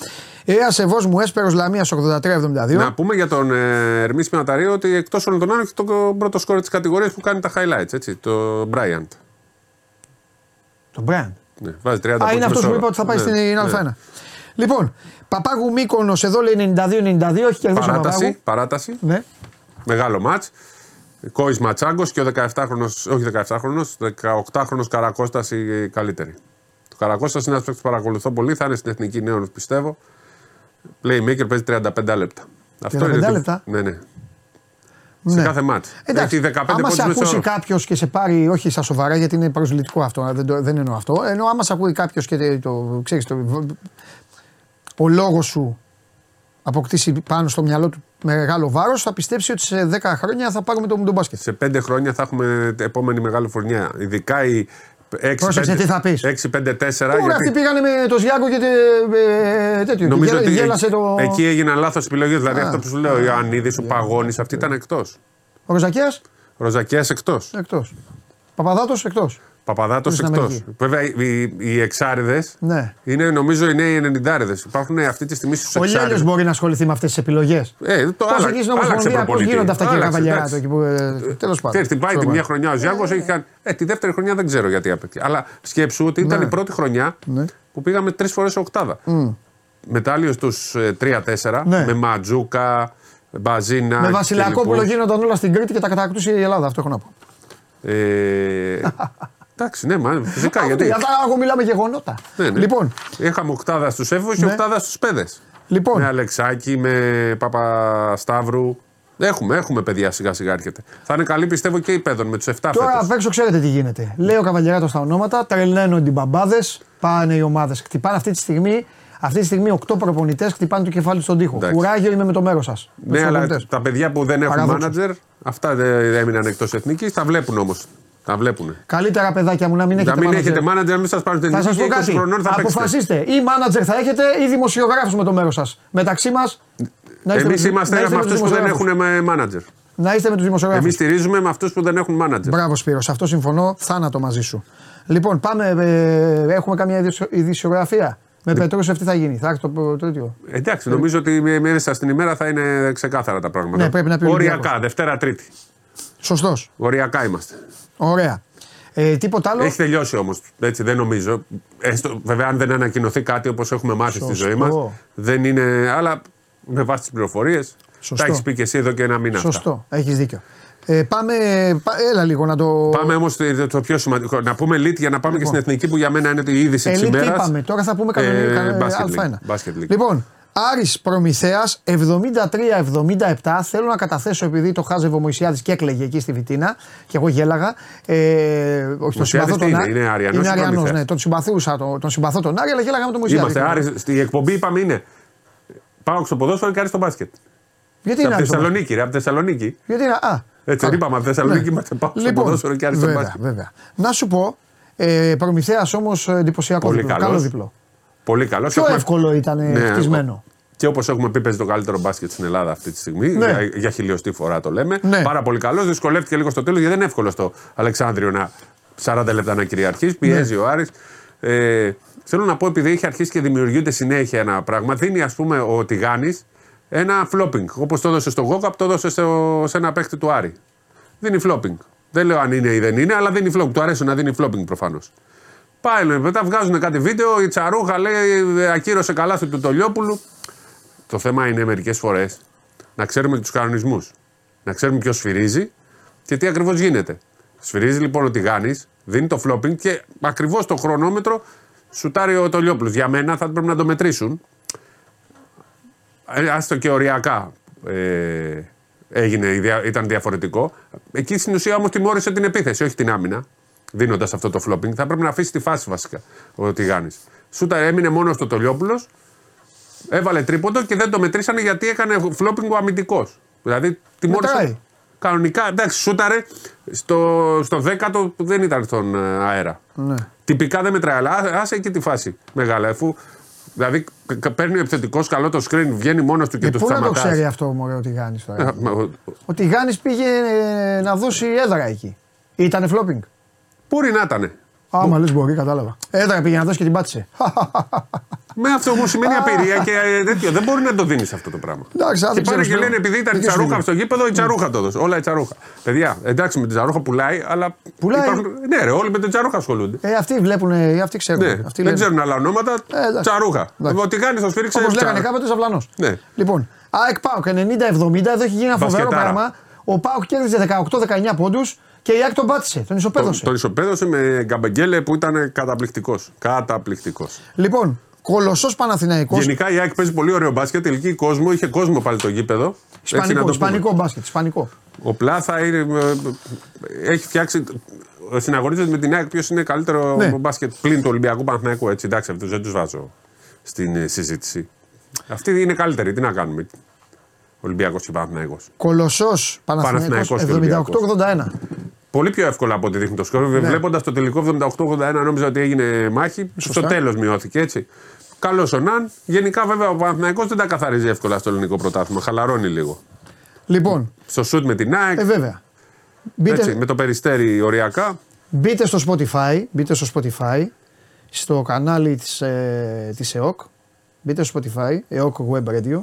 Έα Σεβό μου Έσπερος Λαμίας 83-72. Να πούμε για τον ε, Ερμή Σπιναταρίο ότι εκτός όλων των άλλων έχει το πρώτο σκόρ της κατηγορίας που κάνει τα highlights, έτσι, το Bryant. Το Brand. Ναι, βάζει 30 Α, πόντους είναι αυτό που μεσόωρο. είπα ότι θα πάει Ναι, στην ναι. Α1. Λοιπόν, Παπάγου Μήκονο εδώ λέει 92-92. Έχει κερδίσει ο Παράταση, Παπάγου. παράταση, Ναι. Μεγάλο μάτς. Κόης Ματσάγκος και ο 17χρονος, όχι 17χρονος, 18χρονος Καρακώστας η καλύτερη. Το Καρακώστας είναι ένας παίκτης που παρακολουθώ πολύ, θα είναι στην Εθνική Νέων πιστεύω. Playmaker παίζει 35 λεπτά. 35 λεπτά; Ναι, ναι. Σε Ναι. κάθε μάτς. Εντάξει, Έχει 15 άμα σε πόντους ακούσει μεσόωρο. κάποιος και σε πάρει, όχι στα σοβαρά γιατί είναι προσβλητικό αυτό, δεν, το, δεν εννοώ αυτό. Ενώ άμα σε ακούει κάποιος και το, ξέρεις, το, ο λόγος σου αποκτήσει πάνω στο μυαλό του μεγάλο βάρος, θα πιστέψει ότι σε 10 χρόνια θα πάρουμε το, τον μπάσκετ. Σε πέντε χρόνια θα έχουμε την επόμενη μεγάλη φουρνιά. Ειδικά οι 6-5-4. Πρόσεξε τι θα πεις. γιατί Τώρα αυτοί πήγανε με το Ζιάκο και τε, ε, τέτοιο. Νομίζω και γέλα- ότι γέλασε το. εκεί έγιναν λάθος επιλογές. Δηλαδή Α. αυτό που σου λέω, ο Ιωαννίδη, ο Παγώνης, αυτοί ήταν εκτός. Ο Ροζακέα Ο Ροζακέα εκτός. εκτός. Παπαδάτος εκτός. Παπαδάτος Στην εκτός. Αμερική. Βέβαια οι, οι εξάριδες Ναι. είναι νομίζω οι νέοι ενενηντάριδες. Υπάρχουν αυτή τη στιγμή στους Ο Λιέλιο εξάριδες. μπορεί να ασχοληθεί με αυτές τις επιλογές. Ε, το Πώς άλλα- εκεί στην άλλαξε Ομοσπονδία, πώς προπονητή. γίνονται αυτά και Άλλαξε, καβαλιαρά εντάξει. του εκεί που. Τέλος πάντων. Ξέρεις, την πάει τη Σοβαρά. μια χρονιά ο Ζιάκο έχει κάνει. Ε, τη δεύτερη χρονιά δεν ξέρω γιατί απαιτεί. Αλλά σκέψου ότι ήταν Ναι. η πρώτη χρονιά Ναι. που πήγαμε τρεις φορές οκτάδα. Μετάλλιο στου 3-4 Ναι. με Ματζούκα, Μπαζίνα. Με και Βασιλακόπουλο λοιπούς. γίνονταν όλα στην Κρήτη και τα κατακτούσε η Ελλάδα. Αυτό έχω να πω. Ε, εντάξει, ναι, μα, φυσικά Αυτή, γιατί. Αυτά εγώ μιλάμε γεγονότα. Ναι, ναι. Λοιπόν, Είχαμε οκτάδα στους έφηβου και Ναι. οκτάδα στους παιδε. λοιπόν Με Αλεξάκη, με Παπασταύρου. Έχουμε, έχουμε παιδιά σιγά σιγά έρχεται. Θα είναι καλή πιστεύω και η παιδών με τους 7 Τώρα φέτος. απ' έξω ξέρετε τι γίνεται. Λέει ο Καβαλιαράτο τα ονόματα, τρελαίνονται οι μπαμπάδες, πάνε οι ομάδες. Χτυπάνε αυτή τη στιγμή. Αυτή τη στιγμή 8 προπονητές χτυπάνε το κεφάλι του στον τοίχο. Εντάξει. Κουράγιο είμαι με το μέρος σας. Ναι, αλλά τα παιδιά που δεν έχουν Παράδοξο. μάνατζερ, αυτά δεν έμειναν εκτός εθνικής, τα βλέπουν όμως. Τα βλέπουν. Καλύτερα παιδάκια μου να μην Να έχετε μην manager. έχετε μάνατζερ, να μην σας πάρουν την Θα σας εθνική πω και 20 κάτι. χρονών θα παίξετε. Αποφασίστε. Ή μάνατζερ θα έχετε ή δημοσιογράφου με το μέρος σας. Μεταξύ μας. Εμείς είμαστε με αυτούς που δεν έχουν μάνατζερ. Να είστε με τους δημοσιογράφους. Εμείς στηρίζουμε με αυτούς που δεν έχουν μάνατζερ. Μπράβο Σπύρος, σε αυτό συμφωνώ. Θάνατο μαζί σου. Λοιπόν, πάμε. ε, έχουμε καμία ειδησιο- ειδησιογραφία; Με Πετρούσεφ τι θα γίνει, θα έρθει το, το τέτοιο; Εντάξει, νομίζω ότι μέσα στην ημέρα θα είναι ξεκάθαρα τα πράγματα. Ναι, πρέπει να πει ο Οριακά, Ολυμπιακός. Δευτέρα-Τρίτη. Σωστός. Οριακά είμαστε. Ωραία. Ε, τίποτα άλλο; Έχει τελειώσει όμως. Έτσι δεν νομίζω. Έστω, βέβαια, αν δεν ανακοινωθεί κάτι όπως έχουμε μάθει στη Σωστό. ζωή μας, δεν είναι. Αλλά με βάση τις πληροφορίες. Σωστό. Τα έχεις πει και εσύ εδώ και ένα μήνα. αυτά. Σωστό. Έχεις δίκιο. Ε, πάμε. πα- έλα λίγο να το. Πάμε όμως το, το πιο σημαντικό. Να πούμε lead για να πάμε και στην εθνική που για μένα είναι η είδηση της Elite ημέρας. Λοιπόν. είπαμε. Τώρα θα πούμε κανονικά. Ε, κανονικά, Basket League. Α1. Basket League. Λοιπόν, Άρης Προμηθέας 73-77. Θέλω να καταθέσω επειδή το χάζευε ο Μωυσιάδης και έκλαιγε εκεί στη Βιτίνα και εγώ γέλαγα. Ε, όχι, τον Μωυσιάδης συμπαθώ τι τον είναι, Άρη. είναι Αριανός Είναι ή Αριανός, Προμηθέας; ναι. Τον, συμπαθούσα, τον, τον συμπαθώ τον Άρη, αλλά γέλαγα με τον Μωυσιάδη. Είμαστε Άρη. Στη εκπομπή είπαμε είναι. Πάω στο ποδόσφαιρο και Άρη στο μπάσκετ. Γιατί Από είναι Άρης στο μπάσκετ; Θεσσαλονίκη, ρε, από Θεσσαλονίκη. Γιατί είναι. Α, Έτσι δεν είπαμε, από Θεσσαλονίκη είμαστε πάω στο ποδόσφαιρο και Άρη στο Λοιπόν, βέβαια, μπάσκετ. βέβαια. Να σου πω, ε, Προμηθέας όμως εντυπωσιακό Πολύ διπλό. καλός. Καλό διπλό. Πολύ καλό. Πιο εύκολο ήταν ε, Ναι, χτισμένο. Και όπως έχουμε πει, παίζει το καλύτερο μπάσκετ στην Ελλάδα αυτή τη στιγμή. Ναι. Για, για χιλιοστή φορά το λέμε. Ναι. Πάρα πολύ καλός. Δυσκολεύτηκε λίγο στο τέλος γιατί δεν είναι εύκολο στο Αλεξάνδριο να 40 λεπτά να κυριαρχείς. Πιέζει ο Άρης. Ε, θέλω να πω, επειδή έχει αρχίσει και δημιουργείται συνέχεια ένα πράγμα, δίνει ας πούμε ο Τιγάνη ένα flopping. Όπως το έδωσε στο Γόκαπ, το έδωσε στο- σε ένα παίχτη του Άρη. Δίνει flopping. Δεν λέω αν είναι ή δεν είναι, αλλά δίνει flopping. Του αρέσει να δίνει flopping προφανώς. Πάει λέει, μετά βγάζουν κάτι βίντεο. Η Τσαρούχα λέει ακύρωσε καλά του Τολιόπουλου. Το θέμα είναι μερικές φορές να ξέρουμε τους κανονισμούς. Να ξέρουμε ποιος σφυρίζει και τι ακριβώς γίνεται. Σφυρίζει λοιπόν ο Τιγάνη, δίνει το flopping και ακριβώς το χρονόμετρο σουτάρει ο Τολιόπουλος. Για μένα θα πρέπει να το μετρήσουν. Ε, Άστο και οριακά ε, έγινε, η δια- ήταν διαφορετικό. Εκεί στην ουσία όμως τιμώρησε την επίθεση, όχι την άμυνα, δίνοντας αυτό το flopping. Θα πρέπει να αφήσει τη φάση βασικά ο Τιγάνη. Σούτα έμεινε μόνο στο Τολιόπουλος, έβαλε τρίποντο και δεν το μετρήσανε γιατί έκανε flopping ο αμυντικός. Δηλαδή τιμώρησε. Μετράει. Κανονικά, εντάξει, σούταρε στο, στο δέκατο που δεν ήταν στον ε, αέρα. Ναι. Τυπικά δεν μετράει, αλλά α- άσε εκεί τη φάση μεγάλα. Αφού, δηλαδή κα- κα- παίρνει ο επιθετικός καλό το screen, βγαίνει μόνος του και Ε, του πού να το σταματάς. ξέρει αυτό μωρέ, ο Τιγάνης τώρα; Ε, *laughs* μα, ο- Ο Τιγάνης πήγε ε, να δώσει έδρα εκεί. Ήτανε flopping. Μπορεί να ήταν. Άμα λες μπορεί, κατάλαβα. Έδρα πήγε να δώσει και την πάτησε. *laughs* Με αυτό όμως σημαίνει *laughs* απειρία και ε, τέτοιο. Δεν μπορεί να το δίνεις αυτό το πράγμα. Εντάξει, αν και δεν πάνε ξέρεις και τώρα. λένε επειδή ήταν η Δική σου τσαρούχα δουλειά. στο γήπεδο, η τσαρούχα το έδωσε. Όλα η τσαρούχα. Παιδιά, εντάξει με την τσαρούχα πουλάει, αλλά. Πουλάει. ναι, ρε, όλοι με την τσαρούχα ασχολούνται. ε, αυτοί βλέπουν, ε, αυτοί ξέρουν. Ναι, αυτοί δεν λένε. ξέρουν άλλα ονόματα. Ε, εντάξει. τσαρούχα. Εντάξει. Ο Τιγάνη θα σφίριξε. Όπως τσαρ- λέγανε κάποτε Ζαβλανός. Ναι. Λοιπόν, ΑΕΚ Πάοκ 90-70, εδώ έχει γίνει ένα φοβερό Μπασκετάρα. πράγμα. Ο Πάοκ κέρδιζε 18-19 πόντους και η ΑΕΚ τον πάτησε, τον Τον, ισοπαίδωσε. τον ισοπαίδωσε με Γκαμπαγγέλε που ήταν καταπληκτικός. Καταπληκτικός. Λοιπόν, κολοσσός Παναθηναϊκός, Γενικά η ΑΕΚ παίζει πολύ ωραίο μπάσκετ. Τελική κόσμο, είχε κόσμο πάλι το γήπεδο. Έτσι να Ισπανικό, το πούμε. ισπανικό μπάσκετ. Ισπανικό. Ο Πλάθα είναι, ε, έχει φτιάξει. Συναγωνίζεται με την ΑΕΚ ποιος είναι καλύτερο Ναι. μπάσκετ πλην του Ολυμπιακού Παναθηναϊκού. Έτσι, εντάξει, αυτούς δεν τους βάζω στην ε, συζήτηση. Αυτή είναι καλύτερη. Τι να κάνουμε. Ολυμπιακός και Παναθηναϊκός. Κολοσσός Παναθηναϊκός Παναθηναϊκός και 78-81. Πολύ πιο εύκολα από ό,τι δείχνει το σκορ. Ναι. Βλέποντας το τελικό 78-81, νόμιζα ότι έγινε μάχη. Σωστά. Στο τέλος μειώθηκε έτσι. Καλός ο Ναν. Γενικά, βέβαια, ο Παναθηναϊκός δεν τα καθαρίζει εύκολα στο ελληνικό πρωτάθλημα. Χαλαρώνει λίγο. Λοιπόν, Στο σουτ με την ΑΕΚ. ε, βέβαια. έτσι, Μπείτε, με το περιστέρι οριακά. μπείτε στο Spotify, μπείτε στο Spotify, στο κανάλι της, ε, της ΕΟΚ, μπείτε στο Spotify, ΕΟΚ Web Radio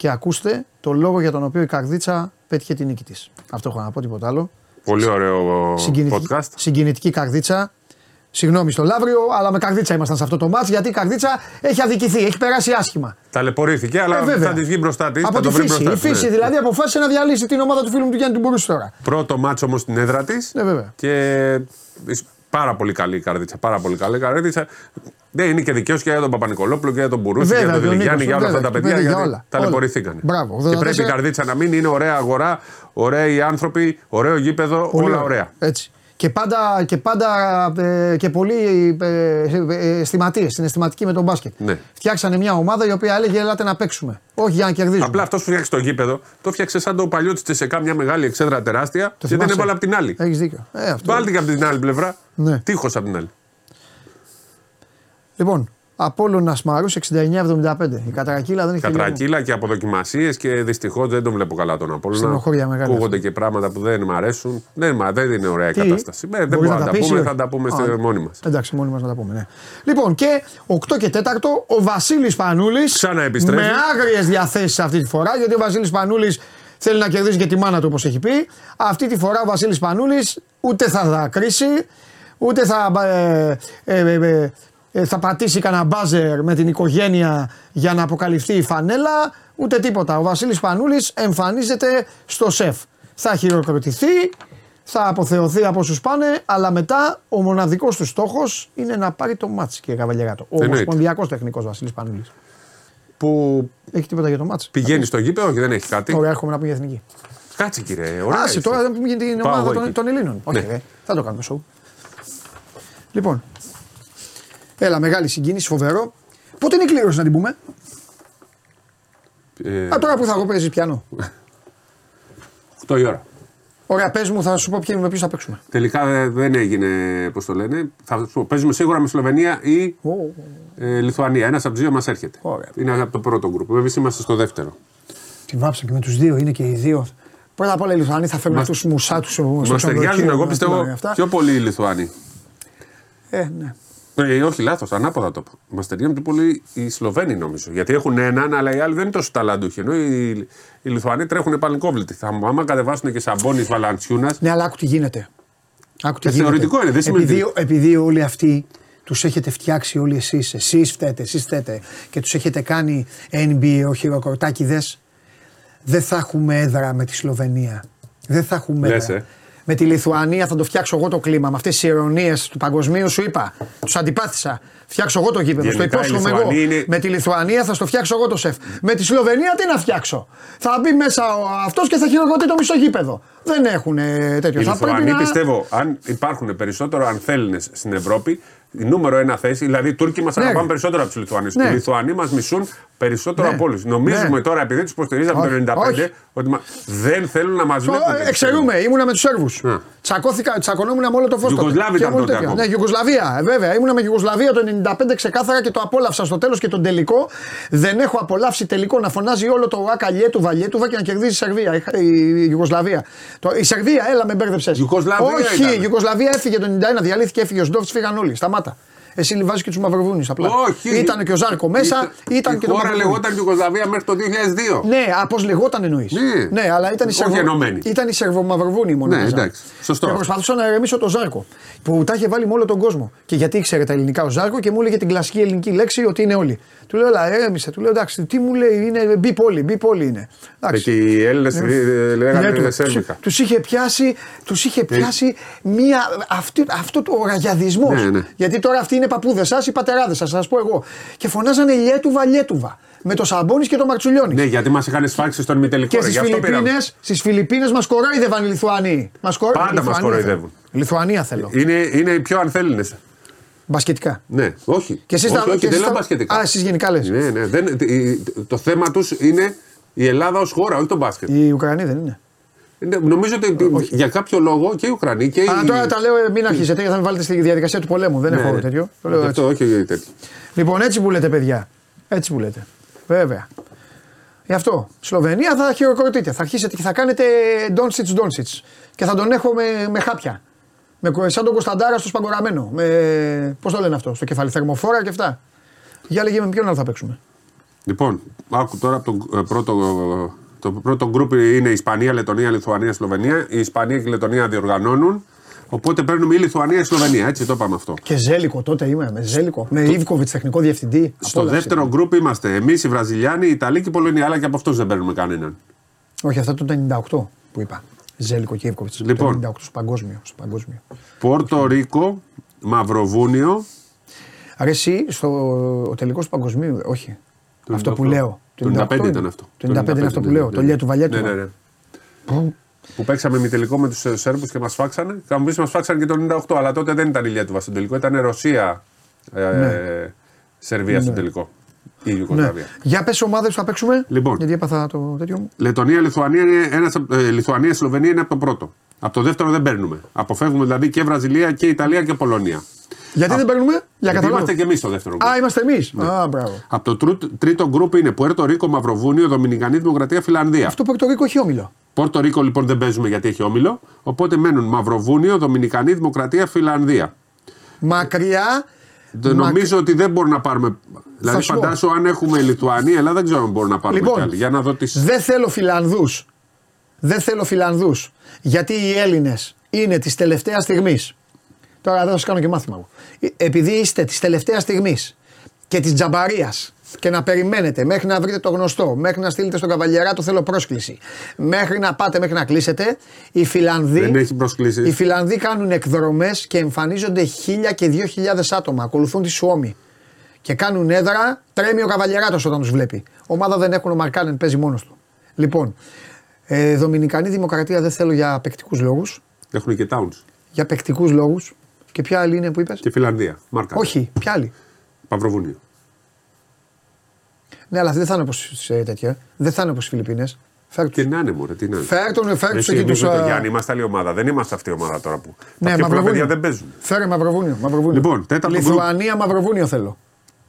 και ακούστε το λόγο για τον οποίο η Καρδίτσα πέτυχε την νίκη της. Αυτό έχω να πω, τίποτα άλλο. Πολύ ωραίο Συγκινητική, podcast. συγκινητική Καρδίτσα. Συγγνώμη στο Λαύριο, αλλά με Καρδίτσα ήμασταν σε αυτό το μάτς γιατί η Καρδίτσα έχει αδικηθεί, έχει περάσει άσχημα. Ταλαιπωρήθηκε, αλλά Ε, βέβαια. θα της βγει μπροστά της. Από θα τη το βρει φύση. μπροστά Η της, φύση ναι. δηλαδή αποφάσισε να διαλύσει την ομάδα του φίλου μου του Γιάννη του Μπορούση τώρα. Πρώτο μάτσο όμως στην έδρα της. Ναι, βέβαια. Και πάρα πολύ καλή η καρδίτσα. Πάρα πολύ καλή η καρδίτσα. Ναι, είναι και δικαίως και για τον Παπα-Νικολόπουλο και για τον Μπουρούση και Βέβαια, για τον τον Δηλιγιάννη, Νίκο, για όλα αυτά βέβαια, τα παιδιά. για Γιατί όλα, ταλαιπωρηθήκανε. όλα. Μπράβο, Και πρέπει η 84. καρδίτσα να μείνει, είναι ωραία αγορά, ωραίοι άνθρωποι, ωραίο γήπεδο, Πολύ όλα ωραία. Έτσι. Και πάντα, και, πάντα ε, και πολύ ε, ε, αισθηματίες, συναισθηματικοί με τον μπάσκετ. Ναι. Φτιάξανε μια ομάδα η οποία έλεγε Ελάτε να παίξουμε. Όχι για να κερδίζουμε. Απλά αυτός που φτιάξει το γήπεδο, το φτιάξε σαν το παλιό της Τσεσεκά, μια μεγάλη εξέδρα τεράστια και δεν θυμάσαι. έβαλε απ' την άλλη. Έχεις δίκιο. Ε, αυτό. Βάλτε και από την άλλη πλευρά. Ναι. Τείχος από την άλλη. Λοιπόν, Απόλλωνας Μαρού 69-75. Η κατρακύλα δεν έχει τελειώσει. Κατρακύλα και αποδοκιμασίε και δυστυχώς δεν τον βλέπω καλά τον Απόλλωνα. Στενοχώρια μεγάλη Ακούγονται αυτή. και πράγματα που δεν μου αρέσουν. Δεν, μα, δεν είναι ωραία η Τι; κατάσταση. Ε, δεν Μπορείς μπορούμε να τα πεις ή πούμε, όχι; θα τα πούμε Α, στη- μόνοι μας. Εντάξει, μόνοι μας να τα πούμε. Ναι. Λοιπόν, και 8 και 4 ο Βασίλης Πανούλης. Ξαναεπιστρέφει. Με άγριες διαθέσεις αυτή τη φορά, γιατί ο Βασίλης Πανούλης θέλει να κερδίσει και τη μάνα του, όπως έχει πει. Αυτή τη φορά ο Βασίλης Πανούλης ούτε θα δακρύσει, ούτε θα, ε, ε, ε, ε, ε, θα πατήσει κανένα μπάζερ με την οικογένεια για να αποκαλυφθεί η φανέλα, ούτε τίποτα. Ο Βασίλης Πανούλης εμφανίζεται στο σεφ. Θα χειροκροτηθεί, θα αποθεωθεί από όσους πάνε, αλλά μετά ο μοναδικός του στόχος είναι να πάρει το μάτς, κύριε Καβαλιαράτο. Ο Εννοείται. ομοσπονδιακός τεχνικός Βασίλης Πανούλης. Που Έχει τίποτα για το μάτς; πηγαίνει στο γήπεδο και δεν έχει κάτι; Ωραία, έρχομαι να πούμε για εθνική. Κάτσε κύριε. Ωραία. Άσε είσαι. τώρα δεν πούμε για την Πάω ομάδα εγώ των, εκεί. των Ελλήνων. Όχι, Ναι. ρε, θα το κάνουμε σοου. Λοιπόν, έλα, μεγάλη συγκίνηση, φοβερό. Πότε είναι η κλήρωση να την πούμε; Ε, Α, τώρα που θα εγώ παίζεις πιανό. 8 η ώρα. Ωραία, πες μου, θα σου πω ποιοι με ποιους θα παίξουμε. Τελικά ε, δεν έγινε, πώς το λένε. Θα σου πω, παίζουμε σίγουρα με Σλοβενία ή Ω, ε, Λιθουανία. Ένας από τους δύο μας έρχεται. Ωραία. Είναι από το πρώτο γκρουπ. Βέβαια είμαστε στο δεύτερο. Τη βάψα και με τους δύο, είναι και οι δύο. Πρώτα απ' όλα οι Λιθουανοί θα φέρουν Μας- αυτού τους μουσάτους στο Μας ξενοδοχείο, ταιριάζουν, εγώ να πιστεύω, πούμε αυτά. πιο πολύ οι Λιθουάνοι. Ε, ναι. Ε, όχι, λάθος, ανάποδα το πω. Μας ταιριάζουν πιο πολύ οι Σλοβαίνοι νομίζω. Γιατί έχουν έναν, αλλά οι άλλοι δεν είναι τόσο ταλαντούχοι. Ενώ οι, οι Λιθουανοί τρέχουν πανικόβλητοι. Θα μου άμα κατεβάσουν και σαμπόνι Βαλαντσιούνα. Ναι, αλλά άκου τι γίνεται. Άκου τι Ε, γίνεται. θεωρητικό είναι, δεν σημαίνει επειδή, ότι- επειδή όλοι αυτοί τους έχετε φτιάξει όλοι εσείς, εσείς φταίτε, εσείς φταίτε και τους έχετε κάνει NBA ο χειροκροτάκιδε, δεν θα έχουμε έδρα με τη Σλοβενία. Δεν θα έχουμε Λες, έδρα. ε. Με τη Λιθουανία θα το φτιάξω εγώ το κλίμα. Με αυτές τις ηρωνίες του παγκοσμίου σου είπα. Τους αντιπάθησα. Φτιάξω εγώ το γήπεδο. Στο Γενικά, οι υπόσχομαι εγώ. Λιθουανοί είναι- Με τη Λιθουανία θα στο φτιάξω εγώ το σεφ. Με τη Σλοβενία τι να φτιάξω. Θα μπει μέσα αυτός και θα χειροκροτεί το μισό γήπεδο. Δεν έχουν ε, τέτοιο. Οι θα πρέπει Λιθουανοί να... πιστεύω, αν υπάρχουν περισσότερο ανθέληνε στην Ευρώπη, η νούμερο ένα θέση, δηλαδή οι Τούρκοι μας Ναι. αγαπάνε περισσότερο από τους Λιθουανούς. Ναι. Οι Λιθουανοί μας μισούν περισσότερο Ναι. από όλους. Νομίζουμε Ναι. τώρα, επειδή τους υποστηρίζαμε το Όχι, 95, όχι. ότι μα- δεν θέλουν να μα βλέπουν. Ε, Εξαιρούμε, ήμουνα με τους Σέρβους. Ναι. Τσακώθηκα, τσακωνόμουν με όλο το φόστο. Ιουγκοσλάβοι ήταν τότε ακόμα. Ναι, Γιουγκοσλαβία, ε, βέβαια. Ήμουνα με Γιουγκοσλαβία το 95 ξεκάθαρα και το απόλαυσα στο τέλος και τον τελικό. Δεν έχω απολαύσει τελικό να φωνάζει όλο το Ακαλιέτου Βαλιέτουβα και να κερδίζει η Σερβία. Η, η Ιουγκοσλαβία. Το, η Σερβία, έλα με μπέρδεψες. Ιουγκοσλαβία Όχι, ήταν. η Ιουγκοσλαβία έφυγε το 91, διαλύθηκε, έφυγε ο Σντόφτ, φύγαν όλοι. Σταμάτα. Εσύ βάζει και τους Μαυροβούνιου απλά. Όχι. Ήταν και ο Ζάρκο μέσα, ήταν, και η το χώρα Μαυροβούνιο. λεγόταν Ιουγκοσλαβία μέχρι το 2002. Ναι, πώς λεγόταν εννοείς. Ναι. ναι, αλλά ήταν η Όχι Σερβο... ενωμένη. Ήταν η Σερβομαυροβούνη μόνο. Ναι, εντάξει. Σωστό. Και προσπαθούσα να ερεμήσω τον Ζάρκο. Που τα είχε βάλει με όλο τον κόσμο. Και γιατί ήξερε τα ελληνικά ο Ζάρκο και μου έλεγε την κλασική ελληνική λέξη ότι είναι όλοι. Του λέω, Ελά, ερέμησε. Του λέω, εντάξει, τι μου λέει, είναι μπει πόλη, μπει πόλη είναι. Εντάξει. Και οι Έλληνες λέγανε Ναι, σέρβικα. τους είχε πιάσει, τους είχε πιάσει μία, αυτή, αυτό το ραγιαδισμός. Ναι, ναι. Γιατί τώρα αυτοί είναι παππούδες σας ή πατεράδες σας, θα σας πω εγώ. Και φωνάζανε λιέτουβα, λιέτουβα. Με το Σαμπόνι και το Μαρτσουλιόνι. Ναι, γιατί μας είχαν σφάξει στον ημιτελικό. Και ρε, στις γι' αυτό πήραμε. Φιλιππίνες, στις Φιλιππίνες μας κορόιδευαν οι Λιθουανοί. Μας κορο... Πάντα μας Λιθουανία κοροϊδεύουν. θέλω. Λιθουανία θέλω. Είναι, είναι οι πιο ανθέληνε. Μπασκετικά. Ναι, όχι. Και εσείς όχι, τα- όχι, και δεν εσείς λέω τα- μπασκετικά. Α, εσείς γενικά λες. Ναι, ναι. Δεν, το θέμα τους είναι η Ελλάδα ως χώρα, όχι το μπάσκετ. Οι Ουκρανοί δεν είναι. Ναι, Νομίζω ότι για κάποιο λόγο και οι Ουκρανοί και οι. Α, τώρα τα λέω, ε, μην αρχίσετε, γιατί θα με βάλετε στη διαδικασία του πολέμου. Δεν Ναι, έχω ναι. τέτοιο. Το λέω Γι' έτσι. αυτό όχι τέτοιο. Λοιπόν, έτσι που λέτε, παιδιά. Έτσι που λέτε. Βέβαια. Γι' αυτό. Σλοβενία θα χειροκροτείτε. Θα αρχίσετε και θα κάνετε Ντόνσιτς Ντόνσιτς. Και θα τον έχω με, με χάπια. Με, κο- σαν τον Κωνσταντάρα στο σπαγκοραμένο. Με, Πώς το λένε αυτό, στο κεφάλι, θερμοφόρα και αυτά. Για λέγε με ποιον άλλο θα παίξουμε. Λοιπόν, άκου τώρα από το ε, πρώτο. Το πρώτο γκρουπ είναι Ισπανία, Λετωνία, Λιθουανία, Σλοβενία. Η Ισπανία και η Λετωνία διοργανώνουν. Οπότε παίρνουμε ή Λιθουανία ή Σλοβενία. Έτσι το είπαμε αυτό. Και Ζέλικο τότε είμαι, με Ζέλικο. Με Ιβκοβιτς τεχνικό διευθυντή. Στο Απόλαυση. δεύτερο γκρουπ είμαστε εμείς, οι Βραζιλιάνοι, οι Ιταλοί και οι Πολωνοί. Αλλά και από αυτούς δεν παίρνουμε κανέναν. Όχι, αυτό το 98 που είπα. Ζέλικο και Ιβκοβιτς. Λοιπόν. Το 98 στο παγκόσμιο. Στο παγκόσμιο. Πόρτο Ρίκο, Μαυροβούνιο. Ρε εσύ, στο ο τελικός του παγκοσμίου, όχι. Το αυτό που 98. λέω. Το 95 είναι. ήταν αυτό. Το 95 είναι αυτό που ναι, λέω. ναι, Το ναι. λέει του Βαλιέτου. Ναι, ναι, ναι. Που παίξαμε μη τελικό με τους Σέρβους και μας φάξανε. Θα μου πεις μας φάξανε και το 98, αλλά τότε δεν ήταν η Λιέτουβα στον τελικό. Ήταν Ρωσία, ε, Σερβία στον τελικό. Η Ναι. Ιουγκοσλαβία. Για πες ομάδες που θα παίξουμε. Λοιπόν. Γιατί έπαθα το τέτοιο μου. Λετωνία, Λιθουανία, είναι ένας, απ- ε, Λιθουανία, Σλοβενία είναι από το πρώτο. Από το δεύτερο δεν παίρνουμε. Αποφεύγουμε δηλαδή και Βραζιλία και Ιταλία και Πολωνία. Γιατί δεν παίρνουμε; Για Γιατί καταλάβω. είμαστε και εμείς στο δεύτερο γκρουπ. Α, είμαστε εμείς. Α, μπράβο. Από το τρου- τρίτο γκρουπ είναι Πουέρτο Ρίκο, Μαυροβούνιο, Δομινικανή Δημοκρατία, Φιλανδία. Αυτό Πορτορίκο έχει όμιλο. Πόρτο Ρίκο λοιπόν δεν παίζουμε γιατί έχει όμιλο. Οπότε μένουν Μαυροβούνιο, Δομινικανή Δημοκρατία, Φιλανδία. Μακριά. Δεν Μα- Νομίζω ότι δεν μπορούμε να πάρουμε. Δηλαδή, σου πω. φαντάσου αν έχουμε Λιθουανία, Ελλάδα δεν ξέρω αν μπορούμε να πάρουμε Λοιπόν, κι άλλη. Για να δω τι. Δεν θέλω Φιλανδούς. Δεν θέλω Φιλανδούς. Γιατί οι Έλληνες είναι της τελευταίας στιγμής. Τώρα δεν θα σας κάνω και μάθημα εγώ. Ε, Επειδή είστε της τελευταίας στιγμής και της τζαμπαρίας και να περιμένετε μέχρι να βρείτε το γνωστό, μέχρι να στείλετε στον καβαλιερά το θέλω πρόσκληση, μέχρι να πάτε, μέχρι να κλείσετε, οι Φιλανδοί, Δεν έχει προσκλήσεις. οι Φιλανδοί κάνουν εκδρομές και εμφανίζονται χίλια και δύο χιλιάδες άτομα. Ακολουθούν τη Σουόμη. Και κάνουν έδρα, τρέμει ο καβαλιεράτος όταν τους βλέπει. Ομάδα δεν έχουν, ο Μαρκάνεν παίζει μόνος του. Λοιπόν, ε, Δομινικανή Δημοκρατία δεν θέλω για παικτικού λόγους. Έχουν και Towns. Για παικτικού λόγους. Και ποια άλλη είναι που είπες; Και Φιλανδία. Μάρκα. Όχι, ποια άλλη; Παυροβούνιο. Ναι, αλλά δεν θα είναι όπως τέτοια. Δεν θα είναι όπως οι Φιλιππίνες. Φέρ Και του. να είναι μωρέ, τι να είναι. Φέρ τον, φέρ τους Εσύ, εκεί εμείς τους, με τον α, Γιάννη είμαστε άλλη ομάδα. Δεν είμαστε αυτή η ομάδα τώρα που. Ναι, τα πιο πολλά Μαυροβούνιο. παιδιά δεν παίζουν. Φέρε Μαυροβούνιο. Μαυροβούνιο. Λοιπόν, τέταρτο Λιθουανία, Μαυροβούνιο θέλω.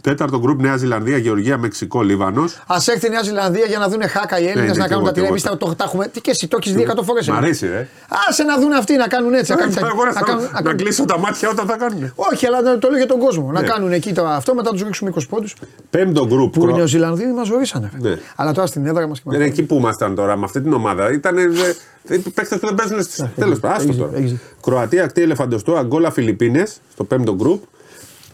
Τέταρτο γκρουπ Νέα Ζηλανδία, Γεωργία, Μεξικό, Λίβανος. Α έρθει η Νέα Ζηλανδία για να δουν χάκα οι Έλληνες Ναι, ναι, να και κάνουν εγώ, τα και τηλέφωνα. εγώ. Εμεί τα το, τα έχουμε. Τι και εσύ, το έχεις δει 100 φορές. Μ' αρέσει, ρε. Άσε να δουν αυτοί να κάνουν έτσι. Να κάνουν, τα- Εγώ να, να κάνουν- να να κάνουν- κλείσω τα μάτια όταν θα κάνουν. Όχι, αλλά να το λέω για τον κόσμο. Να Ναι. κάνουν εκεί το αυτό, μετά τους ρίξουμε 20 πόντους. Πέμπτο γκρουπ. Που οι Νεοζηλανδοί μας βοηθήσανε. Ναι. Αλλά τώρα στην έδρα μας και Δεν είναι εκεί που ήμασταν τώρα με αυτή την ομάδα. Ήταν παίχτε που δεν παίζουν στι. Τέλος πάντων, άστο έχεις- τώρα. έχεις- Κροατία, ακτή ελεφαντοστό, Αγκόλα, Φιλιππίνες στο πέμπτο γκρουπ.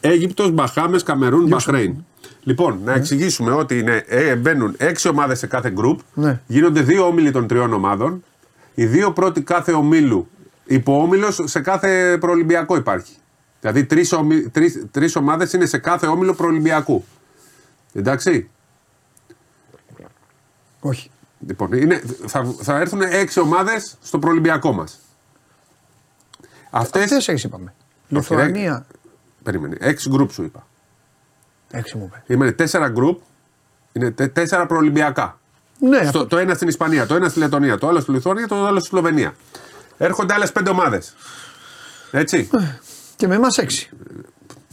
Αίγυπτος, Μπαχάμες, Καμερούν, Μπαχρέιν. Λοιπόν, να εξηγήσουμε ότι είναι, ε, μπαίνουν έξι ομάδες σε κάθε γκρουπ. Ναι. Γίνονται δύο όμιλοι των τριών ομάδων. Οι δύο πρώτοι κάθε ομίλου υποόμιλο σε κάθε προολυμπιακό υπάρχει. Δηλαδή τρεις ομι... τρεις, τρεις ομάδες είναι σε κάθε όμιλο προολυμπιακού. Εντάξει. Όχι. Λοιπόν, είναι, θα, θα έρθουν έξι ομάδες στο προολυμπιακό μας. Αυτές. Αυτέ έχεις είπαμε. Όχι, ρε. Λιθουανία. Περίμενε. Έξι γκρουπ σου είπα. Έξι μου είπες. Είναι τέσσερα γκρουπ. Είναι τε- τέσσερα προολυμπιακά. Ναι, Στο, αυτό. το ένα στην Ισπανία, το ένα στη Λετωνία, το άλλο στη Λιθουανία, το άλλο στη Σλοβενία. Έρχονται άλλες πέντε ομάδες. Έτσι. Και με εμάς έξι.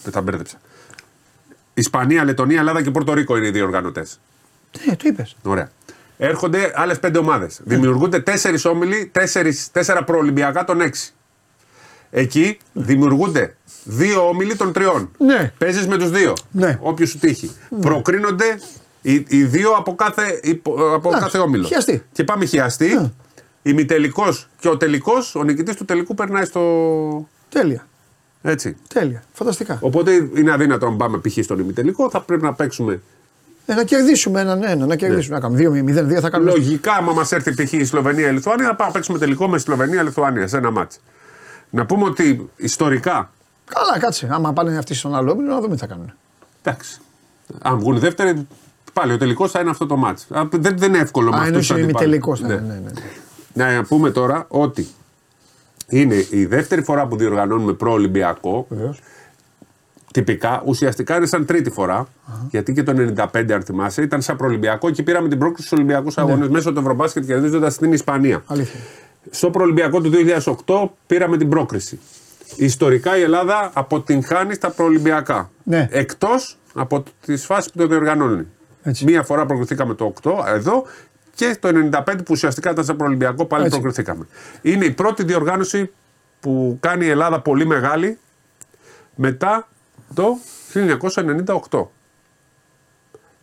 Δεν τα μπέρδεψα. Ισπανία, Λετωνία, Ελλάδα και Πορτορίκο είναι οι δύο οργανωτές. Ναι, το είπες. Ωραία. Έρχονται άλλες πέντε ομάδες. Δημιουργούνται τέσσερις όμιλοι, τέσσερις, τέσσερα προολυμπιακά των έξι. Εκεί δημιουργούνται δύο όμιλοι των τριών. Ναι. Παίζεις με τους δύο. Ναι. Όποιος σου τύχει. Προκρίνονται οι, οι δύο από κάθε, υπο- από Εντάξει, κάθε όμιλο. χιαστή. Και πάμε χιαστή. Ναι. Ημιτελικό και ο τελικός, ο νικητής του τελικού περνάει στο. Τέλεια. Έτσι. Τέλεια. Φανταστικά. Οπότε είναι αδύνατο να πάμε π.χ. στον ημιτελικό. Θα πρέπει να παίξουμε Ε, να κερδίσουμε έναν ένα, να κερδίσουμε. Να κάνουμε 2-0-2 θα κάνουμε. Λογικά, άμα μας έρθει π.χ. η Σλοβενία ή η Λιθουανία, θα πάμε να παίξουμε τελικό με Σλοβενία-Λιθουανία σε ένα μάτσο. Να πούμε ότι ιστορικά. Καλά, κάτσε. Άμα πάνε αυτοί στον άλλο όμιλο, να δούμε τι θα κάνουν. Εντάξει. Αν βγουν δεύτεροι, πάλι ο τελικός θα είναι αυτό το μάτσο. Δεν, δεν είναι εύκολο με Α, αυτούς ενώ του είναι αντιπάλους. τελικό. Ναι. Ναι, ναι, ναι. Να πούμε τώρα ότι είναι η δεύτερη φορά που διοργανώνουμε προολυμπιακό. Βεβαίως. Τυπικά, ουσιαστικά είναι σαν τρίτη φορά. Γιατί και το 95, αν θυμάσαι, ήταν σαν προολυμπιακό και πήραμε την πρόκληση στους Ολυμπιακούς Αγώνες μέσω του Ευρωμπάσκετ κερδίζοντας την Ισπανία. Αλήθεια. Στο προολυμπιακό του 2008 πήραμε την πρόκριση. Ιστορικά η Ελλάδα αποτυγχάνει στα προολυμπιακά. Ναι. Εκτός από τις φάσεις που το διοργανώνει. Έτσι. Μία φορά προκριθήκαμε το 8 εδώ και το 95 που ουσιαστικά ήταν σαν προολυμπιακό πάλι Έτσι. προκριθήκαμε. Είναι η πρώτη διοργάνωση που κάνει η Ελλάδα πολύ μεγάλη μετά το 1998.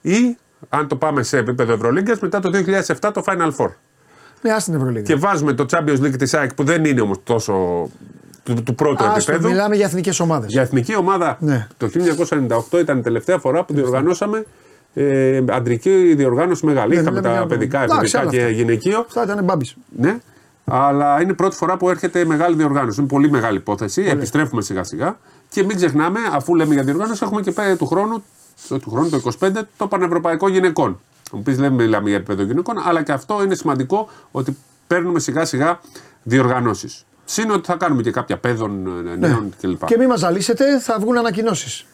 Ή, αν το πάμε σε επίπεδο Ευρωλίγκας, μετά το 2007 το Final Four. Ναι, ας την Ευρωλίγα. Και βάζουμε το Champions League της ΑΕΚ που δεν είναι όμως τόσο του, του πρώτου Άστο, επίπεδου. μιλάμε για εθνικές ομάδες. Για εθνική ομάδα Ναι. το 1998 ήταν η τελευταία φορά που διοργανώσαμε ε, αντρική διοργάνωση μεγάλη. Ναι, Είχαμε μιλάμε τα για- παιδικά, Εντάξει, εφηβικά άλλα και αυτά. γυναικείο. Αυτά ήταν μπάμπη. Ναι. Αλλά είναι η πρώτη φορά που έρχεται μεγάλη διοργάνωση. Είναι πολύ μεγάλη υπόθεση. Επιστρέφουμε σιγά σιγά Και μην ξεχνάμε, αφού λέμε για διοργάνωση, έχουμε και πέρα του χρόνου, το, του χρόνου, το 25, το Πανευρωπαϊκό Γυναικών. Μου πει, δεν μιλάμε για επίπεδο γυναικών, αλλά και αυτό είναι σημαντικό ότι παίρνουμε σιγά σιγά διοργανώσεις. Συν ότι θα κάνουμε και κάποια παιδών ε, νέων κλπ. Και μην μας ζαλίσετε, θα βγουν ανακοινώσεις.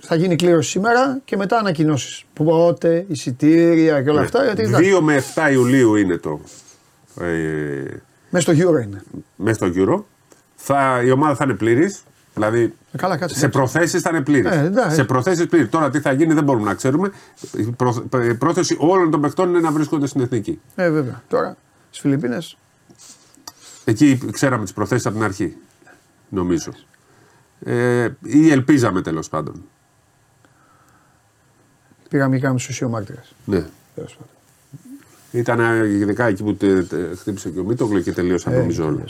Θα γίνει κλήρωση σήμερα και μετά ανακοινώσεις. Πότε, εισιτήρια και όλα αυτά. Γιατί, 2 εντάξει, με 7 Ιουλίου είναι το. Ε, μέσα στο Euro είναι. μέσα στο Euro. Θα, η ομάδα θα είναι πλήρης. Δηλαδή Ε, καλά, κάτσε. σε προθέσεις θα είναι πλήρης. Ε, εντάξει. σε προθέσεις πλήρης. Τώρα τι θα γίνει δεν μπορούμε να ξέρουμε. Η προ- η πρόθεση όλων των παιχτών είναι να βρίσκονται στην εθνική. Ε, βέβαια. Τώρα στις Φιλιππίνες. Εκεί ξέραμε τις προθέσεις από την αρχή. Νομίζω. Ε, ή ελπίζαμε τέλος πάντων. Πήγαμε και κάναμε στους μάρτυρε. Ναι. Ήταν ε, ειδικά εκεί που τε- τε- χτύπησε και ο Μίτογλου και τελείωσαν Ε, νομίζω όλα.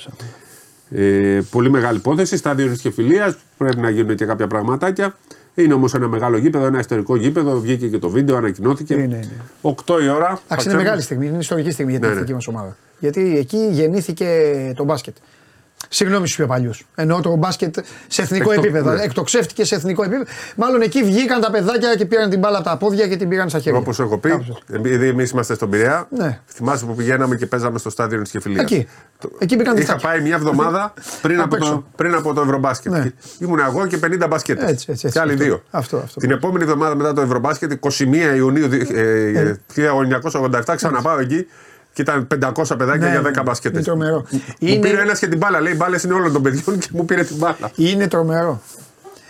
Ε, πολύ μεγάλη υπόθεση. Στάδιος και φιλίας. Πρέπει να γίνουν και κάποια πραγματάκια. Είναι όμως ένα μεγάλο γήπεδο, ένα ιστορικό γήπεδο. Βγήκε και το βίντεο, ανακοινώθηκε. Είναι, είναι. 8 η ώρα. θα Εντάξει, είναι ξέρουμε- μεγάλη στιγμή, είναι ιστορική στιγμή για την Ναι, ναι. εθνική μας ομάδα. Γιατί εκεί γεννήθηκε το μπάσκετ. Συγγνώμη στου πιο παλιού. Ενώ το μπάσκετ σε εθνικό Εκτο- επίπεδο. ναι. Εκτοξεύτηκε σε εθνικό επίπεδο. Μάλλον εκεί βγήκαν τα παιδάκια και πήραν την μπάλα από τα πόδια και την πήραν στα χέρια. Όπως έχω πει, Κάπως έτσι. επειδή εμείς είμαστε στον Πειραιά, Ναι. θυμάσαι που πηγαίναμε και παίζαμε στο στάδιο της Κεφυλία. Εκεί. Εκεί μπήκαν Είχα τυφάκια. πάει μια εβδομάδα πριν, Απ' από το, έξω. πριν από το Ευρωμπάσκετ. Ναι. Και Ήμουν εγώ και 50 μπασκέτες. Έτσι, έτσι, έτσι. Και άλλοι Αυτό. δύο. Αυτό, αυτό. Την επόμενη εβδομάδα μετά το Ευρωμπάσκετ, 21 Ιουνίου ε, ε, 1987, ξαναπάω εκεί και ήταν 500 παιδάκια Ναι, για ναι, 10 ναι. μπασκέτε. Είναι τρομερό. Μου Είναι- πήρε ένας και την μπάλα. Λέει: Μπάλες είναι όλων των παιδιών και μου πήρε την μπάλα. Είναι τρομερό.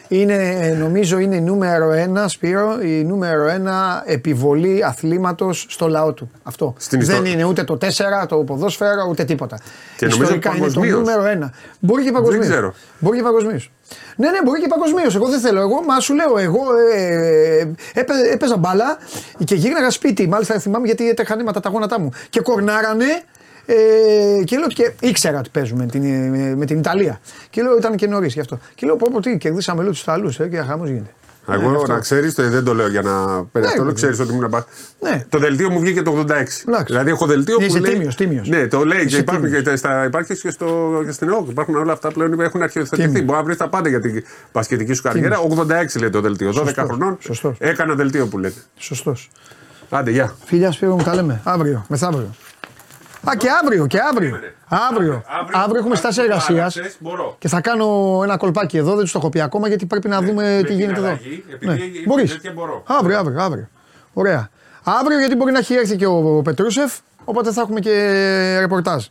Είναι, ε, νομίζω είναι η νούμερο ένα, Σπύρο, η νούμερο ένα επιβολή αθλήματος στο λαό του. Αυτό. Στην Δεν ιστορία. είναι ούτε το 4, το ποδόσφαιρο, ούτε τίποτα. Και νομίζω Ιστορικά είναι το παγκοσμίως. νούμερο ένα. Μπορεί και παγκοσμίως. ξέρω. Μπορεί και παγκοσμίως. Ναι, ναι, μπορεί και παγκοσμίως. Εγώ δεν θέλω. Εγώ, μα σου λέω, εγώ ε, έπαι- έπαιζα μπάλα και γύρναγα σπίτι. Μάλιστα θυμάμαι γιατί έτρεχαν αίματα τα γόνατά μου. Και κορνάρανε ε, και λέω και ήξερα ότι παίζουμε με την, με, με την Ιταλία. Και λέω ήταν και νωρίς γι' αυτό. Και λέω πω, πω τι, κερδίσαμε λίγο τους Ιταλούς ε, και χαμός γίνεται. Εγώ Ναι, αυτό. να ξέρεις, δεν το λέω για να παίρνει αυτό, Ναι, ξέρεις ότι ήμουν. πα- Ναι. Το δελτίο μου βγήκε το 86. Εντάξει. Δηλαδή έχω δελτίο Είσαι που λέει. τίμιος, τίμιος. Ναι, το λέει και Είσαι υπάρχουν τίμιος. και, στα, υπάρχει και, στο, και στην ΕΟΚ. Υπάρχουν όλα αυτά πλέον έχουν αρχιοθετηθεί. Τίμιος. Μπορεί να βρεις τα πάντα για την πασχετική σου καριέρα. 86 λέει το δελτίο. 12 Σωστός, χρονών. σωστός. Έκανα δελτίο που λέτε. Σωστός. Άντε, γεια. Φιλιά Σπύρο μου τα λέμε. Αύριο, μεθαύριο. Α, και αύριο, και αύριο. Αύριο, αύριο έχουμε στάση εργασίας Μπορώ. και θα κάνω ένα κολπάκι εδώ. Δεν τους το έχω πει ακόμα γιατί πρέπει να δούμε τι την γίνεται εδώ. αλλαγή, επειδή έχει Μπορείς. τέτοια μπορώ. Αύριο, αύριο, αύριο. Ωραία. Αύριο γιατί μπορεί να έχει έρθει και ο Πετρούσεφ, οπότε θα έχουμε και ρεπορτάζ.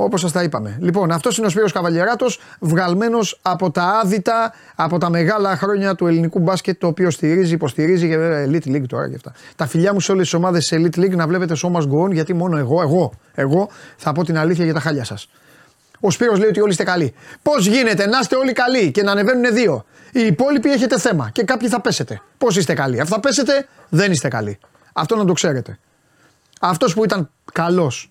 Όπως σας τα είπαμε. Λοιπόν, αυτός είναι ο Σπύρος Καβαλιεράτος, βγαλμένος από τα άδυτα, από τα μεγάλα χρόνια του ελληνικού μπάσκετ, το οποίο στηρίζει, υποστηρίζει και βέβαια Elite League τώρα και αυτά. Τα φιλιά μου σε όλες τις ομάδες της Elite League να βλέπετε σώμα γκοών, γιατί μόνο εγώ, εγώ, εγώ θα πω την αλήθεια για τα χάλια σας. Ο Σπύρος λέει ότι όλοι είστε καλοί. Πώς γίνεται να είστε όλοι καλοί και να ανεβαίνουν δύο; Οι υπόλοιποι έχετε θέμα και κάποιοι θα πέσετε. Πώς είστε καλοί; Αφού θα πέσετε, δεν είστε καλοί. Αυτό να το ξέρετε. Αυτός που ήταν καλός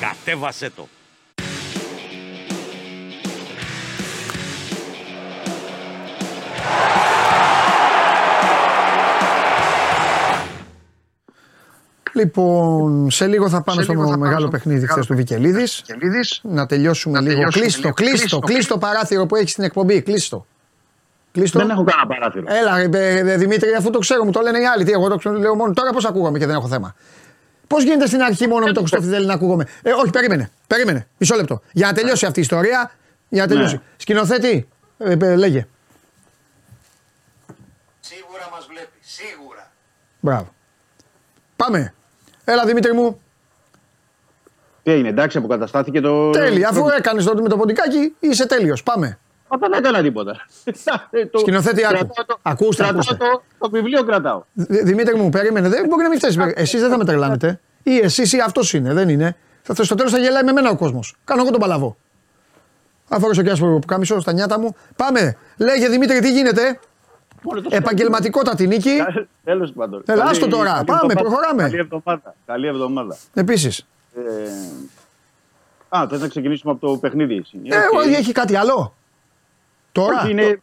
Κατέβασέ το! Λοιπόν, σε λίγο θα πάμε Σε στο λίγο θα πάμε μεγάλο στο παιχνίδι χθες μεγάλο του Βικελίδης. Κελίδης. Να τελειώσουμε Να λίγο. τελειώσουμε Κλείστο, λίγο. κλείστο, Κλείστο, κλείστο παράθυρο που έχει στην εκπομπή. Κλείστο. Κλείστο. Δεν έχω κανένα παράθυρο. Έλα, ρε, ε, Δημήτρη, αφού το ξέρω, μου το λένε οι άλλοι. Τι, εγώ το ξέρω, λέω μόνο τώρα πώς ακούγαμε και δεν έχω θέμα. Πώς γίνεται στην αρχή μόνο με το Χριστόφιδέλη να ακούγομαι; Ε, όχι, περίμενε. Περίμενε. Μισό λεπτό. Για να τελειώσει αυτή η ιστορία. Για να τελειώσει. Ναι. Σκηνοθέτη, ε, ε, λέγε. Σίγουρα μας βλέπει. Σίγουρα. Μπράβο. Πάμε. Έλα, Δημήτρη μου. Τι έγινε, εντάξει, αποκαταστάθηκε το. Τέλεια. Αφού έκανες το με το ποντικάκι, είσαι τέλειος. Πάμε. Μα δεν έκανα τίποτα. Ε, *laughs* το- Σκηνοθέτη, άκου. κρατάω το- Ακούστε, κρατάω ακούστε. Το, το βιβλίο κρατάω. Δη- Δημήτρη μου, περίμενε. Δεν μπορεί να μην φταίει. Εσείς δεν θα με τρελάνετε. Ή εσείς ή αυτός είναι. Δεν είναι. Θα, στο τέλος θα γελάει με μένα ο κόσμος. Κάνω εγώ τον παλαβό. Αφορούσε και άσπρο που κάμισο στα νιάτα μου. Πάμε. Λέγε Δημήτρη, τι γίνεται; Μόνο το Επαγγελματικότατη νίκη. Τέλος πάντων. Έλα, Καλή- άστο τώρα. καλή Πάμε, εβδομάδα. προχωράμε. Καλή εβδομάδα. Καλή εβδομάδα. Επίσης. Ε, α, θες να ξεκινήσουμε από το παιχνίδι. εσύ. Ε, Οκ. όχι, έχει κάτι άλλο. Τώρα. Όχι, είναι...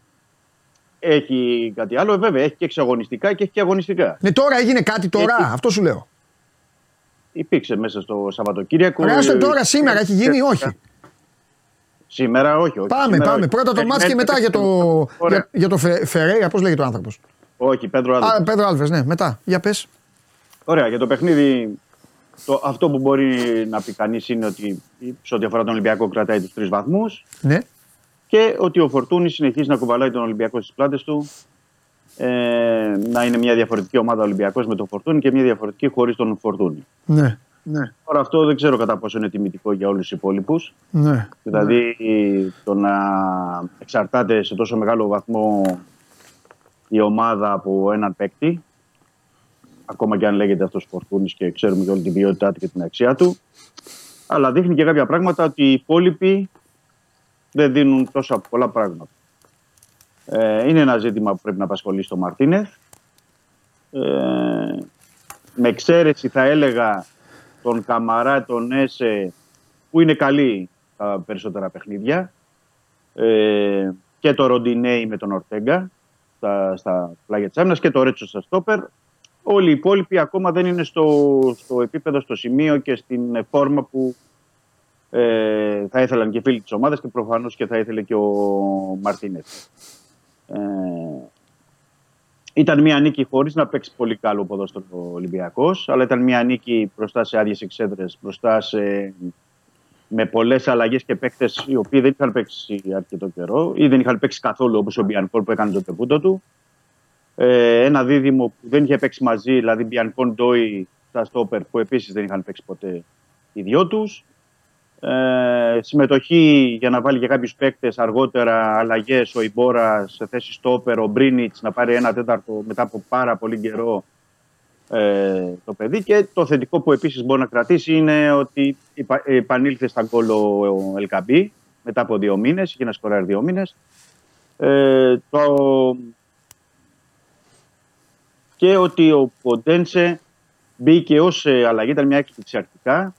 Έχει κάτι άλλο, ε, βέβαια. Έχει και εξωαγωνιστικά και έχει και αγωνιστικά. Ναι, τώρα έγινε κάτι τώρα. Έχει. Αυτό σου λέω. Υπήρξε μέσα στο Σαββατοκύριακο. Ωραία, άστο ε, τώρα, σήμερα έχει γίνει ή όχι; Σήμερα όχι. όχι. Πάμε, Σήμερα πάμε. όχι. Πρώτα το ματς και Περιμένετε μετά για το, Ωραία. για, για το Φε, Φερέιρα. Πώς λέγεται ο άνθρωπος; Όχι, Πέντρο Άλβες. Α, Πέντρο Άλβες, ναι, μετά. Για πες. Ωραία, για το παιχνίδι. Το, αυτό που μπορεί να πει κανείς είναι ότι σε ό,τι αφορά τον Ολυμπιακό κρατάει τους τρεις βαθμούς Ναι. Και ότι ο Φορτούνης συνεχίζει να κουβαλάει τον Ολυμπιακό στις πλάτες του. Ε, να είναι μια διαφορετική ομάδα Ολυμπιακός με τον Φορτούνη και μια διαφορετική χωρίς τον Φορτούνη. Ναι. Ναι. Τώρα αυτό δεν ξέρω κατά πόσο είναι τιμητικό για όλους τους υπόλοιπους. ναι. Δηλαδή το να εξαρτάται σε τόσο μεγάλο βαθμό η ομάδα από έναν παίκτη, ακόμα και αν λέγεται αυτός Φορτούνης και ξέρουμε και όλη την ποιότητά του και την αξία του, αλλά δείχνει και κάποια πράγματα ότι οι υπόλοιποι δεν δίνουν τόσα πολλά πράγματα. Ε, είναι ένα ζήτημα που πρέπει να απασχολήσει τον Μαρτίνεθ. Ε, με εξαίρεση θα έλεγα τον Καμαρά, τον Έσε, που είναι καλοί τα περισσότερα παιχνίδια. Ε, και το Ροντινέι με τον Ορτέγκα στα, στα πλάγια της άμυνας και το Ρέτσο στα στόπερ. Όλοι οι υπόλοιποι ακόμα δεν είναι στο, στο επίπεδο, στο σημείο και στην φόρμα που ε, θα ήθελαν και οι φίλοι της ομάδας και προφανώς και θα ήθελε και ο Μαρτίνεθ. Ε, ήταν μια νίκη χωρίς να παίξει πολύ καλό ποδόσφαιρο ο Ολυμπιακός, αλλά ήταν μια νίκη μπροστά σε άδειες εξέδρες, μπροστά σε, με πολλές αλλαγές και παίκτες οι οποίοι δεν είχαν παίξει αρκετό καιρό ή δεν είχαν παίξει καθόλου όπως ο Μπιανκόν που έκανε το τεπούτο του. Ε, ένα δίδυμο που δεν είχε παίξει μαζί, δηλαδή Μπιανκόν Ντόι στα στόπερ που επίσης δεν είχαν παίξει ποτέ οι δυο τους. Ε, συμμετοχή για να βάλει και κάποιους παίκτες αργότερα, αλλαγές. Ο Ιμπόρας σε θέση στόπερ, ο Μπρίνιτς να πάρει ένα τέταρτο μετά από πάρα πολύ καιρό ε, το παιδί. Και το θετικό που επίσης μπορεί να κρατήσει είναι ότι υπα- επανήλθε στα γκολ ο ο Ελκαμπή μετά από δύο μήνες. Είχε να σκοράρει δύο μήνες. Ε, το... Και ότι ο Ποντένσε μπήκε ως αλλαγή, ήταν μια έκπληξη αρχικά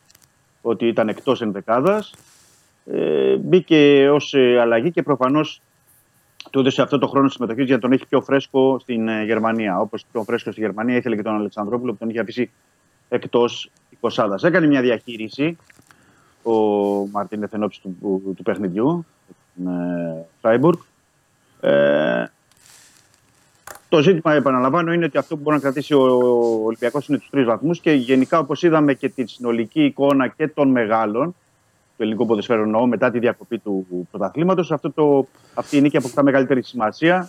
ότι ήταν εκτός ενδεκάδας. Ε, μπήκε ως αλλαγή και προφανώς του έδωσε αυτό το χρόνο συμμετοχή για να τον έχει πιο φρέσκο στην ε, Γερμανία. Όπως πιο φρέσκο στη Γερμανία ήθελε και τον Αλεξανδρόπουλο που τον είχε αφήσει εκτός 20. Έκανε μια διαχείριση ο Μαρτίνε ενόψη του, του, του παιχνιδιού στην ε, Φράιμπουργκ. Ε, το ζήτημα, επαναλαμβάνω, είναι ότι αυτό που μπορεί να κρατήσει ο Ολυμπιακός είναι τους τρεις βαθμούς και γενικά, όπως είδαμε και τη συνολική εικόνα και των μεγάλων του ελληνικού ποδοσφαίρου εννοώ μετά τη διακοπή του πρωταθλήματος, αυτή η νίκη αποκτά μεγαλύτερη σημασία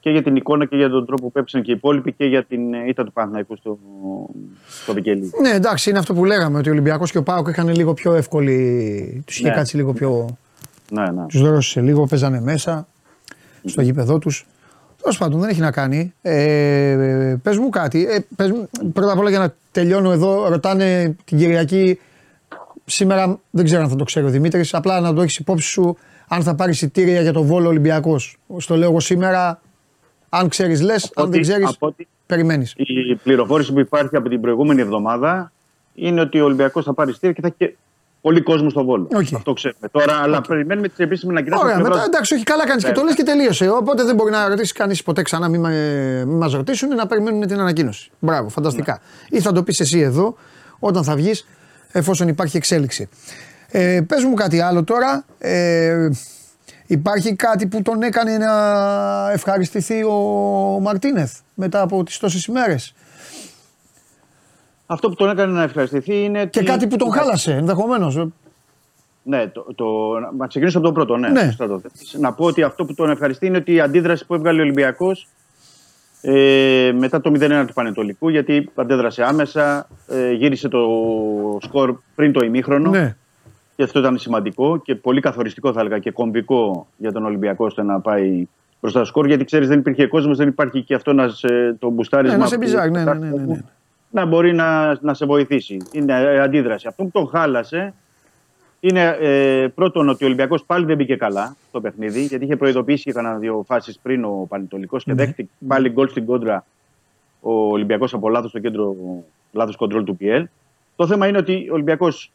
και για την εικόνα και για τον τρόπο που έπαιξαν και οι υπόλοιποι και για την ήττα του Παναθηναϊκού στο, στο Βικελίδη. Ναι, εντάξει, είναι αυτό που λέγαμε ότι ο Ολυμπιακός και ο Πάοκ είχαν λίγο πιο εύκολη. Τους είχε Ναι. κάτσει λίγο πιο. Ναι, ναι. Τους δώσε λίγο, παίζανε μέσα στο γήπεδό τους. Τέλος πάντων, δεν έχει να κάνει. Ε, πες μου κάτι. Ε, πες μου, πρώτα απ' όλα για να τελειώνω εδώ, ρωτάνε την Κυριακή. Σήμερα δεν ξέρω αν θα το ξέρει ο Δημήτρης. Απλά να το έχεις υπόψη σου αν θα πάρεις εισιτήρια για το Βόλο Ολυμπιακός. Στο λέω εγώ σήμερα. Αν ξέρεις, λες. Αν δεν ξέρεις, από ότι περιμένεις. η πληροφόρηση που υπάρχει από την προηγούμενη εβδομάδα είναι ότι ο Ολυμπιακός θα πάρει εισιτήρια και θα έχει και πολύ κόσμο στο Βόλο. Οκ. Αυτό ξέρουμε. Τώρα, αλλά περιμένουμε τις επίσημες ανακοινώσεις. Ωραία, μετά εντάξει, όχι καλά κάνεις και Ναι. το λες και τελείωσε. Οπότε δεν μπορεί να ρωτήσει κανείς ποτέ ξανά, μην, με- μην μας ρωτήσουν, να περιμένουν την ανακοίνωση. Μπράβο, φανταστικά. Ή θα το πεις εσύ εδώ, όταν θα βγεις, εφόσον υπάρχει εξέλιξη. Ε, Πες μου κάτι άλλο τώρα. Ε, υπάρχει κάτι που τον έκανε να ευχαριστηθεί ο Μαρτίνεθ μετά από τις τόσες ημέρες; Αυτό που τον έκανε να ευχαριστηθεί είναι. Και ότι- κάτι που τον χάλασε ενδεχομένως. Ναι, το, το, να ξεκινήσω από το πρώτο. Ναι, Ναι. σωστά το θέτεις. Να πω ότι αυτό που τον ευχαριστεί είναι ότι η αντίδραση που έβγαλε ο Ολυμπιακός ε, μετά το 0-1 του Πανετολικού, γιατί αντέδρασε άμεσα, ε, γύρισε το σκορ πριν το ημίχρονο. Ναι. Και αυτό ήταν σημαντικό και πολύ καθοριστικό, θα έλεγα, και κομβικό για τον Ολυμπιακό ώστε να πάει μπροστά στο σκορ. Γιατί ξέρεις, δεν υπήρχε κόσμος, δεν υπάρχει και αυτό να σε, το μπουστάρισμα. Ναι, να σε που- μπιζάρει, ναι, ναι, ναι, ναι, ναι. Να μπορεί να, να σε βοηθήσει. Είναι ε, αντίδραση. Αυτό που τον χάλασε είναι ε, πρώτον ότι ο Ολυμπιακός πάλι δεν μπήκε καλά στο παιχνίδι, γιατί είχε προειδοποιήσει και κανένα δύο φάσεις πριν ο Πανετολικός και δέχτηκε πάλι γκολ στην κόντρα ο Ολυμπιακός από λάθος στο κέντρο, λάθος κοντρόλ του PL. Το θέμα είναι ότι ο Ολυμπιακός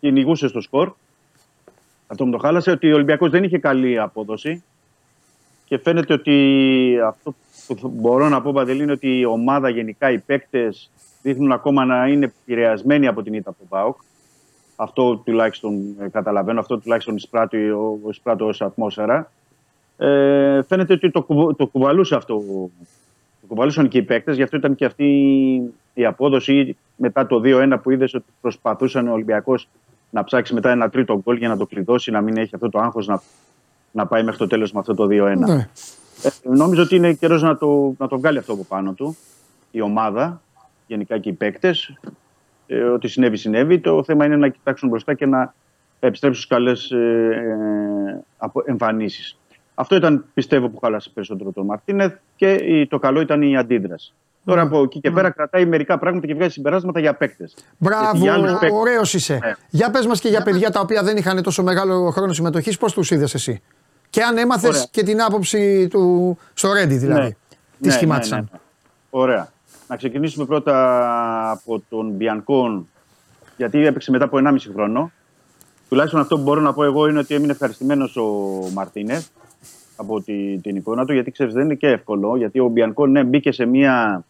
κυνηγούσε στο σκορ. Αυτό μου το χάλασε, ότι ο Ολυμπιακός δεν είχε καλή απόδοση. Και φαίνεται ότι αυτό που μπορώ να πω, Παντελή, είναι ότι η ομάδα γενικά, οι παίκτες δείχνουν ακόμα να είναι επηρεασμένοι από την ήττα από τον ΠΑΟΚ. Αυτό τουλάχιστον ε, καταλαβαίνω, αυτό τουλάχιστον εισπράττει ο, εισπράττω ως ατμόσφαιρα. Ε, φαίνεται ότι το, κουβ- το κουβαλούσε αυτό, το κουβαλούσαν και οι παίκτες, γι' αυτό ήταν και αυτή η απόδοση μετά το 2-1 που είδες ότι προσπαθούσαν ο Ολυμπιακός να ψάξει μετά ένα τρίτο γκολ για να το κλειδώσει, να μην έχει αυτό το άγχος να, να πάει μέχρι το τέλος με αυτό το 2-1. Ναι. Ε, νομίζω ότι είναι καιρός να το, να το βγάλει αυτό από πάνω του η ομάδα, γενικά και οι παίκτες. Ε, ότι συνέβη, συνέβη. Το θέμα είναι να κοιτάξουν μπροστά και να επιστρέψουν στις καλές ε, ε, εμφανίσεις. Αυτό ήταν πιστεύω που χάλασε περισσότερο τον Μαρτίνεθ και η- το καλό ήταν η αντίδραση. Τώρα από εκεί και πέρα κρατάει μερικά πράγματα και βγάζει συμπεράσματα για παίκτες. Μπράβο, ωραίος είσαι. Ναι. Για πες μας και για παιδιά τα οποία δεν είχαν τόσο μεγάλο χρόνο συμμετοχής, πώς τους είδες εσύ; Και αν έμαθες Ωραία. και την άποψη του στο Ρέντι δηλαδή. Τι Ναι, σχημάτισαν. ναι, ναι. Ωραία. Να ξεκινήσουμε πρώτα από τον Μπιανκόν, γιατί έπαιξε μετά από 1,5 χρόνο. Τουλάχιστον αυτό που μπορώ να πω εγώ είναι ότι έμεινε ευχαριστημένος ο Μαρτίνε από τη, την εικόνα του, γιατί ξέρεις δεν είναι και εύκολο. Γιατί ο Μπιανκόν ναι, μπήκε σε μια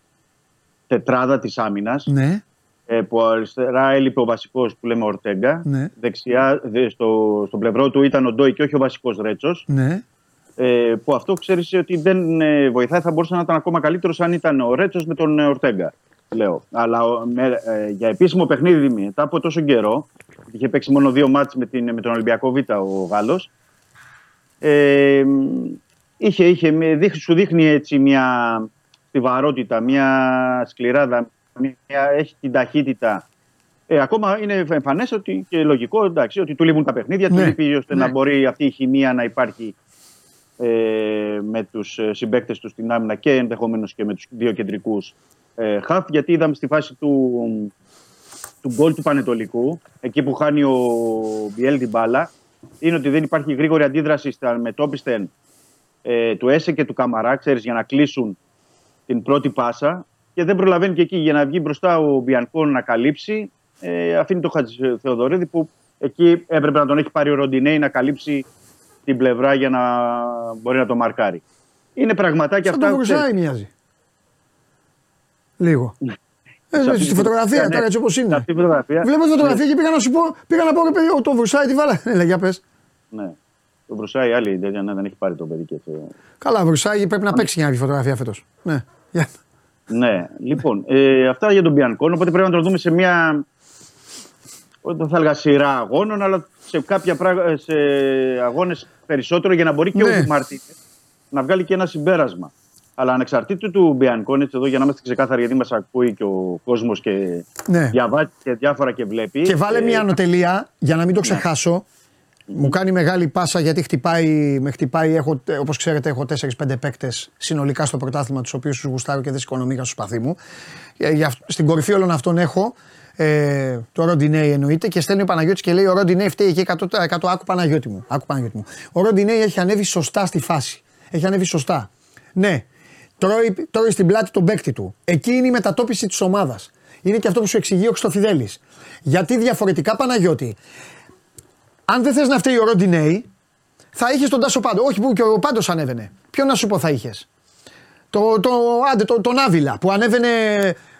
τετράδα της άμυνας, Ναι, ε, που αριστερά έλειπε ο βασικός που λέμε Ορτέγκα. ναι, Δεξιά, δε, στο, στο πλευρό του ήταν ο Ντόι και όχι ο βασικός Ρέτσος. ναι. Ε, που αυτό ξέρεις ότι δεν ε, βοηθάει, θα μπορούσε να ήταν ακόμα καλύτερος αν ήταν ο Ρέτσος με τον ε, Ορτέγκα. Λέω. Αλλά ο- με, ε, για επίσημο παιχνίδι μετά από τόσο καιρό, γιατί είχε παίξει μόνο δύο μάτς με, την, με τον Ολυμπιακό Β ο Γάλλος. Ε, είχε, είχε, με- δείχ- σου δείχνει έτσι μια στιβαρότητα, μια σκληράδα, μια, έχει την ταχύτητα. Ε, ακόμα είναι εμφανές ότι και λογικό εντάξει, ότι του λείπουν τα παιχνίδια, Ναι, του λείπει ώστε ναι. να μπορεί αυτή η χημεία να υπάρχει ε, με τους ε, συμπαίκτες τους στην άμυνα και ενδεχομένως και με τους δύο κεντρικούς ε, χαφ γιατί είδαμε στη φάση του, του γκολ του Πανετολικού εκεί που χάνει ο Μπιέλ την μπάλα είναι ότι δεν υπάρχει γρήγορη αντίδραση στα μετόπιστεν ε, του Έσε και του Καμαρά ξέρεις, για να κλείσουν την πρώτη πάσα και δεν προλαβαίνει και εκεί για να βγει μπροστά ο Μπιανκόν να καλύψει ε, αφήνει το Χατζη Θεοδωρίδη που εκεί έπρεπε να τον έχει πάρει ο Ροντινέη να καλύψει την πλευρά για να μπορεί να το μαρκάρει. Είναι πραγματάκια Σαν αυτά. το Βρουσάι μοιάζει. Λίγο. Ε, Σε αυτή στη τη φωτογραφία φωτογραφία, τώρα ναι. έτσι όπως Σε είναι. αυτή τη φωτογραφία. Βλέπω τη φωτογραφία και πήγα να σου πω, πήγα να πω ρε παιδί, ο, το Βρουσάι τι βάλα. Έλα, για πες. Ναι. Το Βρουσάι άλλη τέτοια ναι, δεν έχει πάρει το παιδί και αυτό. Καλά, Βρουσάι πρέπει να παίξει για να βγει φωτογραφία φέτος. Ναι. Για- Ναι, λοιπόν, ε, αυτά για τον Μπιανκόν. Οπότε πρέπει να το δούμε σε μια. Δεν θα έλεγα σειρά αγώνων, αλλά σε κάποια πράγμα, σε αγώνες περισσότερο για να μπορεί και Ναι. ο Μαρτίνε να βγάλει και ένα συμπέρασμα. Αλλά ανεξαρτήτου του Μπιανκόν, έτσι εδώ για να είμαστε ξεκάθαροι, γιατί μας ακούει και ο κόσμος και Ναι. διαβάζει και διάφορα και βλέπει. Και βάλε Ε, μια ανωτελεία για να μην το ξεχάσω. Μου κάνει μεγάλη πάσα γιατί χτυπάει, με χτυπάει. Έχω, όπως ξέρετε, έχω 4-5 παίκτες συνολικά στο πρωτάθλημα, τους οποίους τους γουστάρω και δεν σηκώνω στο σπαθί μου. Ε, για αυ- στην κορυφή όλων αυτών έχω ε, το Ροντινέι εννοείται και στέλνει ο Παναγιώτης και λέει: Ο Ροντινέι φταίει εκεί 100%. Άκου Παναγιώτη μου. Άκου Παναγιώτη μου. Ο Ροντινέι έχει ανέβει σωστά στη φάση. Έχει ανέβει σωστά. Ναι, τρώει, τρώει στην πλάτη τον παίκτη του. Εκεί είναι η μετατόπιση της ομάδας. Είναι και αυτό που σου εξηγεί ο Χρυστοφιδέλης. Γιατί διαφορετικά Παναγιώτη, αν δεν θες να φταίει ο Ροντινέι, θα είχες τον Τάσο Πάντο. Όχι που και ο Πάντος ανέβαινε. Ποιο να σου πω θα είχες; Το, το, άντε, το, τον Άβυλα που ανέβαινε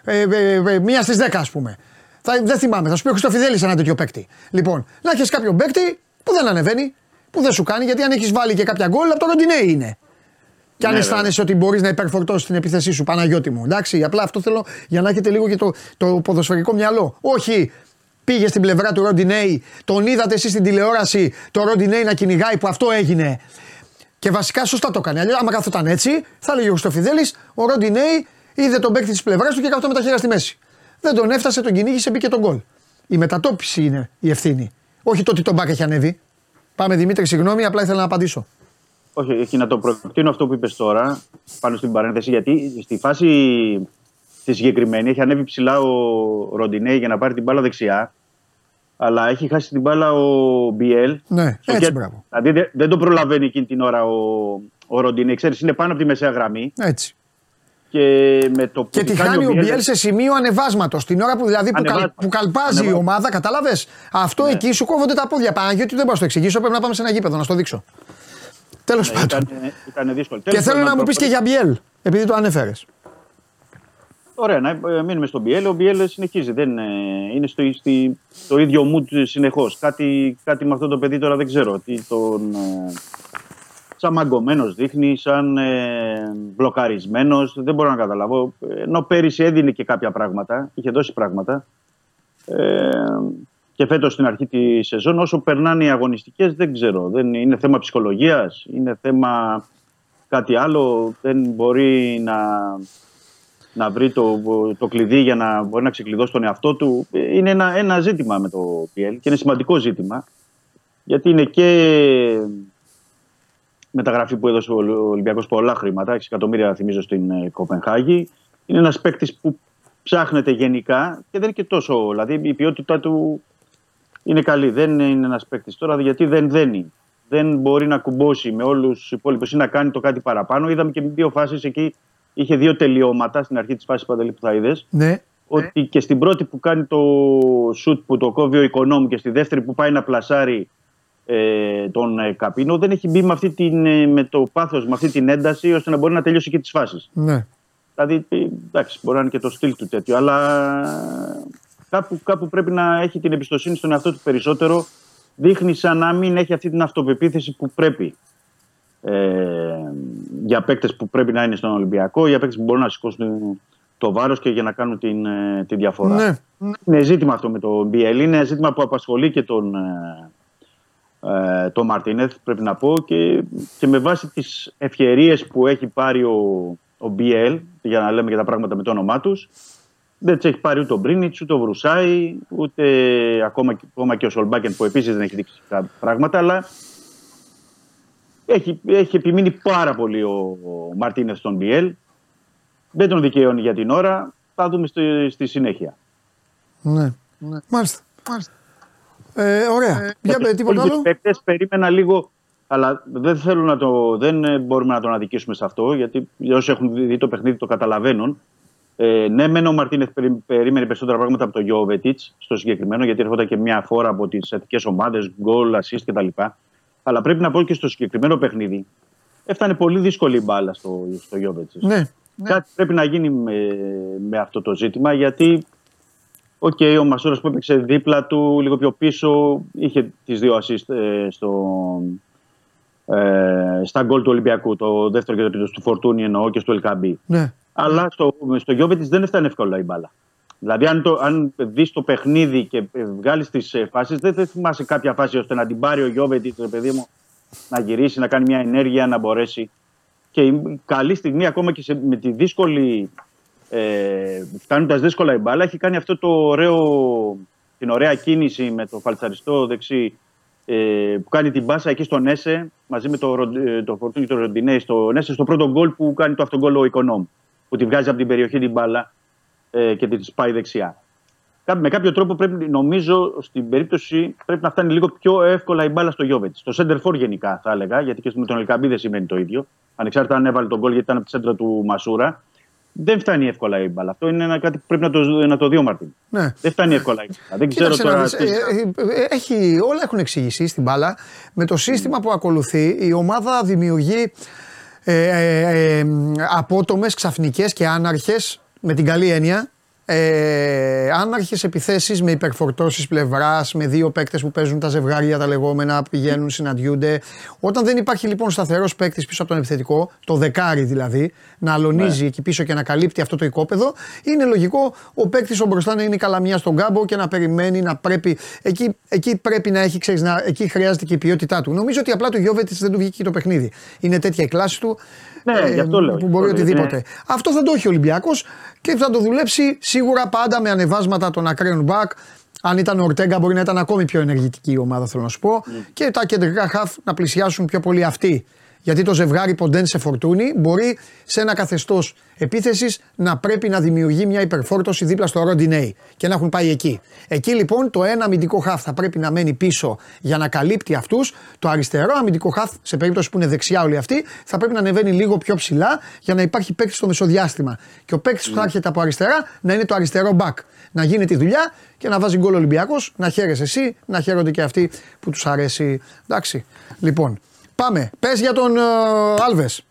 ε, ε, ε, μία στις 10 ας πούμε. Θα, δεν θυμάμαι, θα σου πει ο Χρυστοφιδέλη ένα τέτοιο παίκτη. Λοιπόν, να έχεις κάποιον παίκτη που δεν ανεβαίνει, που δεν σου κάνει, γιατί αν έχεις βάλει και κάποια γκολ, από το Ροντινέι είναι. Και αν Ναι, αισθάνεσαι ότι μπορείς να υπερφορτώσεις την επίθεσή σου, Παναγιώτη μου. Εντάξει, απλά αυτό θέλω για να έχετε λίγο και το, το ποδοσφαιρικό μυαλό. Όχι, πήγε στην πλευρά του Ροντινέη, τον είδατε εσείς στην τηλεόραση το Ροντινέη να κυνηγάει που αυτό έγινε. Και βασικά σωστά το έκανε. Αλλιώς, άμα καθόταν έτσι, θα έλεγε ο Χρυστοφιδέλη, ο Ροντινέη είδε τον παίκτη της πλευράς του και καθόταν με τα χέρια στη μέση. Δεν τον έφτασε, τον κυνήγησε, μπήκε τον γκολ. Η μετατόπιση είναι η ευθύνη. Όχι το ότι τον μπακ έχει ανέβει. Πάμε Δημήτρη, συγγνώμη, απλά ήθελα να απαντήσω. Όχι, όχι, να το προεκτείνω αυτό που είπες τώρα πάνω στην παρένθεση, γιατί στη φάση τη συγκεκριμένη έχει ανέβει ψηλά ο Ροντινέη για να πάρει την μπάλα δεξιά. Αλλά έχει χάσει την μπάλα ο Μπιέλ. Ναι, στο έτσι κέντρο. μπράβο. Δηλαδή δεν, δεν το προλαβαίνει εκείνη την ώρα ο, ο Ροντινέ. Ξέρεις, είναι πάνω από τη μεσαία γραμμή. Έτσι. Και με το που Και τη κάνει χάνει ο Μπιέλ σε σημείο ανεβάσματος. Την ώρα που, δηλαδή, που, καλ, Ανεβάσματος. που καλπάζει η Ανεβάσματος. ομάδα, κατάλαβες; Αυτό Ναι. εκεί σου κόβονται τα πόδια. Παναγιώτη, δεν μπορώ να το εξηγήσω. Πρέπει να πάμε σε ένα γήπεδο να στο δείξω. Τέλος πάντων. Ήταν, ήταν δύσκολο. Και Τέλος θέλω πάντων, να μου πεις και για Μπιέλ, επειδή το ανέφερες. Ωραία, να ε, μείνουμε στον Μπιέλ. Ο Μπιέλ συνεχίζει. Δεν, ε, είναι στο, στη, το ίδιο mood συνεχώς. Κάτι, κάτι με αυτό το παιδί τώρα δεν ξέρω. Τι τον. Ε, σαν μαγκωμένος δείχνει, σαν ε, μπλοκαρισμένος. Δεν μπορώ να καταλάβω. Ενώ πέρυσι έδινε και κάποια πράγματα, είχε δώσει πράγματα. Ε, και φέτος στην αρχή της σεζόν, όσο περνάνε οι αγωνιστικές, δεν ξέρω. Δεν, είναι θέμα ψυχολογίας, είναι θέμα κάτι άλλο. Δεν μπορεί να, να βρει το, το κλειδί για να μπορεί να ξεκλειδώσει τον εαυτό του. Είναι ένα, ένα ζήτημα με το PL και είναι σημαντικό ζήτημα. Γιατί είναι και μεταγραφή που έδωσε ο Ολυμπιακός πολλά χρήματα, 6 εκατομμύρια θυμίζω στην ε, Κοπενχάγη. Είναι ένας παίκτης που ψάχνεται γενικά και δεν είναι και τόσο. Δηλαδή η ποιότητά του είναι καλή. Δεν είναι ένας παίκτης τώρα γιατί δεν δένει. Δεν μπορεί να κουμπώσει με όλους τους υπόλοιπους ή να κάνει το κάτι παραπάνω. Είδαμε και δύο φάσεις εκεί. Είχε δύο τελειώματα στην αρχή της φάσης Παντελή που θα είδες. Ναι. Ότι και στην πρώτη που κάνει το σουτ που το κόβει ο οικονόμου και στη δεύτερη που πάει να πλασάρει ε, τον ε, Καπίνο δεν έχει μπει με, αυτή την, ε, με το πάθος, με αυτή την ένταση ώστε να μπορεί να τελειώσει και τις φάσεις. Ναι. Δηλαδή, ε, εντάξει, μπορεί να είναι και το στυλ του τέτοιο, αλλά κάπου, κάπου πρέπει να έχει την εμπιστοσύνη στον εαυτό του περισσότερο. Δείχνει σαν να μην έχει αυτή την αυτοπεποίθηση που πρέπει ε, για παίκτες που πρέπει να είναι στον Ολυμπιακό, για παίκτες που μπορούν να σηκώσουν το βάρος και για να κάνουν την, ε, τη διαφορά. Ναι. Είναι ζήτημα αυτό με τον BL. Είναι ζήτημα που απασχολεί και τον, ε, ε, τον Μαρτίνεθ, πρέπει να πω. Και, και με βάση τις ευκαιρίες που έχει πάρει ο, ο BL, για να λέμε και τα πράγματα με το όνομά τους, δεν τι έχει πάρει ούτε ο Μπρίνιτς, ούτε ο Βρουσάη, ούτε ακόμα, ακόμα και ο Σολμπάκεν που επίσης δεν έχει δείξει κάποια πράγματα. Αλλά έχει, έχει επιμείνει πάρα πολύ ο, ο Μαρτίνεθ στον BL. Δεν τον δικαιώνει για την ώρα. Θα δούμε στη, στη συνέχεια. Ναι. Μάλιστα. Μάλιστα. Ε, ωραία. Για πέ, τίποτα άλλο. Παίκτες περίμενα λίγο, αλλά δεν θέλω να το, δεν ε, μπορούμε να τον αδικήσουμε σε αυτό, γιατί όσοι έχουν δει το παιχνίδι το καταλαβαίνουν. Ε, ναι, μεν ο Μαρτίνεθ περί- περίμενε περισσότερα πράγματα από τον Γιώβετιτς στο συγκεκριμένο, γιατί έρχονταν και μια φόρα από τις εθνικέ ομάδες, γκολ, assist κτλ. Αλλά πρέπει να πω και στο συγκεκριμένο παιχνίδι. Έφτανε πολύ δύσκολη η μπάλα στο, στο Γιόβετιτς. Ναι. Κάτι πρέπει να γίνει με, με αυτό το ζήτημα γιατί Οκ, ο Μασούρας που έπαιξε δίπλα του, λίγο πιο πίσω, είχε τις δύο assist ε, στο, ε, στα γκολ του Ολυμπιακού. Το δεύτερο και το τρίτο του Φορτούνι εννοώ και στο Ελ Κααμπί. Ναι. Αλλά στο, στο Γιόβετιτς δεν έφτανε εύκολα η μπάλα. Δηλαδή, αν, το, αν δεις το παιχνίδι και βγάλεις τις φάσεις, δεν, δεν θυμάσαι κάποια φάση ώστε να την πάρει ο Γιόβετιτς, ρε παιδί μου, να γυρίσει, να κάνει μια ενέργεια, να μπορέσει. Και η καλή στιγμή, ακόμα και σε, με τη δύσκολη. Ε, Φτάνοντας δύσκολα η μπάλα, έχει κάνει αυτό το ωραίο, την ωραία κίνηση με το φαλτσαριστό δεξί ε, που κάνει την μπάσα εκεί στον Έσε μαζί με το, Ρον- ε, το Φορτούνι και το Ροντινέη στον Έσε στο πρώτο γκολ που κάνει το αυτογκόλ ο Οικονόμ. Που τη βγάζει από την περιοχή την μπάλα ε, και της πάει δεξιά. Κα- Με κάποιο τρόπο πρέπει, νομίζω, στην περίπτωση πρέπει να φτάνει λίγο πιο εύκολα η μπάλα στο Γιώβετς. Στο center for γενικά θα έλεγα, γιατί και με τον Ελκαμπή δεν σημαίνει το ίδιο. Ανεξάρτητα αν έβαλε τον γκολ γιατί ήταν από τη σέντρα του Μασούρα. Δεν φτάνει εύκολα η μπάλα. Αυτό είναι ένα κάτι που πρέπει να το, να το δει ο Μαρτίν. Ναι. Δεν φτάνει εύκολα η μπάλα. Δεν ξέρω Κοίταξε να τώρα. δεις, τι- ε, ε, ε, έχει, όλα έχουν εξηγηθεί στην μπάλα. Με το σύστημα που ακολουθεί η ομάδα δημιουργεί ε, ε, ε, απότομες, ξαφνικές και άναρχες με την καλή έννοια ε, άναρχες επιθέσεις με υπερφορτώσεις πλευράς, με δύο παίκτες που παίζουν τα ζευγάρια τα λεγόμενα, πηγαίνουν, συναντιούνται. Όταν δεν υπάρχει λοιπόν σταθερός παίκτης πίσω από τον επιθετικό, το δεκάρι δηλαδή, να αλωνίζει εκεί πίσω και να καλύπτει αυτό το οικόπεδο, είναι λογικό ο παίκτης ο μπροστά να είναι η καλαμιά στον κάμπο και να περιμένει να πρέπει. Εκεί, εκεί πρέπει να έχει, ξέρεις, να, εκεί χρειάζεται και η ποιότητά του. Νομίζω ότι απλά του Γιώβετης δεν του βγήκε το παιχνίδι. Είναι τέτοια η κλάση του. Ναι, γι' αυτό λέω, Που γι' μπορεί αυτό λέω, οτιδήποτε. είναι- Αυτό θα το έχει ο Ολυμπιακός και θα το δουλέψει σίγουρα πάντα με ανεβάσματα των ακραίων μπακ. Αν ήταν ο Ορτέγκα, μπορεί να ήταν ακόμη πιο ενεργητική η ομάδα, θέλω να σου πω. Και τα κεντρικά χαφ να πλησιάσουν πιο πολύ αυτοί Γιατί το ζευγάρι Ποντένσε Φορτούνη μπορεί σε ένα καθεστώς επίθεσης να πρέπει να δημιουργεί μια υπερφόρτωση δίπλα στο Ροντινέι και να έχουν πάει εκεί. Εκεί λοιπόν το ένα αμυντικό χαφ θα πρέπει να μένει πίσω για να καλύπτει αυτούς. Το αριστερό αμυντικό χαφ, σε περίπτωση που είναι δεξιά όλοι αυτοί, θα πρέπει να ανεβαίνει λίγο πιο ψηλά για να υπάρχει παίκτης στο μεσοδιάστημα. Και ο παίκτης που θα έρχεται από αριστερά να είναι το αριστερό back. Να γίνει τη δουλειά και να βάζει γκολ Ολυμπιακός, να χαίρεσαι εσύ, να χαίρονται και αυτοί που τους αρέσει. Εντάξει. Λοιπόν, πάμε. Πες για τον Άλβες.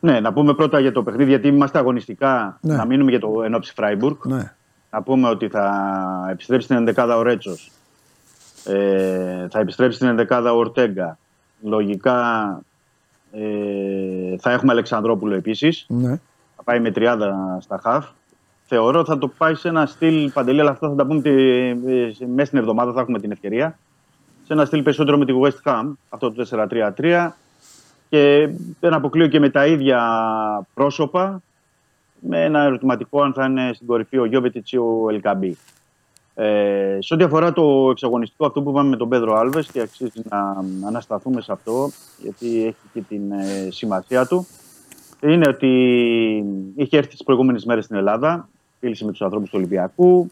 Ναι, να πούμε πρώτα για το παιχνίδι, γιατί είμαστε αγωνιστικά Ναι. να μείνουμε για το ενόψη Φράιμπουργκ. Ναι. Να πούμε ότι θα επιστρέψει στην 11 ο Ρέτσος. Ε, θα επιστρέψει στην 11 ο Ορτέγκα. Λογικά ε, θα έχουμε Αλεξανδρόπουλο επίσης. ναι. Θα πάει με 30 στα χαφ. Θεωρώ θα το πάει σε ένα στυλ παντελή, αλλά αυτά θα τα πούμε τη, ε, μέσα στην εβδομάδα, θα έχουμε την ευκαιρία. Σε ένα στυλ περισσότερο με τη West Ham, αυτό το 4-3-3. Και δεν αποκλείω και με τα ίδια πρόσωπα, με ένα ερωτηματικό αν θα είναι στην κορυφή ο Γιώβετιτς ή ο Ελκαμπή. Ε, σε ό,τι αφορά το εξαγωνιστικό αυτό που είπαμε με τον Πέδρο Άλβες και αξίζει να ανασταθούμε σε αυτό γιατί έχει και την ε, σημασία του είναι ότι είχε έρθει τις προηγούμενες μέρες στην Ελλάδα φίλησε με τους ανθρώπους του Ολυμπιακού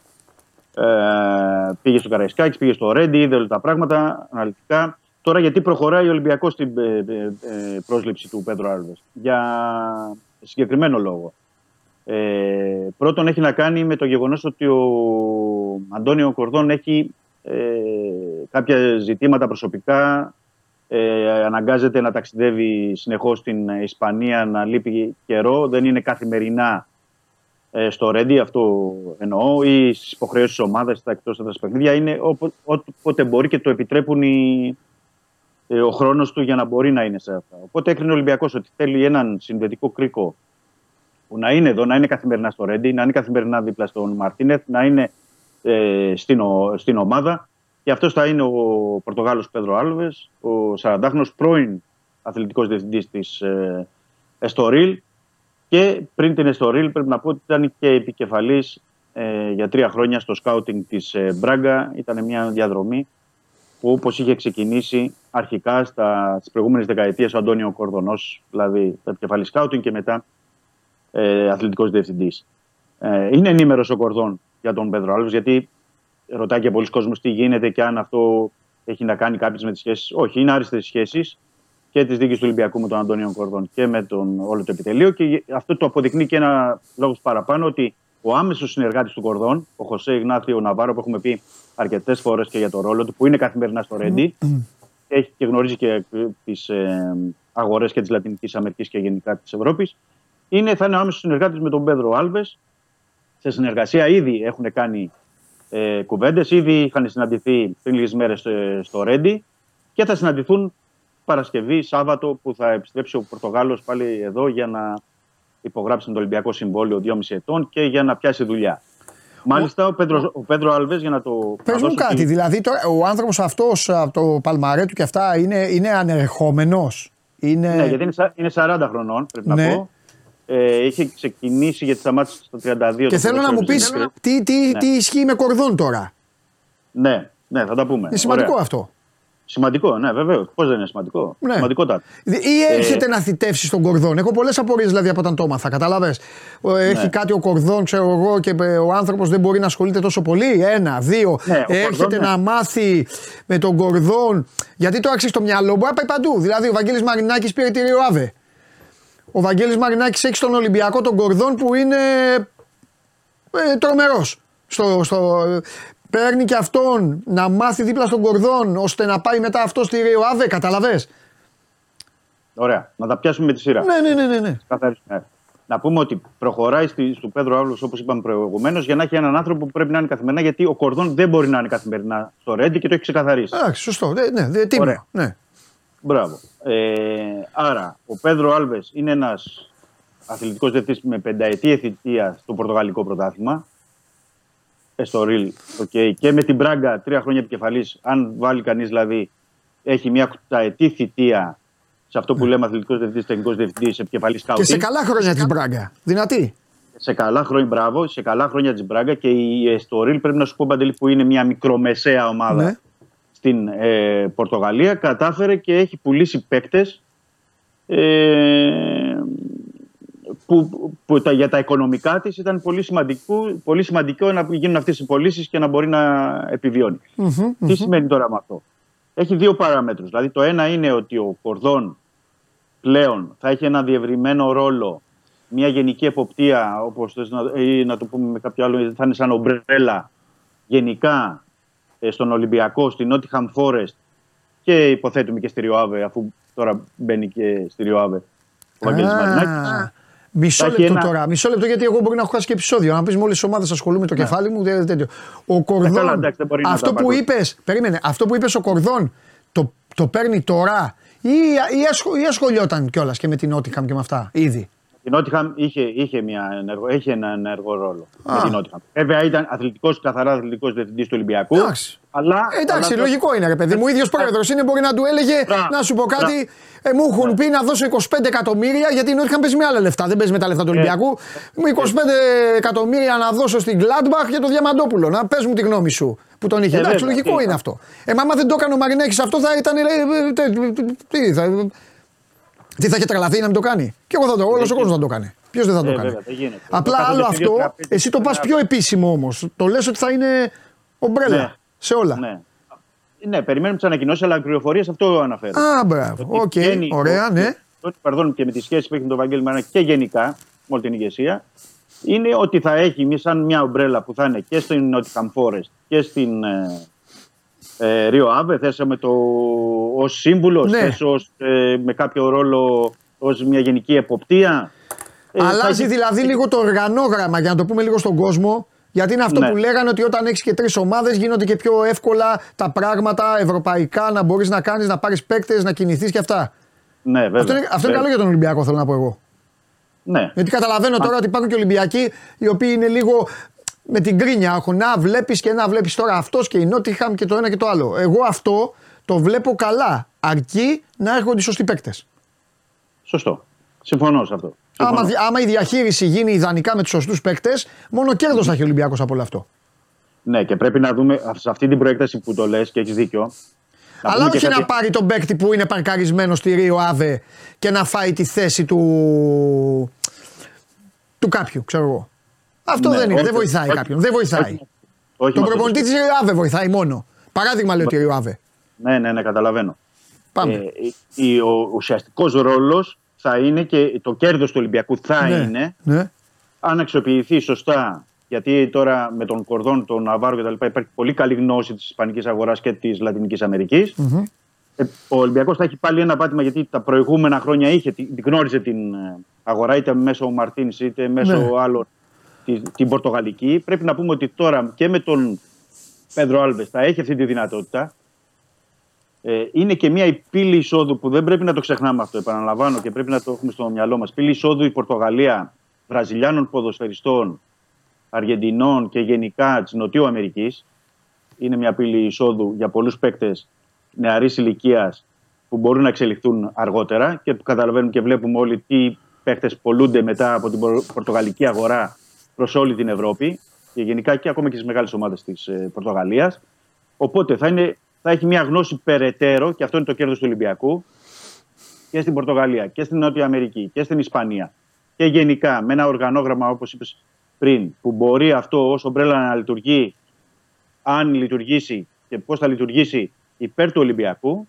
ε, πήγε στο Καραϊσκάκης, πήγε στο Ρέντι, είδε όλα τα πράγματα αναλυτικά. Τώρα γιατί προχωράει ο Ολυμπιακός στην ε, ε, ε, πρόσληψη του Πέδρο Άλβες; Για συγκεκριμένο λόγο. Ε, πρώτον έχει να κάνει με το γεγονός ότι ο Αντώνιο Κορδόν έχει ε, κάποια ζητήματα προσωπικά ε, αναγκάζεται να ταξιδεύει συνεχώς στην Ισπανία να λείπει καιρό δεν είναι καθημερινά ε, στο Ρέντι, αυτό εννοώ, ή στις υποχρεώσεις της ομάδας στα εκτός έδρα παιχνίδια. Είναι όποτε, όποτε μπορεί και το επιτρέπουν οι, ε, ο χρόνος του για να μπορεί να είναι σε αυτά. Οπότε έκρινε ο Ολυμπιακός ότι θέλει έναν συνδετικό κρίκο που να είναι εδώ, να είναι καθημερινά στο Ρέντι, να είναι καθημερινά δίπλα στον Μαρτίνεθ, να είναι ε, στην, ο- στην ομάδα. Και αυτός θα είναι ο Πορτογάλος Πέδρο Άλβες, ο 40χρονο πρώην αθλητικός διευθυντής της ε, Εστορίλ. Και πριν την Εστορίλ, πρέπει να πω ότι ήταν και επικεφαλής ε, για τρία χρόνια στο σκάουτινγκ της ε, Μπράγκα. Ήταν μια διαδρομή που όπως είχε ξεκινήσει αρχικά στα, στις προηγούμενες δεκαετίες ο Αντώνιο Κορδονός, δηλαδή επικεφαλής σκάουτινγκ και μετά ε, αθλητικός διευθυντής. Ε, είναι ενήμερος ο Κορδόν για τον Πέδρο Άλβες, γιατί ρωτάει και πολλοί κόσμος τι γίνεται και αν αυτό έχει να κάνει κάποιες με τις σχέσεις. Όχι, είναι άριστες σχέσεις και τη δίκη του Ολυμπιακού με τον Αντώνιο Κορδόν και με τον όλο το επιτελείο. Και αυτό το αποδεικνύει και ένα λόγος παραπάνω ότι ο άμεσος συνεργάτης του Κορδόν, ο Χωσέ Ιγνάθιο Ναβάρο, που έχουμε πει αρκετές φορές και για το ρόλο του, που είναι καθημερινά στο Ρέντι, έχει και γνωρίζει και τις ε, αγορές και της Λατινικής Αμερικής και γενικά της Ευρώπης, είναι, θα είναι ο άμεσος συνεργάτης με τον Πέδρο Άλβες. Σε συνεργασία ήδη έχουν κάνει ε, κουβέντες, ήδη είχαν συναντηθεί πριν λίγες μέρες στο Ρέντι και θα συναντηθούν Παρασκευή, Σάββατο που θα επιστρέψει ο Πορτογάλος πάλι εδώ για να υπογράψει το Ολυμπιακό Συμβόλαιο 2,5 ετών και για να πιάσει δουλειά. Μάλιστα, ο Πέντρο, ο Πέντρο Αλβές για να το. Πες να μου δώσω κάτι, τη- δηλαδή τώρα, ο άνθρωπος αυτός από το παλμαρέ του και αυτά είναι, είναι ανερχόμενος; Είναι... Ναι, γιατί είναι, σα- είναι 40 χρονών, πρέπει Ναι. να πω. Ε, είχε ξεκινήσει γιατί σταμάτησες στο 32. Και το θέλω να μου ποδόσφαιρο πεις της τι, τι, Ναι. τι ισχύει με κορδόν τώρα; Ναι, ναι, θα τα πούμε. Είναι σημαντικό Ωραία. αυτό. Σημαντικό, ναι, βεβαίως. Πώς δεν είναι σημαντικό; Ναι. Σημαντικότατο. Ή Ε, έρχεται να θητεύσει τον κορδόν. Έχω πολλές απορίες δηλαδή από όταν το έμαθα. Κατάλαβες; Ναι. Έχει κάτι ο κορδόν, ξέρω εγώ, και ε, ο άνθρωπος δεν μπορεί να ασχολείται τόσο πολύ; Ένα, δύο. Ναι, ο έρχεται Κορδόν, ναι. να μάθει με τον κορδόν. Γιατί το άξιζε στο μυαλό μπορεί να πάει παντού. Δηλαδή ο Βαγγέλης Μαρινάκης πήρε τη Ριοάβε. Ο Βαγγέλης Μαρινάκης έχει στον Ολυμπιακό τον κορδόν που είναι ε, τρομερός. Στο, στο, παίρνει και αυτόν να μάθει δίπλα στον κορδόν ώστε να πάει μετά αυτό στη Ριοάβε. Καταλαβες; Ωραία. Να τα πιάσουμε με τη σειρά. Ναι, ναι, ναι, ναι, ναι. Καθαρίσουμε. Να πούμε ότι προχωράει στη, στο Πέδρο Άβλο, όπως είπαμε προηγουμένως, για να έχει έναν άνθρωπο που πρέπει να είναι καθημερινά, γιατί ο Κορδόν δεν μπορεί να είναι καθημερινά στο Ρέντι και το έχει ξεκαθαρίσει. Εντάξει, σωστό. Ναι, ναι, ναι, τίμιο. Ωραία. Ναι. Μπράβο. Ε, άρα, ο Πέδρο Άλβες είναι ένας αθλητικός διευθυντή με πενταετή θητεία στο Πορτογαλικό πρωτάθλημα. Ε, στο Ριλ, okay. και με την Μπράγκα τρία χρόνια επικεφαλής. Αν βάλει κανείς δηλαδή, έχει μια οκταετή θητεία σε αυτό που λέμε αθλητικός διευθυντής, τεχνικός διευθυντής, επικεφαλής Και σκάουτινγκ. σε καλά χρόνια της Μπράγκα. Δυνατή. Σε καλά χρόνια, μπράβο, σε καλά χρόνια της Μπράγκα και η Εστορίλ πρέπει να σου πω παντελή που είναι μια μικρομεσαία ομάδα Ναι. στην ε, Πορτογαλία κατάφερε και έχει πουλήσει παίκτες ε, που, που τα, για τα οικονομικά της ήταν πολύ σημαντικό, πολύ σημαντικό να γίνουν αυτές οι πωλήσεις και να μπορεί να επιβιώνει. Τι σημαίνει τώρα με αυτό; Έχει δύο παραμέτρους. Δηλαδή το ένα είναι ότι ο Κορδόν πλέον θα έχει ένα διευρυμένο ρόλο, μια γενική εποπτεία, όπως θες να, ή να το πούμε με κάποιο άλλο, θα είναι σαν ομπρέλα γενικά ε, στον Ολυμπιακό, στην Nottingham Forest και υποθέτουμε και στη Ριοάβε, αφού τώρα μπαίνει και στη Ριοάβε ο Βαγγέλης Μαρινάκης. Μισό Θα έχει λεπτό ένα- τώρα. Μισό λεπτό γιατί εγώ μπορεί να έχω χάσει και επεισόδιο. Να πεις με όλε τι ομάδες ασχολούμαι το κεφάλι μου. δεν- τέτοιο. Ο Κορδόν. καλά, εντάξει, δεν μπορεί να αυτό τα που παγκόσμια. είπες, περίμενε, αυτό που είπες ο Κορδόν το, το παίρνει τώρα ή, ή, ασχο, ή ασχολιόταν κιόλας και με την Νότιχαμ και με αυτά ήδη; Η Νότιχαμ είχε, είχε, μια ενεργο, είχε ένα ενεργό ρόλο Α. με την Νότιχαμ. Βέβαια ήταν αθλητικός, καθαρά αθλητικός διευθυντής του Ολυμπιακού. Εντάξει. Αλλά, Ε, εντάξει, αλλά- λογικό είναι ρε παιδί μου. Ο ίδιος πρόεδρος είναι, μπορεί να του έλεγε Μπράβο. να σου πω κάτι. Ε, μου έχουν πει να δώσω 25 εκατομμύρια γιατί η Νότιχαμ παίζει με άλλα λεφτά. Δεν παίζει με τα λεφτά του Ολυμπιακού. Μου 25 εκατομμύρια να δώσω στην Gladbach για το Διαμαντόπουλο. Να πες μου τη γνώμη σου που τον είχε. Ε, εντάξει, βέβαια, λογικό τι είναι θα- αυτό. Ε, μα άμα δεν το έκανε ο Μαρινέκη αυτό θα ήταν. ε, ε, τε- Τι θα. Τι θα είχε τρελαθεί να μην το κάνει; Και εγώ θα το. Όλος ο κόσμος θα το κάνει. Ποιος δεν θα το Ε, κάνει; βέβαια, δεν γίνεται. Απλά Το άλλο κάθονται σε δύο αυτό, τραπέζια εσύ το και πας ένα- πιο επίσημο όμως. Το λες ότι θα είναι ομπρέλα Ναι. σε όλα. Ναι. Ναι, περιμένουμε τις ανακοινώσεις, αλλά πληροφορίες αυτό αναφέρει. Α, μπράβο. Οκ, ωραία, ναι. Το ότι παρδόν και με τη σχέση που έχει με τον Βαγγέλη Μαρινάκη και γενικά με όλη την ηγεσία είναι ότι θα έχει μια, σαν μια ομπρέλα που θα είναι και στην Nottingham Forest και στην ε, ε, Ρίο Άβε. Θέσαμε το ως σύμβουλο, Ναι. θες ως, ε, με κάποιο ρόλο ως μια γενική εποπτεία; Ε, θα Αλλάζει έχει- δηλαδή λίγο το οργανόγραμμα για να το πούμε λίγο στον κόσμο. Γιατί είναι αυτό Ναι. που λέγανε ότι όταν έχεις και τρεις ομάδες γίνονται και πιο εύκολα τα πράγματα ευρωπαϊκά να μπορείς να κάνεις, να πάρεις παίκτες, να κινηθείς και αυτά. Ναι, βέβαια. Αυτό είναι, αυτό είναι Βέβαια. καλό για τον Ολυμπιακό, θέλω να πω εγώ. Ναι. Γιατί καταλαβαίνω τώρα ότι υπάρχουν και Ολυμπιακοί οι οποίοι είναι λίγο με την κρίνια. Έχουν να βλέπεις και να βλέπεις τώρα αυτός και η Νότιχαμ και το ένα και το άλλο. Εγώ αυτό το βλέπω καλά. Αρκεί να έρχονται οι σωστοί παίκτες. Σωστό. Συμφωνώ σε αυτό. Άμα, Συμφωνώ. δι- άμα η διαχείριση γίνει ιδανικά με τους σωστούς παίκτες, μόνο κέρδος θα έχει ο Ολυμπιακός από όλο αυτό. Ναι, και πρέπει να δούμε σε αυτή την προέκταση που το λες και έχεις δίκιο. να Αλλά πούμε και όχι κάτι- να πάρει τον παίκτη που είναι παρκαρισμένος στη Ρίο Άβε και να φάει τη θέση του. του κάποιου, ξέρω εγώ. Αυτό Ναι, δεν είναι, όχι, δεν βοηθάει όχι, κάποιον. Δεν βοηθάει. όχι, όχι τον με αυτό προπονητή το της Ρίο Άβε βοηθάει μόνο. Παράδειγμα λέω τη Ρίο Άβε. Ναι, ναι, ναι, καταλαβαίνω. Πάμε. Ε, η- ο ουσιαστικός ρόλος θα είναι και το κέρδος του Ολυμπιακού θα ναι, είναι ναι. αν αξιοποιηθεί σωστά. Γιατί τώρα με τον Κορδόν, τον Ναβάρο κτλ. υπάρχει πολύ καλή γνώση της Ισπανικής αγοράς και της Λατινικής Αμερικής. Ε, ο Ολυμπιακός θα έχει πάλι ένα πάτημα γιατί τα προηγούμενα χρόνια είχε, την την γνώριζε την ε, αγορά είτε μέσω Μαρτίνς είτε μέσω Ναι. άλλων τη- την Πορτογαλική. Πρέπει να πούμε ότι τώρα και με τον Πέντρο Άλβες θα έχει αυτή τη δυνατότητα. Ε, είναι και μια η πύλη εισόδου που δεν πρέπει να το ξεχνάμε αυτό, επαναλαμβάνω και πρέπει να το έχουμε στο μυαλό μας. Πύλη εισόδου η Πορτογαλία Βραζιλιάνων ποδοσφαιριστών, Αργεντινών και γενικά της Νοτιού Αμερικής. Είναι μια πύλη εισόδου για πολλούς παίκτες νεαρής ηλικίας που μπορούν να εξελιχθούν αργότερα και που καταλαβαίνουμε και βλέπουμε όλοι τι παίκτες πολλούνται μετά από την πορ- πορτογαλική αγορά προς όλη την Ευρώπη και γενικά και ακόμα και στις μεγάλες ομάδες της Πορτογαλίας. Οπότε θα, είναι, θα έχει μια γνώση περαιτέρω, και αυτό είναι το κέρδος του Ολυμπιακού, και στην Πορτογαλία και στην Νότια Αμερική και στην Ισπανία. Και γενικά με ένα οργανόγραμμα, όπως είπες πριν, που μπορεί αυτό ως ομπρέλα να λειτουργεί, αν λειτουργήσει και πώς θα λειτουργήσει υπέρ του Ολυμπιακού,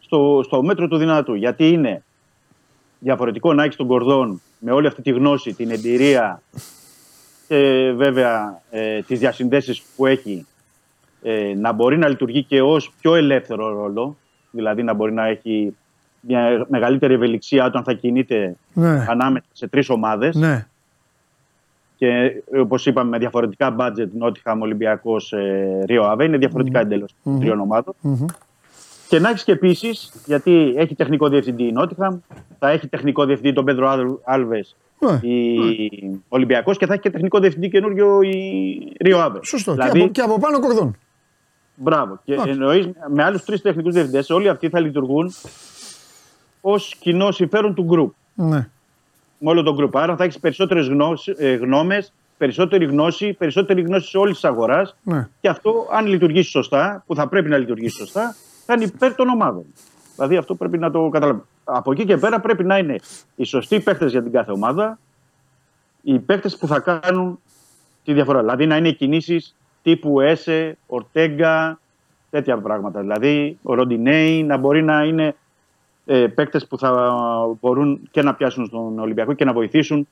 στο, στο μέτρο του δυνατού. Γιατί είναι διαφορετικό να έχει τον Κορδόν με όλη αυτή τη γνώση, την εμπειρία και βέβαια ε, τις διασυνδέσεις που έχει ε, να μπορεί να λειτουργεί και ως πιο ελεύθερο ρόλο, δηλαδή να μπορεί να έχει μια μεγαλύτερη ευελιξία όταν θα κινείται Ναι. ανάμεσα σε τρεις ομάδες Ναι. και όπως είπαμε με διαφορετικά budget Νότιχαμ, Ολυμπιακός, ε, Ρίο Αβέ είναι διαφορετικά εντελώς των τριών ομάδων. Και να έχεις και επίσης, γιατί έχει τεχνικό διευθυντή η Νότιχαμ, θα έχει τεχνικό διευθυντή τον Πέντρο Άλβες Ναι. η Ολυμπιακός και θα έχει και τεχνικό διευθυντή καινούριο η Ρίο Άβε. Σωστό. Δηλαδή, Και, από, και από πάνω κορδόν. μπράβο. Και Εντάξει. εννοείς με άλλους τρεις τεχνικούς διευθυντές, όλοι αυτοί θα λειτουργούν ως κοινό συμφέρον του γκρουπ. Ναι. Με όλο τον γκρουπ. Άρα θα έχεις περισσότερες γνώμες περισσότερη γνώση, περισσότερη γνώση σε όλη της αγοράς. Ναι. Και αυτό, αν λειτουργήσει σωστά, που θα πρέπει να λειτουργήσει σωστά, θα είναι υπέρ των ομάδων. Δηλαδή αυτό πρέπει να το καταλάβουμε. Από εκεί και πέρα πρέπει να είναι οι σωστοί παίχτε για την κάθε ομάδα, οι παίχτε που θα κάνουν τη διαφορά. Δηλαδή να είναι κινήσεις τύπου Έσε, Ορτέγκα, τέτοια πράγματα. Δηλαδή ο Ροντινέη να μπορεί να είναι ε, παίκτες που θα μπορούν και να πιάσουν στον Ολυμπιακό και να βοηθήσουν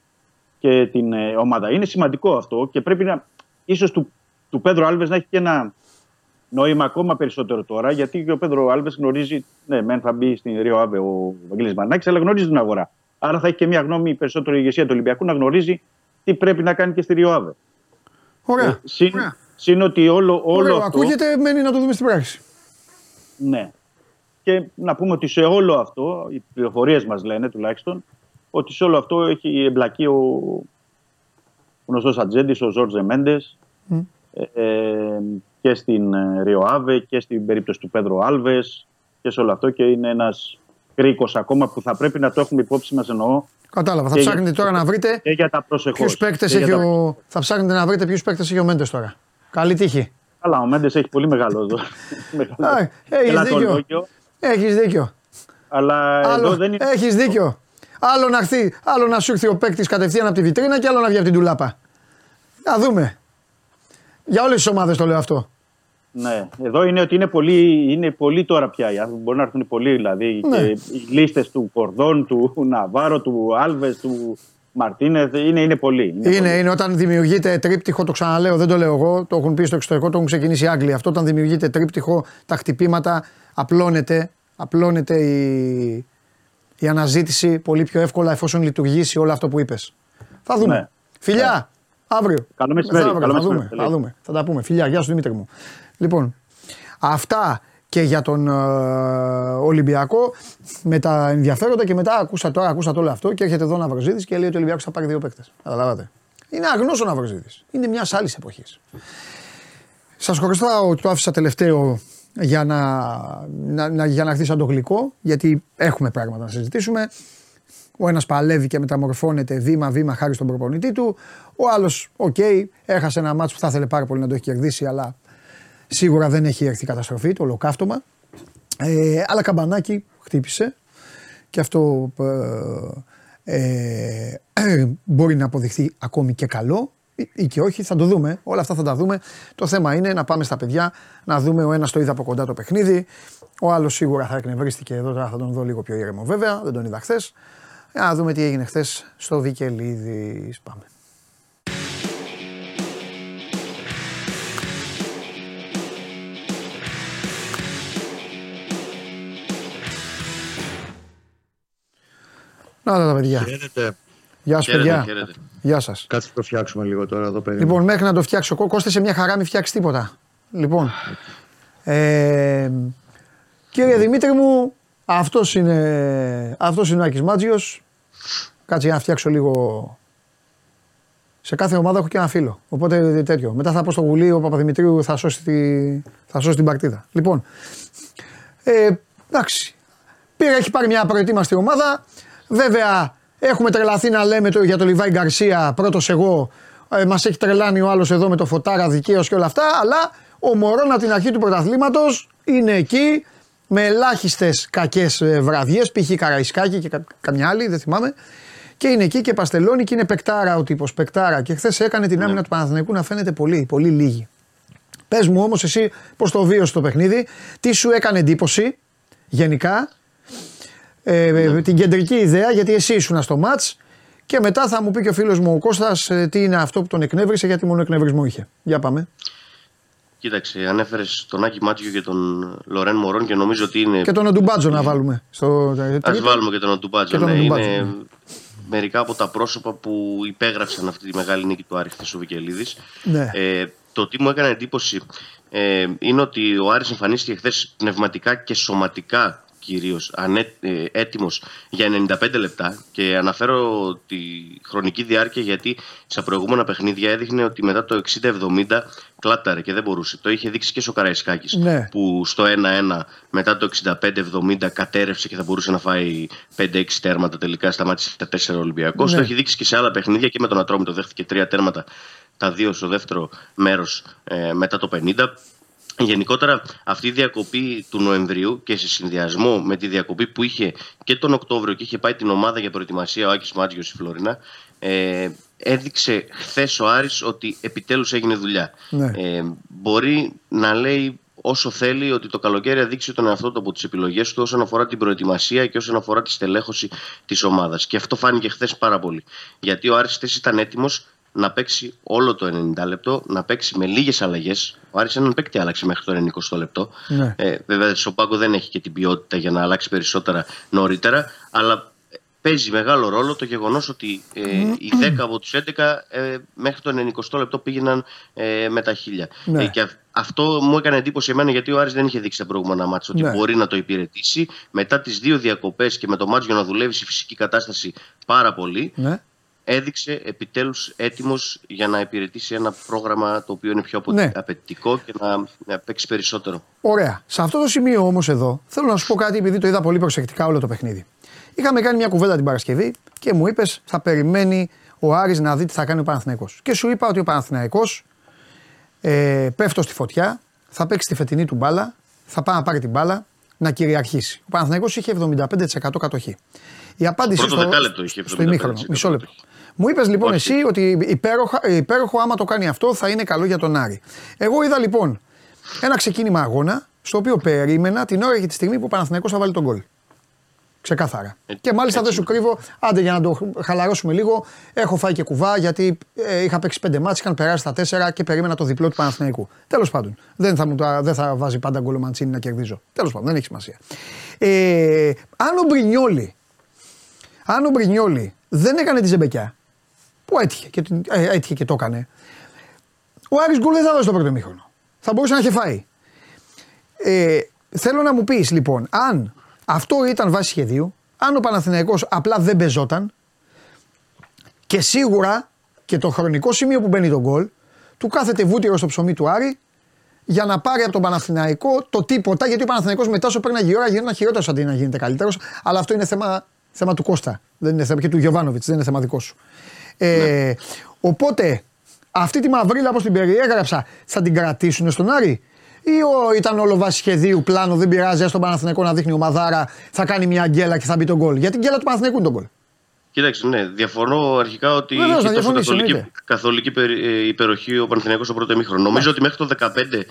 και την ε, ομάδα. Είναι σημαντικό αυτό και πρέπει να. ίσως του, του Πέδρο Άλβες να έχει και ένα νόημα ακόμα περισσότερο τώρα, γιατί και ο Πέδρο Άλβες γνωρίζει. Ναι, μεν θα μπει στην Ρίο Άβε ο Βαγγέλης Μαρνάκη, αλλά γνωρίζει την αγορά. Άρα θα έχει και μια γνώμη περισσότερο η ηγεσία του Ολυμπιακού να γνωρίζει τι πρέπει να κάνει και στη Ρίο Άβε. Ωραία. Συν, συν ότι όλο, όλο Ωραίο, αυτό. ακούγεται, μένει να το δούμε στην πράξη. Ναι. Και να πούμε ότι σε όλο αυτό, οι πληροφορίες μας λένε τουλάχιστον, ότι σε όλο αυτό έχει εμπλακεί ο γνωστός ατζέντης, ο Ζόρτζε Μέντες, Μμ. ε, και στην ε, Ρίο Άβε και στην περίπτωση του Πέδρο Άλβες και σε όλο αυτό. Και είναι ένας κρίκο ακόμα που θα πρέπει να το έχουμε υπόψη μας εννοώ Κατάλαβα. Θα Και ψάχνετε για- τώρα να βρείτε και για τα προσεχώς. ποιους παίκτες έχει ο. Θα ψάχνετε να βρείτε ποιους παίκτες έχει ο Μέντες τώρα. Καλή τύχη. Καλά, ο Μέντες έχει πολύ μεγάλο εδώ. *laughs* μεγάλο Α, έχεις ελαττολόγιο, δίκιο. Έχεις δίκιο. Αλλά εδώ Άλλο, δεν είναι. Έχεις δίκιο. Άλλο να, έρθει, άλλο να σου έρθει ο παίκτης κατευθείαν από τη βιτρίνα και άλλο να βγει από την τουλάπα. Να δούμε. Για όλες τις ομάδες το λέω αυτό. Ναι, εδώ είναι ότι είναι πολύ, είναι πολύ τώρα πια. οι άνθρωποι. Μπορεί να έρθουν πολλοί δηλαδή. Ναι. Και οι λίστες του Κορδόν, του Ναβάρο, του Άλβες, του Μαρτίνεθ είναι, είναι πολλοί. Είναι Είναι, πολλοί. είναι όταν δημιουργείται τρίπτυχο, το ξαναλέω, δεν το λέω εγώ, το έχουν πει στο εξωτερικό, το έχουν ξεκινήσει οι Άγγλοι. Αυτό όταν δημιουργείται τρίπτυχο, τα χτυπήματα, απλώνεται, απλώνεται η, η αναζήτηση πολύ πιο εύκολα εφόσον λειτουργήσει όλο αυτό που είπες. Θα δούμε. Ναι. Φιλιά, αύριο. Καλό μεσημέρι, Μεθαύριο, καλό θα, δούμε, μεσημέρι. θα δούμε. Θα τα πούμε. Φιλιά, γεια σου Δημήτρη μου. Λοιπόν, αυτά και για τον ε, Ολυμπιακό με τα ενδιαφέροντα και μετά ακούσα τώρα, ακούσατε όλο αυτό και έρχεται εδώ ο Ναυροζίδης και λέει ότι ο Ολυμπιακός θα πάρει δύο παίκτες. Καταλάβατε. Είναι αγνός ο Ναυροζίδης. Είναι μια άλλη εποχής. Σας χρωστάω ότι το άφησα τελευταίο για να, να, να, για να έρθει σαν το γλυκό, γιατί έχουμε πράγματα να συζητήσουμε. Ο ένας παλεύει και μεταμορφώνεται βήμα-βήμα χάρη στον προπονητή του. Ο άλλος, οκ, έχασε ένα ματς που θα ήθελε πάρα πολύ να το έχει κερδίσει, αλλά σίγουρα δεν έχει έρθει η καταστροφή, το ολοκαύτωμα. Ε, αλλά καμπανάκι χτύπησε και αυτό ε, ε, μπορεί να αποδειχθεί ακόμη και καλό ή- ή και όχι, θα το δούμε. Όλα αυτά θα τα δούμε. Το θέμα είναι να πάμε στα παιδιά, να δούμε ο ένας το είδε από κοντά το παιχνίδι. Ο άλλος σίγουρα θα εκνευρίστηκε εδώ, τώρα θα τον δω λίγο πιο ήρεμο βέβαια. Δεν τον είδα χθες. Να δούμε τι έγινε χθες στο Βικελίδης. Πάμε. Να τα, τα παιδιά. Χαίρετε. Γεια σας, Χαίρετε, παιδιά. χαίρετε. Γεια σας. Κάτσε να το φτιάξουμε λίγο τώρα εδώ πέρα. Λοιπόν, μέχρι να το φτιάξω, Κώ- Κώστε σε μια χαρά, μην φτιάξεις τίποτα. Λοιπόν, ε, κύριε Δημήτρη μου, αυτός είναι, αυτός είναι ο Άκης Μάτζιος. Κάτσε για να φτιάξω λίγο... Σε κάθε ομάδα έχω και ένα φίλο. Οπότε τέτοιο. Μετά θα πω στο γουλί, ο Παπαδημητρίου θα σώσει, τη, θα σώσει την παρτίδα. Λοιπόν, ε, εντάξει. Πήρε, έχει πάρει μια προετοίμαστη ομάδα. Βέβαια, έχουμε τρελαθεί να λέμε το, για το Λιβάη Γκαρσία, πρώτος εγώ. Ε, Μας έχει τρελάνει ο άλλος εδώ με το φωτάρα δικαίως και όλα αυτά. Αλλά ο Μωρόν από την αρχή του πρωταθλήματος είναι εκεί με ελάχιστες κακές βραδιές. Π.χ. Καραϊσκάκη και κα, καμιά άλλη, δεν θυμάμαι. Και είναι εκεί και παστελώνει και είναι πεκτάρα ο τύπος. Πεκτάρα. Και χθες έκανε την άμυνα του Παναθηναϊκού να φαίνεται πολύ, πολύ λίγη. Πες μου όμως εσύ πώς το βίωσες το παιχνίδι, τι σου έκανε εντύπωση γενικά, ε, την κεντρική ιδέα, γιατί εσύ ήσουν στο μάτς και μετά θα μου πει και ο φίλος μου ο Κώστας ε, τι είναι αυτό που τον εκνεύρισε, γιατί μόνο εκνευρισμό είχε. Για πάμε. Κοίταξε, ανέφερες τον Άκη Μάτζιο και τον Λορέν Μωρόν και νομίζω ότι είναι. Και τον Οντουμπάτζο να βάλουμε. Στο, Α βάλουμε και τον Οντουμπάτζο. Και τον ναι, Οντουμπάτζο, είναι ναι. μερικά από τα πρόσωπα που υπέγραψαν αυτή τη μεγάλη νίκη του Άρη χθες ο Βικελίδης. Ναι. Ε, το τι μου έκανε εντύπωση ε, είναι ότι ο Άρης εμφανίστηκε χθες πνευματικά και σωματικά κυρίως έτοιμος για 95 λεπτά και αναφέρω τη χρονική διάρκεια γιατί στα προηγούμενα παιχνίδια έδειχνε ότι μετά το 60-70 κλάταρε και δεν μπορούσε. Το είχε δείξει και στο Καραϊσκάκης Ναι. που στο 1-1 μετά το 65-70 κατέρευσε και θα μπορούσε να φάει 5-6 τέρματα. Τελικά σταμάτησε τα 4 Ολυμπιακός. Ναι. Το έχει δείξει και σε άλλα παιχνίδια και με τον Ατρόμητο δέχτηκε 3 τέρματα τα δύο στο δεύτερο μέρος ε, μετά το 50. Γενικότερα αυτή η διακοπή του Νοεμβρίου και σε συνδυασμό με τη διακοπή που είχε και τον Οκτώβριο και είχε πάει την ομάδα για προετοιμασία ο Άκης Μάτζιος στη Φλόρινα ε, έδειξε χθες ο Άρης ότι επιτέλους έγινε δουλειά. Ναι. Ε, μπορεί να λέει όσο θέλει ότι το καλοκαίρι αδείξει τον εαυτό του από τις επιλογές του όσον αφορά την προετοιμασία και όσον αφορά τη στελέχωση της ομάδας. Και αυτό φάνηκε χθες πάρα πολύ. Γιατί ο Άρης χθες ήταν έτοιμος να παίξει όλο το 90 λεπτό, να παίξει με λίγες αλλαγές. Ο Άρης έναν παίκτη άλλαξε μέχρι το 90 λεπτό. Ναι. Ε, βέβαια, στο πάγκο δεν έχει και την ποιότητα για να αλλάξει περισσότερα νωρίτερα, αλλά παίζει μεγάλο ρόλο το γεγονός ότι ε, οι 10 από τους 11 ε, μέχρι το 90 λεπτό πήγαιναν ε, με τα χίλια. Ναι. Ε, και αυ- αυτό μου έκανε εντύπωση εμένα γιατί ο Άρης δεν είχε δείξει τα προηγούμενα μάτια ότι Ναι. μπορεί να το υπηρετήσει. Μετά τις δύο διακοπές και με το μάτσο να δουλεύει στη φυσική κατάσταση πάρα πολύ, Ναι. Έδειξε επιτέλους έτοιμος για να υπηρετήσει ένα πρόγραμμα το οποίο είναι πιο απο- Ναι. απαιτητικό και να, να παίξει περισσότερο. Ωραία. Σε αυτό το σημείο όμως εδώ θέλω να σου πω κάτι επειδή το είδα πολύ προσεκτικά όλο το παιχνίδι. Είχαμε κάνει μια κουβέντα την Παρασκευή και μου είπες θα περιμένει ο Άρης να δει τι θα κάνει ο Παναθηναϊκός. Και σου είπα ότι ο Παναθηναϊκός ε, πέφτω στη φωτιά, θα παίξει τη φετινή του μπάλα, θα πάει να πάρει την μπάλα, να κυριαρχήσει. Ο Παναθηναϊκός είχε 75% κατοχή. Η απάντηση Πρώτο στο, δεκάλεπτο είχε στο ημίχρονο. 75% Μισό λεπτό. Μου είπες λοιπόν εσύ ότι υπέροχα, υπέροχο άμα το κάνει αυτό θα είναι καλό για τον Άρη. Εγώ είδα λοιπόν ένα ξεκίνημα αγώνα στο οποίο περίμενα την ώρα και τη στιγμή που ο Παναθηναϊκός θα βάλει τον γκολ. Ξεκάθαρα. και μάλιστα δεν σου κρύβω, άντε για να το χαλαρώσουμε λίγο, έχω φάει και κουβά γιατί ε, είχα παίξει πέντε μάτς, είχαν περάσει τα τέσσερα και περίμενα το διπλό του Παναθηναϊκού. Τέλος πάντων. Δεν θα, μου, το- δεν θα βάζει πάντα γκολ ο Μαντσίνη να κερδίζω. Τέλος πάντων, δεν έχει σημασία. Ε, αν ο Μπρινιόλι, αν ο Μπρινιόλι δεν έκανε τη ζεμπεκιά, που έτυχε και, την- ε, έτυχε και το έκανε, ο Άρης γκολ δεν θα δώσει το πρώτο μήχρονο. Θα μπορούσε να είχε φάει. Ε, θέλω να μου πεις λοιπόν, αν αυτό ήταν βάση σχεδίου, αν ο Παναθηναϊκός απλά δεν πεζόταν και σίγουρα και το χρονικό σημείο που μπαίνει το γκολ, του κάθεται βούτυρο στο ψωμί του Άρη για να πάρει από τον Παναθηναϊκό το τίποτα, γιατί ο Παναθηναϊκός μετά όσο παίρναγε η ώρα γινόταν χειρότερος αντί να γίνεται καλύτερος. Αλλά αυτό είναι θέμα, θέμα του Κώστα. Δεν είναι θέμα και του Γιωβάνοβιτς, δεν είναι θέμα δικό σου. Ε, Οπότε, αυτή τη μαυρίλα όπως την περιέγραψα, θα την κρατήσουν στον Άρη; Ή ο, ήταν όλο βάση σχεδίου, πλάνο, δεν πειράζει, ας τον Παναθηναϊκό να δείχνει ομαδάρα, θα κάνει μια γκέλα και θα μπει τον γκολ. Γιατί η γκέλα του Παναθηναϊκού είναι τον γκολ; Κοίταξε, ναι, διαφωνώ αρχικά ότι Βεβαίως, να είχε τόσο διαφωνήσεις, καθολική, εννοείται. καθολική περι- ε, υπεροχή ο Παναθηναϊκός στο πρώτο ημίχρονο. Νομίζω ότι μέχρι το 15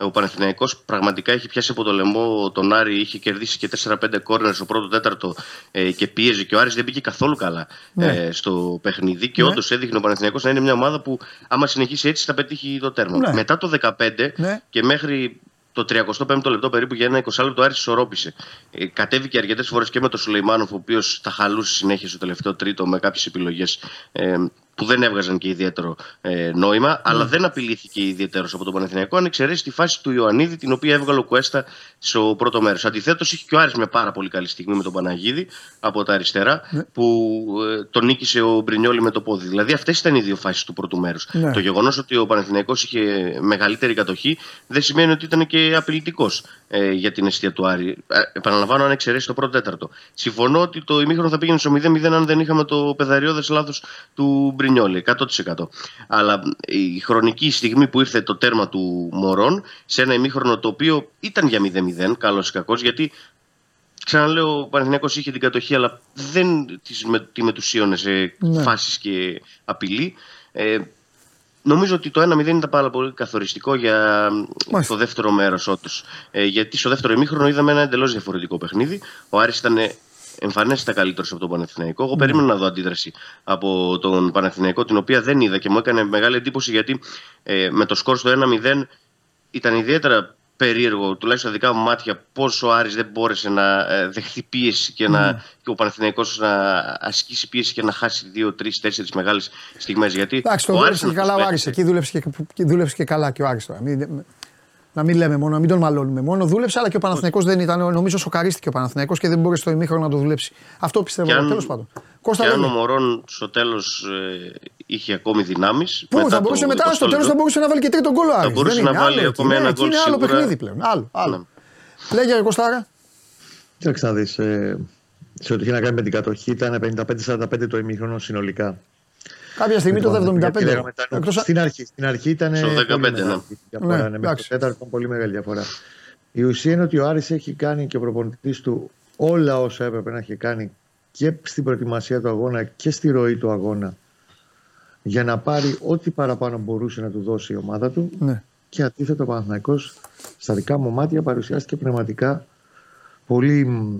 ο Παναθηναϊκός πραγματικά έχει πιάσει από το λαιμό τον Άρη, είχε κερδίσει και 4-5 κόρνερ στο πρώτο τέταρτο ε, και πίεζε και ο Άρης δεν πήγε καθόλου καλά Ναι. ε, στο παιχνίδι και Ναι. όντως έδειχνε ο Παναθηναϊκός να είναι μια ομάδα που άμα συνεχίσει έτσι θα πετύχει το τέρμα. Ναι. Μετά το 15 Ναι. και μέχρι το 35ο λεπτό περίπου για ένα 20 λεπτό Άρης ισορρόπησε. Ε, κατέβηκε αρκετές φορές και με τον Σουλεϊμάνοφ, ο οποίος τα χαλούσε συνέχεια στο τελευταίο τρίτο με κάποιες επιλογές ε, που δεν έβγαζαν και ιδιαίτερο ε, νόημα, αλλά δεν απειλήθηκε ιδιαίτερος από τον Παναθηναϊκό, αν εξαιρέσει τη φάση του Ιωαννίδη, την οποία έβγαλε ο Κουέστα στο πρώτο μέρος. Αντιθέτως, είχε και ο Άρης μια πάρα πολύ καλή στιγμή με τον Παναγίδη από τα αριστερά, που ε, τον νίκησε ο Μπρινιόλη με το πόδι. Δηλαδή, αυτές ήταν οι δύο φάσεις του πρώτου μέρους. Ναι. Το γεγονός ότι ο Παναθηναϊκός είχε μεγαλύτερη κατοχή δεν σημαίνει ότι ήταν και απειλητικός ε, για την αιστεία του Άρη. Ε, επαναλαμβάνω, αν εξαιρέσει το πρώτο τέταρτο. Συμφωνώ ότι το ημίχρονο θα πήγαινε στο 0-0 αν δεν είχαμε το πεδαριώδε λάθος του Μπρινιόλη. 100%. Αλλά η χρονική στιγμή που ήρθε το τέρμα του Μωρών σε ένα ημίχρονο το οποίο ήταν για 0-0, καλός ή κακός, γιατί Ξαναλέω, ο Παναθηναϊκός είχε την κατοχή, αλλά δεν τις με, τη μετουσίωνε σε Ναι. φάσεις και απειλή. Ε, νομίζω ότι το 1-0 ήταν πάρα πολύ καθοριστικό για Μάλιστα. το δεύτερο μέρος όντως. Ε, γιατί στο δεύτερο ημίχρονο είδαμε ένα εντελώς διαφορετικό παιχνίδι. Ο Άρης ήταν εμφανέστατα καλύτερο από τον Παναθηναϊκό. Εγώ περίμενα να δω αντίδραση από τον Παναθηναϊκό, την οποία δεν είδα και μου έκανε μεγάλη εντύπωση γιατί ε, με το σκορ στο 1-0 ήταν ιδιαίτερα περίεργο, τουλάχιστον στα δικά μου μάτια, πόσο ο Άρης δεν μπόρεσε να ε, δεχθεί πίεση και, να, και ο Παναθηναϊκός να ασκήσει πίεση και να χάσει δύο, τρεις, τέσσερις μεγάλες στιγμές. Γιατί Εντάξει, το ο δούλεψε και ήταν καλά ο αυτός Άρης. που Εκεί δούλεψε και, και δούλεψε και καλά και ο Άρης τώρα. Μην- Να μην λέμε μόνο, να μην τον μαλώνουμε μόνο. Δούλεψε, αλλά και ο Παναθηναϊκός δεν ήταν. Νομίζω σοκαρίστηκε ο Παναθηναϊκός και δεν μπορούσε στο ημίχρονο να το δουλέψει. Αυτό πιστεύω. Και αν- Τέλος πάντων. Κώστα Και αν ο λέγε. Μωρόν στο τέλος ε, είχε ακόμη δυνάμεις. Πού θα μπορούσε μετά, στο τέλος θα μπορούσε να βάλει και τρίτο γκολ ο Άρης. μπορούσε Δεν να είναι βάλει άλλο ακόμα εκεί. ένα Ναι, εκεί γκολ Είναι άλλο σίγουρα. παιχνίδι πλέον. Άλλο. άλλο. Λέγε ρε Κωστάρα. Κοίταξε να δεις, ε, σε ό,τι είχε να κάνει με την κατοχή ήταν 55-45 το ημίχρονο συνολικά. Κάποια στιγμή το Γιατί 75. λέγαμε τα νου- Εκτός αν- Στην αρχή, στην αρχή ήταν Στο πολύ 15, μεγάλη ναι. διαφορά. Ναι, Ναι, μέχρι εντάξει. το τέταρτο ήταν πολύ μεγάλη διαφορά. Η ουσία είναι ότι ο Άρης έχει κάνει και ο προπονητής του όλα όσα έπρεπε να έχει κάνει και στην προετοιμασία του αγώνα και στη ροή του αγώνα για να πάρει ό,τι παραπάνω μπορούσε να του δώσει η ομάδα του Ναι. και αντίθετα ο Παναθηναϊκός στα δικά μου μάτια παρουσιάστηκε πνευματικά πολύ μ,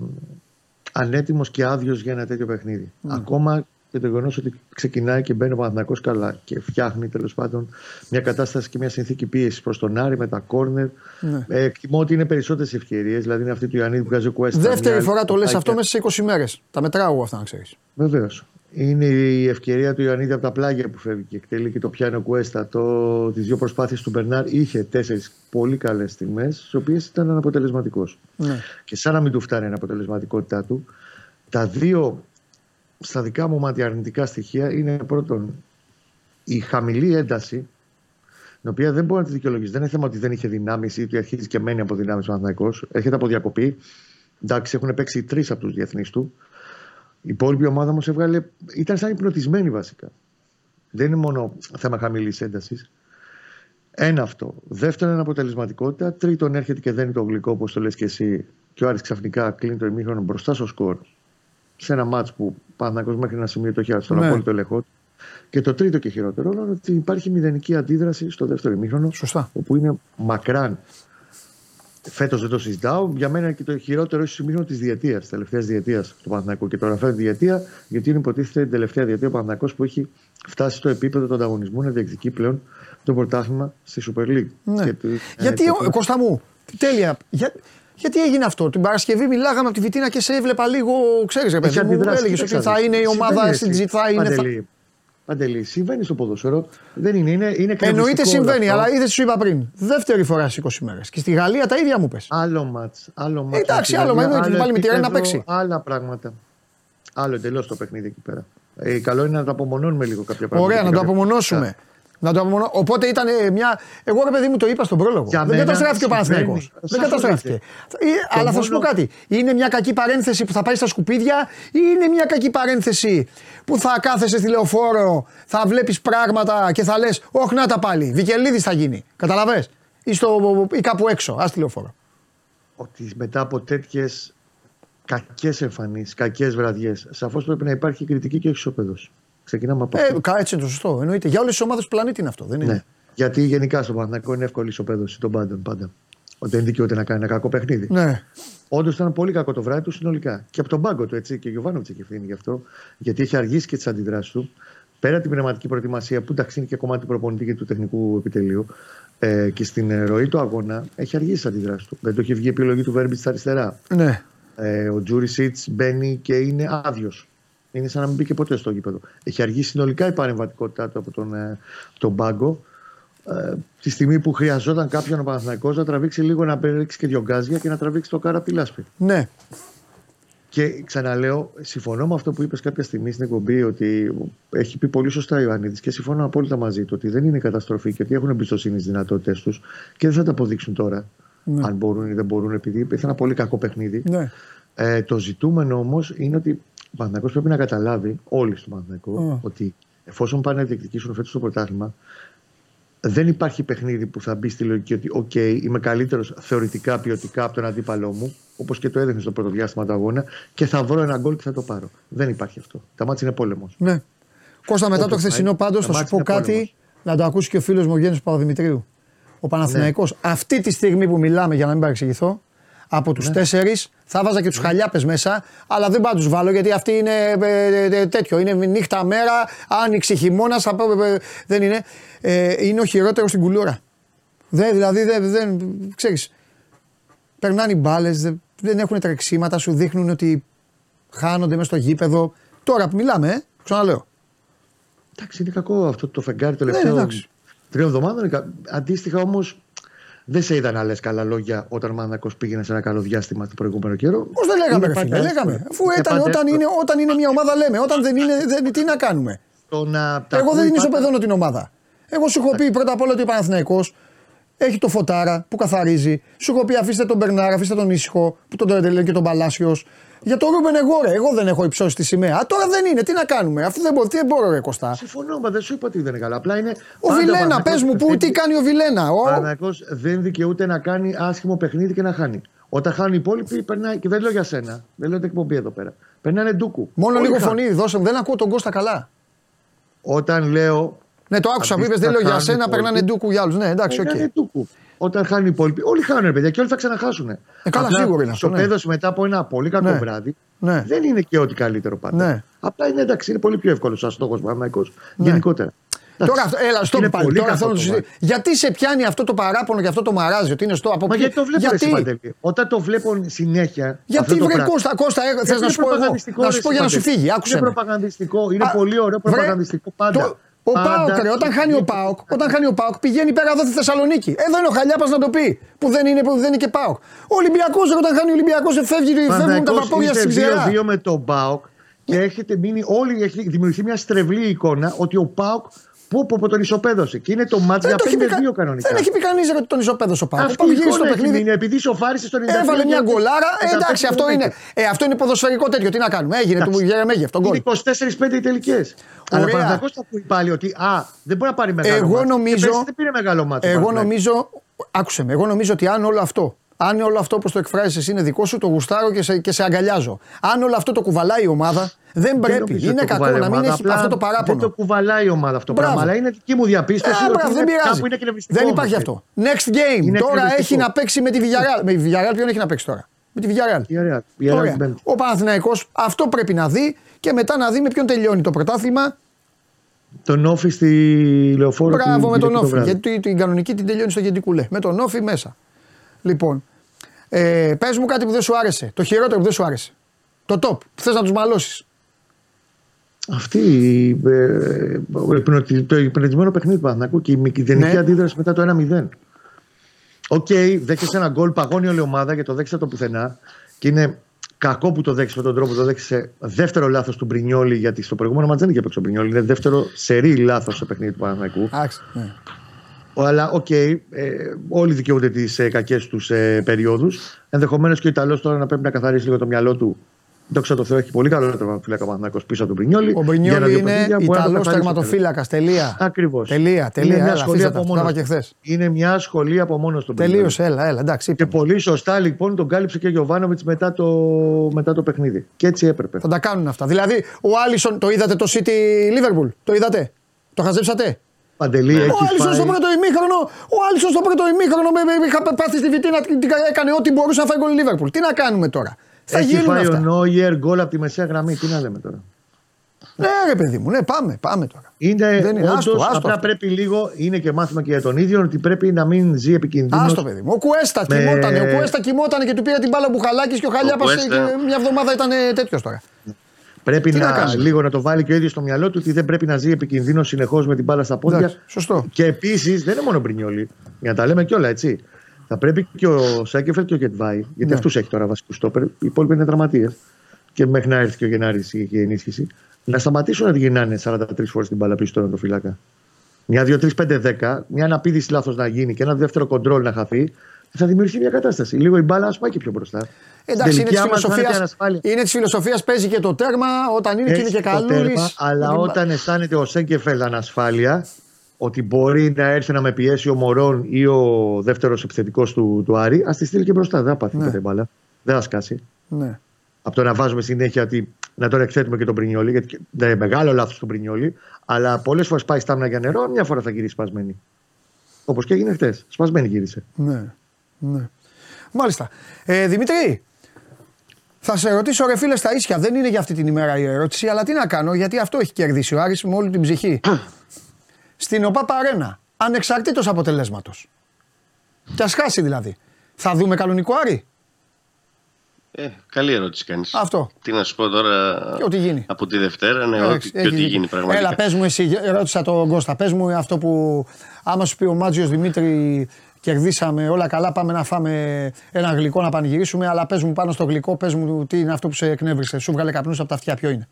ανέτοιμος και άδειος για ένα τέτοιο παιχνίδι. Ακόμα και το γεγονός ότι ξεκινάει και μπαίνει ο Παναθηναϊκός καλά και φτιάχνει τέλος πάντων μια κατάσταση και μια συνθήκη πίεσης προς τον Άρη με τα κόρνερ. Ναι. Ε, εκτιμώ ότι είναι περισσότερες ευκαιρίες, δηλαδή είναι αυτή του Ιωαννίδη που βγάζει ο Κουέστα. Δεύτερη φορά το λες αυτό μέσα σε 20 μέρες. Τα μετράω εγώ αυτά να ξέρεις. Βεβαίως. Είναι η ευκαιρία του Ιωαννίδη από τα πλάγια που φεύγει και εκτελεί και το πιάνει ο Κουέστα. Το, τις δύο προσπάθειες του Μπερνάρ είχε τέσσερις πολύ καλές στιγμές, στις οποίες ήταν αναποτελεσματικός. Ναι. Και σαν να μην του φτάνει η αναποτελεσματικότητά του, τα δύο στα δικά μου μάτια αρνητικά στοιχεία είναι πρώτον η χαμηλή ένταση, την οποία δεν μπορεί να τη δικαιολογήσει. Δεν είναι θέμα ότι δεν είχε δυνάμεις ή ότι αρχίζει και μένει από δυνάμεις ο Παναθηναϊκός. Έρχεται από διακοπή. Εντάξει, έχουν παίξει τρεις από τους διεθνείς του. Η υπόλοιπη ομάδα όμως έβγαλε. ήταν σαν υπνοτισμένη βασικά. Δεν είναι μόνο θέμα χαμηλής έντασης. Ένα αυτό. Δεύτερον, είναι αποτελεσματικότητα. Τρίτον, έρχεται και δένει το γλυκό, όπως το λες και εσύ. Και ο Άρης ξαφνικά κλείνει το ημίχρονο μπροστά στο σκορ. Σε ένα μάτς που Παναγό μέχρι ένα σημείο το είχε στον Ναι. απόλυτο ελεγχό του. Και το τρίτο και χειρότερο είναι ότι υπάρχει μηδενική αντίδραση στο δεύτερο ημίχρονο. Σωστά. Όπου είναι μακράν. Φέτος δεν το συζητάω. Για μένα είναι και το χειρότερο ίσως ημίχρονο της διετίας, τη τελευταίας διετίας του Παναθηναϊκού. Και το αναφέρω τη διετία, γιατί είναι υποτίθεται την τελευταία διετία ο Παναθηναϊκός που έχει φτάσει στο επίπεδο του ανταγωνισμού να διεκδικεί πλέον το πρωτάθλημα στη Super League. Ναι. Και του- ε, Γιατί, το- ο, Κώστα μου, τέλεια. Για, γιατί έγινε αυτό. Την Παρασκευή μιλάγαμε από τη Βιτίνα και σε έβλεπα λίγο, ξέρεις, ρε παιδί Έχει μου, αντιδράσει. έλεγε ότι Κοίταξε θα να είναι η δεις. ομάδα Συμβαίνει, στην εσύ. G, θα είναι. θα- Παντελή, Παντελή, συμβαίνει στο ποδόσφαιρο. Δεν είναι, είναι, είναι Εννοείται εκνευριστικό συμβαίνει, όλο αυτό. αλλά είδες, σου είπα πριν. Δεύτερη φορά στι 20 μέρες. Και στη Γαλλία τα ίδια μου πες. Άλλο μάτς, άλλο μάτς. Εντάξει, με τη άλλο, μα Γαλλία, εννοείται, πάλι με τη Ρεν να επίπεδο, παίξει. Άλλα πράγματα. Άλλο εντελώς το παιχνίδι εκεί πέρα. Ε, καλό είναι να το απομονώνουμε λίγο κάποια πράγματα. Ωραία, και να το κάποια- απομονώσουμε. Να το απομονώ... Οπότε ήταν ε, μια. Εγώ ρε παιδί μου το είπα στον πρόλογο. Για δεν μένα καταστράφηκε ο συμβαίνει. Παναθηναϊκός. Δεν Σαφώς καταστράφηκε. δεν. Ε, Το αλλά θα σου πω μόνο- κάτι. Είναι μια κακή παρένθεση που θα πάει στα σκουπίδια ή είναι μια κακή παρένθεση που θα κάθεσαι στη λεωφόρο, θα βλέπεις πράγματα και θα λες: Όχι, να τα πάλι. Βικελίδης θα γίνει. Καταλαβέ. Ή, στο, ή κάπου έξω. Α τη λεωφόρο. Ότι μετά από τέτοιες κακές εμφανίσεις, κακές βραδιές, σαφώς πρέπει να υπάρχει κριτική και όχι ισοπαίδο. Ξεκινάμε από Ε, αυτό. κα- έτσι είναι το σωστό. Εννοείται. Για όλες τις ομάδες του πλανήτη είναι αυτό. Δεν είναι; Ναι. Γιατί γενικά στο Παναθηναϊκό είναι εύκολη ισοπαίδωση των πάντων πάντα. Ότι δεν δικαιούται να κάνει ένα κακό παιχνίδι. Ναι. Όντως ήταν πολύ κακό το βράδυ του συνολικά. Και από τον πάγκο του έτσι. Και ο Γιωβάνοβιτς έχει ευθύνη γι' αυτό. Γιατί έχει αργήσει και τις αντιδράσεις του. Πέρα από την πνευματική προετοιμασία που εντάξει είναι και κομμάτι του προπονητή και του τεχνικού επιτελείου. Ε, και στην ε, ροή του αγώνα έχει αργήσει τις αντιδράσεις του. Δεν το έχει βγει η επιλογή του Βέρμπιτς στα αριστερά. ναι. Ε, ο Τζούρισιτς μπαίνει και είναι άδειος. Είναι σαν να μην μπήκε ποτέ στο γήπεδο. Έχει αργήσει συνολικά η παρεμβατικότητά του από τον, ε, τον πάγκο. Ε, τη στιγμή που χρειαζόταν κάποιον ο Παναθηναϊκός να τραβήξει λίγο να ρίξει και δυο γκάζια και να τραβήξει το κάρα από τη λάσπη. ναι. Και ξαναλέω, συμφωνώ με αυτό που είπες κάποια στιγμή στην εκπομπή ότι έχει πει πολύ σωστά ο Ιωαννίδης και συμφωνώ απόλυτα μαζί του ότι δεν είναι καταστροφή και ότι έχουν εμπιστοσύνη στις δυνατότητές τους και δεν θα τα αποδείξουν τώρα Ναι. αν μπορούν ή δεν μπορούν επειδή υπήρχε ένα πολύ κακό παιχνίδι. ναι. Ε, το ζητούμενο όμως είναι ότι ο Παναθηναϊκός πρέπει να καταλάβει, όλοι στον Παναθηναϊκό, Mm. ότι εφόσον πάνε να διεκδικήσουν φέτος το πρωτάθλημα, δεν υπάρχει παιχνίδι που θα μπει στη λογική ότι, οκ, είμαι καλύτερος θεωρητικά, ποιοτικά από τον αντίπαλό μου, όπως και το έδειχνε στο πρώτο διάστημα του αγώνα, και θα βρω ένα γκολ και θα το πάρω. Δεν υπάρχει αυτό. Τα μάτια είναι πόλεμος. Ναι. Κώστα, μετά Όποιο το χθεσινό πάει, πάντως τα θα σου μάτια πω είναι κάτι πόλεμος. να το ακούσει και ο φίλος μου ο Γέννης Παπαδημητρίου. Ο Παναθηναϊκός αυτή τη στιγμή που μιλάμε, για να μην παρεξηγηθώ, από τους τέσσερις θα βάζα και τους χαλιάπες μέσα, αλλά δεν πάω να τους βάλω γιατί αυτή είναι ε, ε, τέτοιο. Είναι νύχτα μέρα, άνοιξη χειμώνας, δεν είναι. Ε, είναι ο χειρότερος στην κουλούρα. Δεν, δηλαδή δεν, δεν ξέρεις, περνάνε οι μπάλες, δεν, δεν έχουν τρεξίματα, σου δείχνουν ότι χάνονται μέσα στο γήπεδο. Τώρα που μιλάμε, ε, ξαναλέω. Εντάξει, είναι κακό αυτό το φεγγάρι Ναι, τελευταίο εντάξει. τριών εβδομάδων. είναι κα- Αντίστοιχα όμως, Δεν σε είδα να λε καλά λόγια όταν ο Παναθυνακό πήγαινε σε ένα καλό διάστημα το προηγούμενο καιρό; Πώς δεν λέγαμε, Είναι ρε φίλε, πάντα λέγαμε. εύκολο. Αφού Είναι ήταν, πάντα όταν, εύκολο. είναι, όταν είναι μια ομάδα, λέμε. Όταν δεν είναι, δεν, τι να κάνουμε; Το να τα Εγώ δεν ακούει είναι πάντα- ισοπεδώνω την ομάδα. Εγώ σου έχω πει πρώτα απ' όλα ότι ο Παναθηναϊκός έχει το φωτάρα που καθαρίζει. Σου έχω πει αφήστε τον Μπερνάρα, αφήστε τον ήσυχο που τον Τερντελέ και τον Παλάσιος. Για τον Ρούμπεν εγώ ρε, εγώ δεν έχω υψώσει τη σημαία. Α, τώρα δεν είναι, τι να κάνουμε, αφού δεν μπορώ, τι δεν μπορώ ρε Κωστά. Συμφωνώ, μα δεν σου είπα ότι δεν είναι καλά. Απλά είναι. Ο Βιλένα, πες μου, πού, τι κάνει ο Βιλένα. Ο... Ο Παναθυνακό δεν δικαιούται να κάνει άσχημο παιχνίδι και να χάνει. Όταν χάνουν οι υπόλοιποι, περνάει. Και δεν λέω για σένα. Δεν λέω την εκπομπή εδώ πέρα. Περνάνε ντούκου. Μόνο Όλοι λίγο χάνουν. φωνή, δώσε μου, δεν ακούω τον Κώστα καλά. Όταν λέω. Ναι, το άκουσα που είπες, αντίστοιχα δεν λέω για χάνουν οι σένα, περνάνε υπόλοιποι, ντούκου για άλλους. Ναι, εντάξει, οκ. Περνάνε ντούκου. Όταν χάνουν οι υπόλοιποι, όλοι χάνουν, ρε παιδιά, και όλοι θα ξαναχάσουν. Ε, καλά, σίγουρο είναι αυτό, ναι. Στο μετά από ένα πολύ κακό Ναι. βράδυ, Ναι. δεν είναι και ό,τι καλύτερο πάντα. Ναι. Απλά είναι εντάξει, είναι πολύ πιο εύκολο σαν στόχος γενικότερα. Τώρα, Εντάξει. αυτό- έλα, στο Είναι πάλι. πολύ Τώρα κακό θέλω να το σου βράδυ. Γιατί σε πιάνει αυτό το παράπονο και αυτό το μαράζι, ότι είναι στο από Μα ποιο- γιατί το βλέπω γιατί; εσύ, Παντελή. Όταν το βλέπω συνέχεια. αυτό Γιατί το βρε πράγμα. Κώστα, Κώστα, ε, θες Γιατί να είναι σου πω εγώ, προπαγανδιστικό, να ρε, σου πω για να σου Παντελή. φύγει, άκουσε Είναι με. προπαγανδιστικό, είναι Α, πολύ ωραίο βρε, προπαγανδιστικό πάντα. Το- Ο Πάντα. Πάοκ, ρε, όταν χάνει ο Πάοκ, όταν χάνει ο Πάοκ πηγαίνει πέρα εδώ στη Θεσσαλονίκη. Εδώ είναι ο Χαλιάπας να το πει. Που δεν είναι, που δεν είναι και Πάοκ. Ο Ολυμπιακός, όταν χάνει ο Ολυμπιακός, φεύγει, φεύγουν τα Παναθηναϊκός παπόδια στην είστε ξερά. 2-2 με τον Πάοκ και έχετε μείνει όλοι, έχει δημιουργηθεί μια στρεβλή εικόνα ότι ο Πάοκ που, που, που τον ισοπαίδωσε. Και είναι το μάτς για Δεν το έχει πει 5-2 κα- κανονικά. Δεν έχει πει κανείς ότι τον ισοπαίδωσε ο Πάοκ. Ο Αυτή Πάοκ η γύρισε εικόνα στο έχει παιχνίδι. μείνει επειδή σοφάρισε στον 90. Έβαλε μια γκολάρα. Ε, εντάξει, αυτό είναι, ε, αυτό είναι ποδοσφαιρικό τέτοιο. Τι να κάνουμε. Έγινε του Γερεμέγεφ τον γκολ. Είναι 24-5 οι τελικές. Αλλά ο Ωραία. Παναθηναϊκός θα πει πάλι ότι α, δεν μπορεί να πάρει μεγάλο Εγώ μάτς. νομίζω- Και πέρσι δεν πήρε μεγάλο μάτι. Εγώ νομίζω, άκουσε με, εγώ νομίζω ότι αν όλο αυτό, αν όλο αυτό όπω το εκφράζεις εσύ είναι δικό σου, το γουστάρω και σε, και σε αγκαλιάζω. Αν όλο αυτό το κουβαλάει η ομάδα, δεν πρέπει. Είναι κακό να μην έχει αυτό το Δεν το παράπονο. κουβαλάει η ομάδα αυτό το Μπράβο. πράγμα. Αλλά είναι δική μου διαπίστωση. Ε, ότι μπράβο, δεν είναι- πειράζει. κάπου είναι εκνευριστικό Δεν υπάρχει όμως. αυτό. Next game. Είναι τώρα εκνευριστικό. έχει να παίξει με τη Villarreal. Με τη Villarreal ποιον έχει να παίξει τώρα; Με τη Villarreal. Villarreal. Villarreal Ωραία. την Πέμπτη. Ο Παναθηναϊκός αυτό πρέπει να δει και μετά να δει με ποιον τελειώνει το πρωτάθλημα. Τον όφη στη λεωφόρο. Μπράβο την με τον Κυριακή το Όφη. βράδυ. Γιατί την κανονική την τελειώνει στο Γεντικουλέ. Με τον Όφη μέσα. Λοιπόν, ε, πες μου κάτι που δεν σου άρεσε. Το χειρότερο που δεν σου άρεσε. Το top που θες να τους μαλώσεις. Αυτή η, ε, ο υπνοτι- το υπνοτισμένο παιχνίδι του Παναθηναϊκού και η μηδενική Ναι. αντίδραση μετά το 1-0. Οκ, δέχεσαι ένα γκολ, παγώνει όλη η ομάδα και το δέχεσαι το πουθενά. Και είναι κακό που το δέχεσαι με τον τρόπο που το δέχεσαι. Δεύτερο λάθος του Μπρινιόλη, γιατί στο προηγούμενο ματς δεν είχε παίξει ο Μπρινιόλη. Είναι δεύτερο σερί λάθος στο παιχνίδι του Παναθηναϊκού. Εντάξει. Ναι. Αλλά οκ, ε, όλοι δικαιούνται τις ε, κακές τους ε, περιόδους. Ενδεχομένως και ο Ιταλός τώρα να πρέπει να καθαρίσει λίγο το μυαλό του. Δόξα τω Θεώ, έχει πολύ καλό τερματοφύλακα ο Παναθηναϊκός πίσω από τον Μπρινιόλη. Ο Μπρινιόλη είναι Ιταλός τερματοφύλακας. Τελεία. Ακριβώς. Τελεία. Τελεία. Είναι μια Έλα, σχολή αφήστε τα. από Τα είπα μόνος και χθες. Είναι μια σχολή από μόνος του. Τελείωσε. Έλα, έλα. Εντάξει. Και είπαμε. πολύ σωστά λοιπόν τον κάλυψε και ο Γιωβάνοβιτς μετά το, μετά το παιχνίδι. Και έτσι έπρεπε. Θα τα κάνουν αυτά. Δηλαδή, ο Άλισον, το είδατε το City Liverpool; Το είδατε; Το χαζέψατε; Παντελή Ο έχεις Άλισον φάει. στο πρώτο ημίχρονο, ο Άλισον στο πρώτο ημίχρονο με, με, είχα πάθει στη βιτίνα, την- την- έκανε ό,τι μπορούσε να φάει γκολ η Λίβερπουλ. Τι να κάνουμε τώρα; Θα Έχει γίνουν φάει αυτά. ο Νόιερ γκολ από τη μεσαία γραμμή. Τι να λέμε τώρα; Ναι, ρε παιδί μου, ναι, πάμε, πάμε τώρα. Είναι, Δεν είναι, όντως, άστο, άστο απλά αυτό. πρέπει λίγο, είναι και μάθημα και για τον ίδιο, ότι πρέπει να μην ζει επικίνδυνος. Άστο παιδί μου. Ο Κουέστα με- κοιμότανε. Ο Κουέστα κοιμότανε και του πήρε την μπάλα ο Μπουχαλάκης και ο Χαλιάπας Κουέστα. μια εβδομάδα ήταν τέτοιος τώρα. Πρέπει Τι να να, κάνει; λίγο να το βάλει και ο ίδιος στο μυαλό του ότι δεν πρέπει να ζει επικίνδυνο συνεχώς με την μπάλα στα πόδια. Εντάξει, σωστό. Και επίσης δεν είναι μόνο ο Μπρινιόλη. Για να τα λέμε κιόλα έτσι. Θα πρέπει και ο Σάκεφελ και ο Γετβάη, γιατί Ναι. αυτούς έχει τώρα βασικούς στόπερ, οι υπόλοιποι είναι τραυματίες. Και μέχρι να έρθει και ο Γενάρης η η ενίσχυση, να σταματήσουν να γυρνάνε 43 φορές την μπάλα πίσω στον φυλάκα. Μια, δύο, τρεις, πέντε, δέκα, μια αναπήδηση λάθος να γίνει και ένα δεύτερο κοντρόλ να χαθεί, θα δημιουργήσει μια κατάσταση. Λίγο η μπάλα ας πάει και πιο μπροστά. Εντάξει, Στην είναι της τελική, άμα φάνεται φιλοσοφία. ανασφάλεια. Είναι της φιλοσοφίας, παίζει και το τέρμα όταν είναι και είναι Έχει και το καλούλη. τέρμα, αλλά όταν αισθάνεται ο Σέγκεφελ ανασφάλεια, ότι μπορεί να έρθει να με πιέσει ο Μωρόν ή ο δεύτερος επιθετικός του, του Άρη, ας τη στείλει και μπροστά. Δεν θα πάθει Ναι. ποτέ μπάλα. Δεν θα σκάσει. Ναι. Από το να βάζουμε συνέχεια ότι να τον εκθέτουμε και τον Πρινιόλη, γιατί δεν είναι μεγάλο λάθος του Πρινιόλη, αλλά πολλές φορές πάει στάμνα για νερό, μια φορά θα γυρίσει σπασμένη. Όπως και έγινε χτες. Σπασμένη γύρισε. Ναι. Ναι. Μάλιστα. Ε, Δημήτρη, θα σε ρωτήσω ρε φίλε στα ίσια. Δεν είναι για αυτή την ημέρα η ερώτηση, αλλά τι να κάνω, γιατί αυτό έχει κερδίσει ο Άρης με όλη την ψυχή. *clears throat* Στην ΟΠΑ Παρένα, ανεξαρτήτως αποτελέσματος. Κι ας χάσει δηλαδή. Θα δούμε κανονικό Άρη; Ε, καλή ερώτηση κάνεις. Αυτό. Τι να σου πω τώρα. Και ό,τι γίνει. Από τη Δευτέρα, ναι, Εντάξει, ό,τι, και έχει ό,τι δίκιο. γίνει πραγματικά. Έλα, πες μου εσύ, ρώτησα τον Κώστα, πες μου αυτό που άμα σου πει ο Μάτζιος Δημήτρη κερδίσαμε, όλα καλά. Πάμε να φάμε ένα γλυκό να πανηγυρίσουμε. Αλλά πες μου πάνω στο γλυκό, πες μου τι είναι αυτό που σε εκνεύρισε. Σου βγάλε καπνούς από τα αυτιά, ποιο είναι;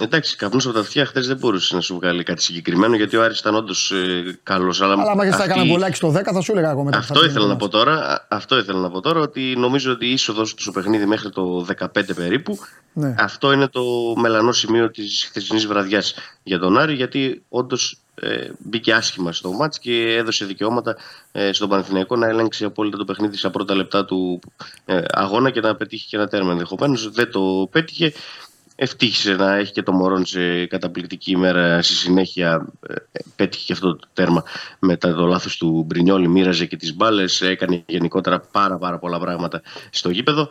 Εντάξει, καπνούς από τα αυτιά χθες δεν μπορούσε να σου βγάλει κάτι συγκεκριμένο γιατί ο Άρης ήταν όντως ε, καλός. Αλλά, Αλλά άμα και θα αυτή- έκανα μπολάκι στο 10, θα σου έλεγα εγώ μετά. Αυτό ήθελα να πω τώρα. Α- Αυτό ήθελα να πω τώρα ότι νομίζω ότι η είσοδος του στο παιχνίδι μέχρι το 15 περίπου. Ναι. Αυτό είναι το μελανό σημείο της χθεσινής βραδιάς για τον Άρη, γιατί όντως ε, μπήκε άσχημα στο μάτς και έδωσε δικαιώματα ε, στον Παναθηναϊκό να ελέγξει απόλυτα το παιχνίδι στα πρώτα λεπτά του ε, αγώνα και να πετύχει και ένα τέρμα ενδεχομένως. Δεν το πέτυχε. Ευτύχησε να έχει και το Μωρόν σε καταπληκτική ημέρα στη συνέχεια. ε, Πέτυχε και αυτό το τέρμα μετά το λάθος του Μπρινιόλη. Μοίραζε και τις μπάλες, έκανε γενικότερα πάρα, πάρα πολλά πράγματα στο γήπεδο.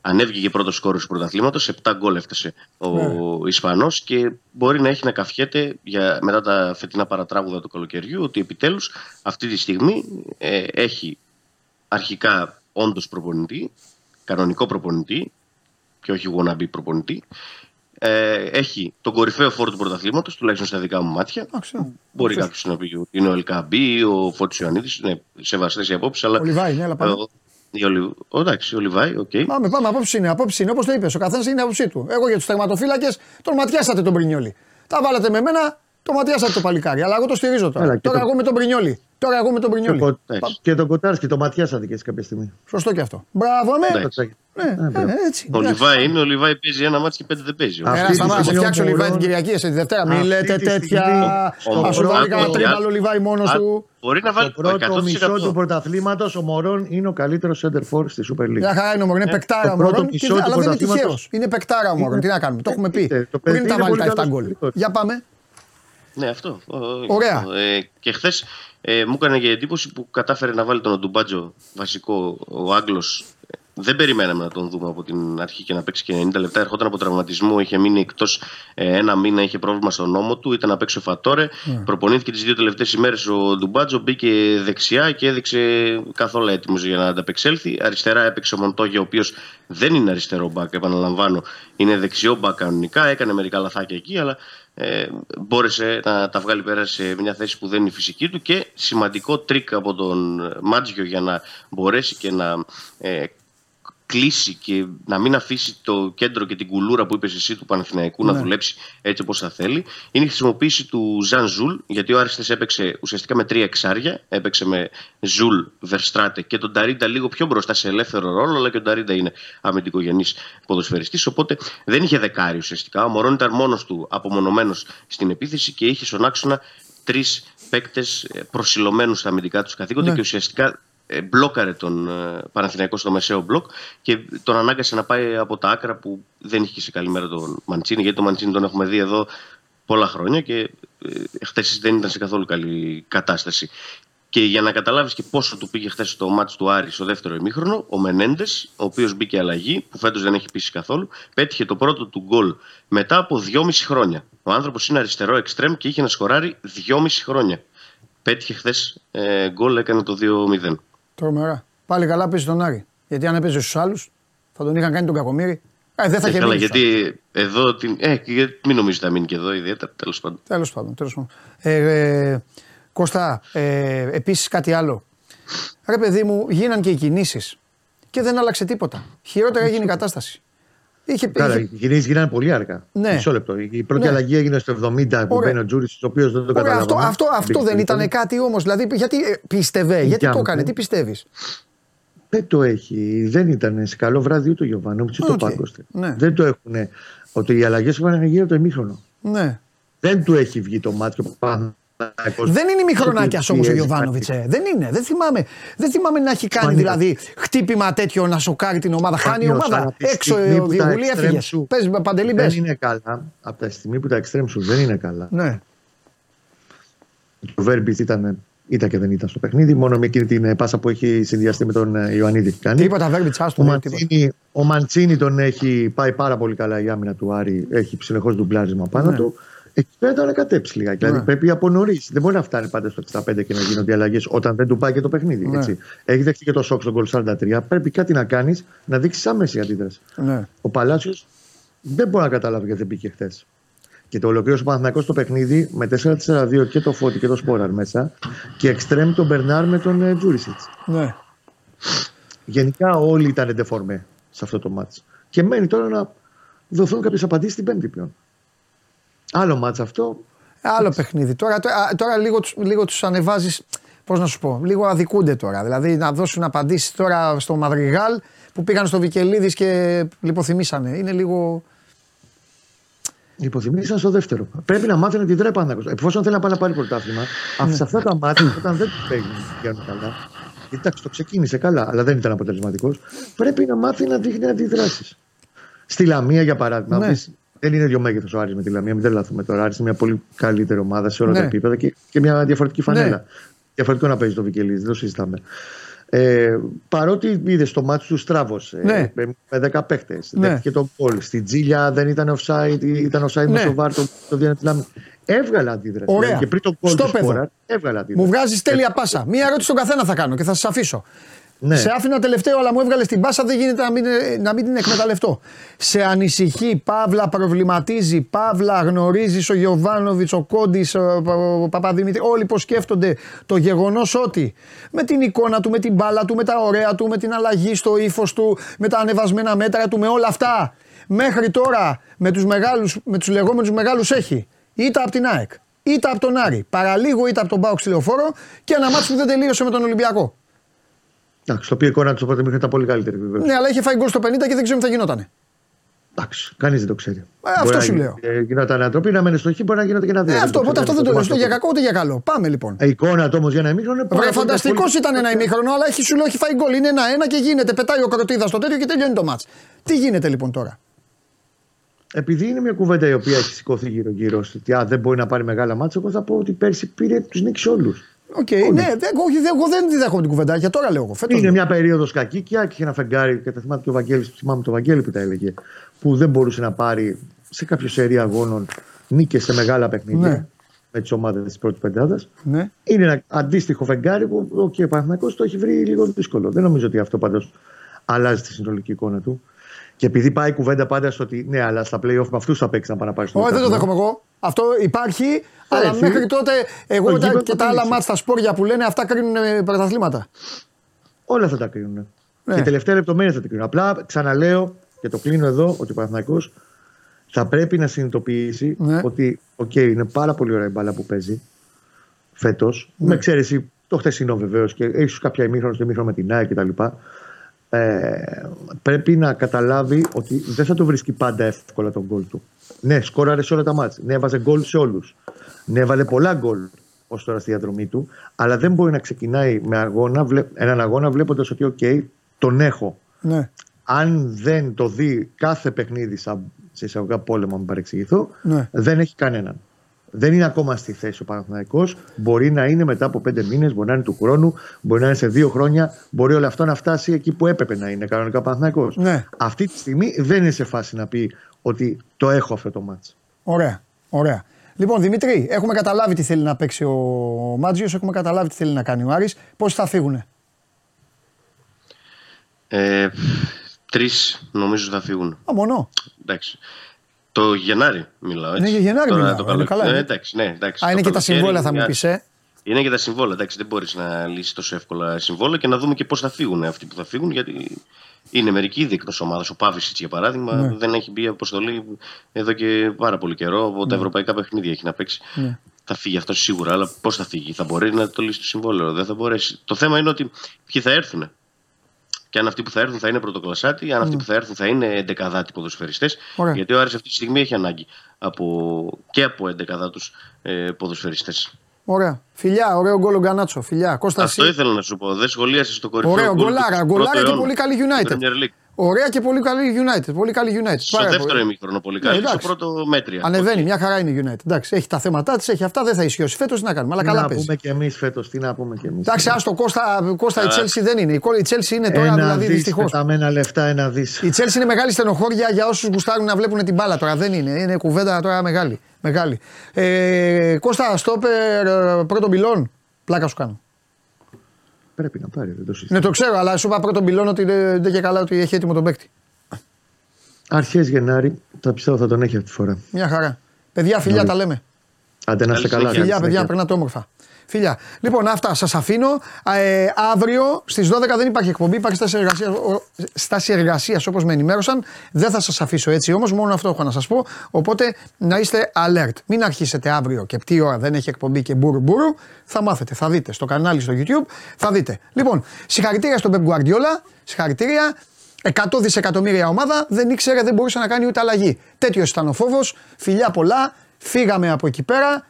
Ανέβηκε και πρώτος σκόρος του πρωταθλήματος. 7 γκολ έφτασε ο Ναι. Ισπανός και μπορεί να έχει να καφιέται για, μετά τα φετινά παρατράγουδα του καλοκαιριού ότι επιτέλους αυτή τη στιγμή ε, έχει αρχικά όντως προπονητή, κανονικό προπονητή και όχι wannabe προπονητή. Ε, έχει τον κορυφαίο φόρο του πρωταθλήματος, τουλάχιστον στα δικά μου μάτια. Μπορεί κάποιος να πει ότι είναι ο Ελκαμπή, ο Φώτης Ιωαννίδης, είναι σεβαστές οι απόψεις. Αλλά... Ο Λιβάη, ναι, αλλά πάμε. Ε, ο- η Ολι- ο, εντάξει, ο Λιβάη, οκ. Πάμε, πάμε. Απόψη είναι, απόψη είναι. Όπως το είπες, ο καθένας είναι η άποψή του. Εγώ για τους τερματοφύλακες τον ματιάσατε τον Πρινιόλη. Τα βάλατε με μένα, το ματιάσατε το παλικάρι. Αλλά εγώ το στηρίζω τώρα. Έλα, και τώρα το- εγώ με τον Πρινιόλη. Τώρα εγώ με τον Και, Πρινιόλη. ο- και τον Κοτάρσκι το ματιάσατε και σε κάποια στιγμή. Σωστό και αυτό. Μπράβο, με. Εντάξει. Ναι, ε, έτσι. Ο εντάξει. Λιβάη είναι, ο Λιβάη παίζει ένα μάτι και πέντε δεν παίζει. Έλα, Αυτή τη σταμάτα, σε στιγμή φτιάξω ο Λιβάη την Μωρόν- Κυριακή, εσύ τη Δευτέρα. Μην Αυτή λέτε τη τέτοια. στιγμή- Θα σου ο- βάλει ο- κανένα ο- τρίπαλο Λιβάη μόνο Α, του. Μπορεί να βάλει Το πρώτο 100%. μισό του πρωταθλήματος ο Μωρόν είναι ο καλύτερος center for στη Super League. Μια χαρά είναι ο Μωρόν, είναι παικτάρα το ο πρώτο Μωρόν. μισό Τι- του Αλλά δεν είναι πρωταθλήματος τυχαίος. Είναι παικτάρα ο Μωρόν. Τι να κάνουμε, το έχουμε πει. Είτε, το παιδί Πριν τα είναι βάλει πολύ τα 7 καλός γκολ. παικτικός. Για πάμε. Ναι, αυτό. Ωραία. Ε, και χθες ε, μου έκανε και εντύπωση που κατάφερε να βάλει τον Οντουμπάτζο βασικό, ο Άγγλος. Δεν περιμέναμε να τον δούμε από την αρχή και να παίξει και 90 λεπτά. Ερχόταν από τραυματισμό, είχε μείνει εκτός ένα μήνα, είχε πρόβλημα στον νόμο του. Ήταν να παίξει ο Φατόρε. Προπονήθηκε τις δύο τελευταίες ημέρες ο Ντουμπάτζο, μπήκε δεξιά και έδειξε καθόλου έτοιμος για να ανταπεξέλθει. Αριστερά έπαιξε ο Μοντόγια, ο οποίος δεν είναι αριστερό μπακ, επαναλαμβάνω. Είναι δεξιό μπακ κανονικά. Έκανε μερικά λαθάκια εκεί, αλλά ε, μπόρεσε να τα βγάλει πέρα σε μια θέση που δεν είναι η φυσική του και σημαντικό τρίκ από τον Μάντζιο για να μπορέσει και να ε, κλείσει και να μην αφήσει το κέντρο και την κουλούρα που είπες εσύ του Παναθηναϊκού να δουλέψει έτσι όπως θα θέλει είναι η χρησιμοποίηση του Ζαν Ζουλ γιατί ο Άρης έπαιξε ουσιαστικά με τρία εξάρια. Έπαιξε με Ζουλ, Βερστράτε και τον Ταρίντα λίγο πιο μπροστά σε ελεύθερο ρόλο αλλά και ο Ταρίντα είναι αμυντικογενής ποδοσφαιριστής. Οπότε δεν είχε δεκάρι ουσιαστικά. Ο Μωρόν ήταν μόνος του απομονωμένος στην επίθεση και είχε στον άξονα τρεις παίκτες προσηλωμένους στα αμυντικά τους καθήκοντα Ναι. και ουσιαστικά ε, μπλόκαρε τον ε, Παναθηναϊκό στο μεσαίο μπλοκ και τον ανάγκασε να πάει από τα άκρα που δεν είχε και σε καλή μέρα τον Μαντσίνη γιατί τον Μαντσίνη τον έχουμε δει εδώ πολλά χρόνια και ε, χθε δεν ήταν σε καθόλου καλή κατάσταση. Και για να καταλάβεις και πόσο του πήγε χθες το μάτι του Άρη στο δεύτερο ημίχρονο, ο Μενέντες, ο οποίος μπήκε αλλαγή, που φέτος δεν έχει πείσει καθόλου, πέτυχε το πρώτο του γκολ μετά από δυόμιση χρόνια. Ο άνθρωπος είναι αριστερό εξτρέμ και είχε να σκοράρει δυόμιση χρόνια. Πέτυχε χθες ε, γκολ, έκανε το 2-0. Τρομερά. Πάλι καλά παίζει τον Άρη. Γιατί αν έπαιζε στους άλλους, θα τον είχαν κάνει τον κακομίρι. Ε, δεν θα Ε, είχε καλά, μείνει. γιατί εδώ. Την... Ε, και μην νομίζετε να μείνει και εδώ ιδιαίτερα, τέλος πάντων. Τέλος πάντων. Τέλος πάντων. Ε, ε, Κώστα, ε, επίσης κάτι άλλο. Ρε παιδί μου, γίναν και οι κινήσεις και δεν άλλαξε τίποτα. Χειρότερα έγινε η κατάσταση. Είχε, Καλά, είχε- οι κινήσεις γίνανε πολύ αργά. Ναι. Μισό λεπτό. Η πρώτη Ναι. αλλαγή έγινε στο 70 που Ωραία. μπαίνει ο Τζούρι, ο οποίος δεν το Ωραία, αυτό, καταλάβαμε. αυτό, αυτό δεν ήταν κάτι όμως. Δηλαδή, γιατί ε, πίστευε, γιατί Δικιά το μου, έκανε, ε. τι πιστεύεις; Δεν το έχει. Δεν ήταν σε καλό βράδυ ούτε ο Γιωβάνοβιτς ούτε Οκ. ο Πάγκοστε. Ναι. Δεν το έχουν. Ότι οι αλλαγές είχαν γύρω από το ημίχρονο. Ναι. Δεν του έχει βγει το μάτι ο Παναθηναϊκός. Δεν είναι ημιχρονάκια όμως ο Πιέζει Γιωβάνοβιτς. κάτι. Ε. Δεν είναι. Δεν θυμάμαι, δεν θυμάμαι να έχει κάνει Σπάνια. δηλαδή χτύπημα τέτοιο να σοκάρει την ομάδα. Χάνει η Σπάνιος, ομάδα. αλλά τη Έξω στιγμή ο που τα Διογουλή εξτρέμ έφυγε. σου Πες παντελή, Δεν μπες. είναι καλά. Από τη στιγμή που τα εξτρέμ σου δεν είναι καλά. Ναι. Ο Βέρμπιτ ήταν, ήταν και δεν ήταν στο παιχνίδι. Μόνο με εκείνη την ε, πάσα που έχει συνδυαστεί με τον ε, Ιωαννίδη έχει κάνει. Τίποτα, Βέρμπιτ, άστο. Ο δεν τίποτα. Μαντσίνη, ο Μαντσίνη τον έχει πάει πάρα πολύ καλά η άμυνα του Άρη. Έχει συνεχώς ντουμπλάρισμα πάνω Ναι. του. Εκεί πέρα τον κατέψει λίγα. Δηλαδή Ναι. πρέπει από νωρίς. Δεν μπορεί να φτάνει πάντα στο 65 και να γίνονται αλλαγές όταν δεν του πάει και το παιχνίδι. Ναι. Έτσι. Έχει δεχτεί και το σοκ στον γκολ 43. Πρέπει κάτι να κάνεις να δείξεις άμεση αντίδραση. Ναι. Ο Παλάσιος δεν μπορεί να καταλάβει γιατί δεν πήγε χθες. Και το ολοκλήρωσε ο Παναθηναϊκός στο παιχνίδι με 4-4-2 και το Φώτη και το Σπόραρ μέσα και εξτρέμ τον Μπερνάρ με τον ε, Τζούρισιτς. Ναι. Γενικά όλοι ήταν ντεφορμέ σε αυτό το μάτς. Και μένει τώρα να δοθούν κάποιες απαντήσεις την Πέμπτη πλέον. Άλλο μάτς αυτό. Άλλο παιχνίδι. Τώρα, τώρα, τώρα λίγο, τους- λίγο τους ανεβάζεις, πώς να σου πω, λίγο αδικούνται τώρα. Δηλαδή να δώσουν απαντήσεις τώρα στο Μαδριγάλ που πήγαν στο Βικελίδης και λιποθυμήσανε. Είναι λίγο... Υποθυμήσαν στο δεύτερο. Πρέπει να μάθει να τη δρέπει Παναθηναϊκός. Εφόσον θέλει να πάει να πάρει πρωτάθλημα, ναι. σε αυτά τα μάτια όταν δεν τους παίρνει πηγαίνουν καλά. Εντάξει, το ξεκίνησε καλά, αλλά δεν ήταν αποτελεσματικός. Πρέπει να μάθει να δείχνει αντιδράσεις. Στη Λαμία, για παράδειγμα, Ναι. δεις, δεν είναι δύο μέγεθος ο Άρης με τη Λαμία, μην τρελαθούμε τώρα. Ο Άρης είναι μια πολύ καλύτερη ομάδα σε όλα Ναι. τα επίπεδα και, και μια διαφορετική φανέλα. Ναι. Διαφορετικό να παίζει το Βικελίδη, δεν το συζητάμε. Ε, παρότι είδες το μάτι του στράβωσε Ναι. με, με 10 παίχτες. Ναι. Δέχτηκε τον γκολ. Στην Τζίλια δεν ήταν offside, ήταν offside Ναι. με σοβάρ το, το διανατηλάμι. Έβγαλε αντίδραση. Ωραία. Δηλαδή, Και πριν το γκολ Στο του παιδό. Σπόραρ, έβγαλε αντίδραση. Μου βγάζεις τέλεια πάσα. Μία ερώτηση στον καθένα θα κάνω και θα σας αφήσω. Ναι. Σε άφηνα τελευταίο, αλλά μου έβγαλε την πάσα, δεν γίνεται να μην, να μην την εκμεταλλευτώ. Σε ανησυχεί, Παύλα προβληματίζει, Παύλα γνωρίζεις ο Γιωβάνοβιτς, ο Κόντι, ο, ο Παπαδημητρή, όλοι πώ σκέφτονται το γεγονός ότι με την εικόνα του, με την μπάλα του, με τα ωραία του, με την αλλαγή στο ύφος του, με τα ανεβασμένα μέτρα του, με όλα αυτά. Μέχρι τώρα με τους μεγάλους, με τους λεγόμενους μεγάλους έχει. Είτε από την ΑΕΚ, είτε από τον Άρη, παραλίγο είτε από τον Πάοξ τηλεοφόρο και ένα μάτσο που δεν τελείωσε με τον Ολυμπιακό. Εντάξει, το οποίο η εικόνα του στο πρώτο μήχρονο ήταν πολύ καλύτερη βεβαίω. Ναι, αλλά είχε φάει γκολ στο 50 και δεν ξέρουμε τι θα γινότανε. Εντάξει, κανείς δεν το ξέρει. αυτό Μπορεί σου να λέω. γι- ε, Γινόταν ανατροπή, να μένει στο χ, μπορεί να γινόταν και να δει. Ε, αυτό, οπότε αυτό δεν το λέω ούτε για κακό ούτε για καλό. Πάμε λοιπόν. Η εικόνα του όμως για ένα ημίχρονο είναι πάρα Βρε, πολύ φανταστικός πολύ- ήταν ένα ημίχρονο, αλλά έχει σου λέω έχει φάει γκολ. Είναι ένα-ένα και γίνεται. Πετάει ο κροτίδα στο τέτοιο και τελειώνει το ματς. Τι γίνεται λοιπόν τώρα; Επειδή είναι μια κουβέντα η οποία έχει σηκωθεί γύρω-γύρω, ότι α, δεν μπορεί να πάρει μεγάλα ματς, α, εγώ θα πω ότι πέρσι πήρε τους νίκησε όλους. Οκ, ναι, δεν, όχι, δεν- εγώ δεν τη δέχομαι την κουβέντα. Για τώρα λέω εγώ. Φέτος Είναι λέω. μια περίοδος κακή και άρχισε ένα φεγγάρι και τα θυμάται και ο Βαγγέλης, θυμάμαι το Βαγγέλη που τα έλεγε, που δεν μπορούσε να πάρει σε κάποιο σερί αγώνων νίκες σε μεγάλα παιχνίδια Ναι. με τις ομάδες της πρώτης πεντάδας. Ναι. Είναι ένα αντίστοιχο φεγγάρι που ο okay, Παναθηναϊκός το έχει βρει λίγο δύσκολο. Δεν νομίζω ότι αυτό πάντως αλλάζει τη συνολική εικόνα του. Και επειδή πάει η κουβέντα πάντα στο ότι ναι, αλλά στα playoff με αυτούς θα παίξει να πάει να πάρει στο Όχι, δεν το πρωτάθλημα. δέχομαι εγώ. Αυτό υπάρχει, αλλά έτσι. μέχρι τότε εγώ Το τα, γήπεδο και θα τα άλλα δείξει. μάτια στα σπόρια που λένε αυτά κρίνουν ε, πρωταθλήματα. Όλα θα τα κρίνουν. Ναι. Και τελευταία λεπτομέρεια θα τα κρίνουν. Απλά ξαναλέω και το κλείνω εδώ ότι ο Παναθηναϊκός θα πρέπει να συνειδητοποιήσει Ναι. ότι οκ, είναι πάρα πολύ ωραία η μπάλα που παίζει φέτος. Ναι. Με εξαίρεση το χθεσινό βεβαίως και ίσως κάποια ημίχρονο στο ημίχρονο με την ΑΕΚ κτλ. Ε, πρέπει να καταλάβει ότι δεν θα το βρίσκει πάντα εύκολα το γκολ του. Ναι, σκόραρε σε όλα τα ματς. Ναι, έβαζε γκολ σε όλους. Ναι, έβαλε πολλά γκολ ως τώρα στη διαδρομή του. Αλλά δεν μπορεί να ξεκινάει με αγώνα, βλέ- έναν αγώνα βλέποντας ότι, οκ, τον έχω. Ναι. Αν δεν το δει κάθε παιχνίδι σαν σε εισαγωγικά πόλεμο, μην παρεξηγηθώ, Ναι. δεν έχει κανέναν. Δεν είναι ακόμα στη θέση ο Παναθηναϊκός. Μπορεί να είναι μετά από πέντε μήνες, μπορεί να είναι του χρόνου, μπορεί να είναι σε δύο χρόνια. Μπορεί όλο αυτό να φτάσει εκεί που έπρεπε να είναι κανονικά ο Παναθηναϊκός. Ναι. Αυτή τη στιγμή δεν είναι σε φάση να πει ότι το έχω αυτό το ματς. Ωραία. Ωραία. Λοιπόν, Δημήτρη, έχουμε καταλάβει τι θέλει να παίξει ο Μάτζιος, έχουμε καταλάβει τι θέλει να κάνει ο Άρης. Πόσοι θα φύγουν. Ε, Τρεις νομίζω θα φύγουν. Α, μονό. Εντάξει. Το Γενάρη μιλάω. Έτσι. Ναι, για Γενάρη Τώρα μιλάω, το είναι καλοκαίρι- καλά, Ναι, ε. εντάξει, ναι, εντάξει. Α, Το είναι και τα καλοκαίρι συμβόλαια θα μου μια- πεις, ε. Είναι και τα συμβόλαια. Εντάξει, δεν μπορείς να λύσεις τόσο εύκολα συμβόλαια και να δούμε και πώς θα φύγουν αυτοί που θα φύγουν. Γιατί είναι μερικοί ήδη εκτός ομάδας. Ο Πάβησιτ, για παράδειγμα, Ναι. δεν έχει μπει αποστολή εδώ και πάρα πολύ καιρό. Από τα ευρωπαϊκά παιχνίδια έχει να παίξει. Ναι. Θα φύγει αυτός σίγουρα, αλλά πώς θα φύγει, θα μπορεί να το λύσει το συμβόλαιο. Δεν θα μπορέσει. Το θέμα είναι ότι ποιοι θα έρθουν. Και αν αυτοί που θα έρθουν θα είναι πρωτοκλασσάτοι, αν αυτοί που θα έρθουν θα είναι εντεκαδάτοι ποδοσφαιριστές. Ναι. Ωραία. Γιατί ο Άρης αυτή τη στιγμή έχει ανάγκη από, και από εντεκαδάτους ε, ποδοσφαιριστές. Ωραία. Φιλιά, ωραίο γκολ ο Γκανάτσο. Φιλιά. Κώστα, Αυτό εσύ. ήθελα να σου πω. Δεν σχολίασες το κορυφαίο. Ωραίο γκολ γκολάρα. τους Γκολάρα πρώτου και αιώνα πολύ καλή του United. Premier League. Ωραία και πολύ καλή United. Πολύ καλή United. Στο Πάρα δεύτερο πολύ. ημίχρονο πολύ Ναι, καλή. στο εντάξει. πρώτο μέτρια. Ανεβαίνει, μια χαρά είναι η United. Εντάξει, έχει τα θέματα της, έχει αυτά, δεν θα ισχύσει. Φέτος τι να κάνουμε, αλλά Τι καλά να παίζει. πούμε και εμείς φέτος, τι να πούμε και εμείς. Εντάξει, άστο Κώστα, Κώστα η Καλά. Chelsea δεν είναι. Η κο- Η Chelsea είναι τώρα Ένα δηλαδή δις δυστυχώς. πεταμένα λεφτά, ένα δις. Η Chelsea είναι μεγάλη στενοχώρια για όσους γουστάρουν να βλέπουν την μπάλα τώρα. Δεν είναι. Είναι κουβέντα τώρα μεγάλη. μεγάλη. Ε, Κώστα, στόπερ ε, πρώτον πυλών. Πλάκα σου κάνω. Πρέπει να πάρει, δεν το συζητάμε. Ναι, το ξέρω, αλλά σου είπα πρώτον πυλών ότι δεν δεν και καλά ότι έχει έτοιμο τον παίκτη. Αρχές Γενάρη, θα πιστεύω θα τον έχει αυτή τη φορά. Μια χαρά. Παιδιά, φιλιά τα λέμε. Άντε να είστε Καλή καλά. συνέχεια. Φιλιά, καλή παιδιά, συνέχεια. περνάτε όμορφα. Φιλιά. Λοιπόν, αυτά σας αφήνω. Ε, αύριο στις 12 δεν υπάρχει εκπομπή, υπάρχει στάση εργασίας στάση εργασίας, όπως με ενημέρωσαν. Δεν θα σας αφήσω έτσι όμως, μόνο αυτό έχω να σας πω. Οπότε να είστε alert. Μην αρχίσετε αύριο και τι ώρα δεν έχει εκπομπή και μπούρου μπούρου. Θα μάθετε, θα δείτε στο κανάλι στο YouTube, θα δείτε. Λοιπόν, συγχαρητήρια στον Pep Guardiola. Συγχαρητήρια. 100 δισεκατομμύρια ομάδα δεν ήξερε, δεν μπορούσε να κάνει ούτε αλλαγή. Τέτοιος ήταν ο φόβος. Φιλιά πολλά. Φύγαμε από εκεί πέρα.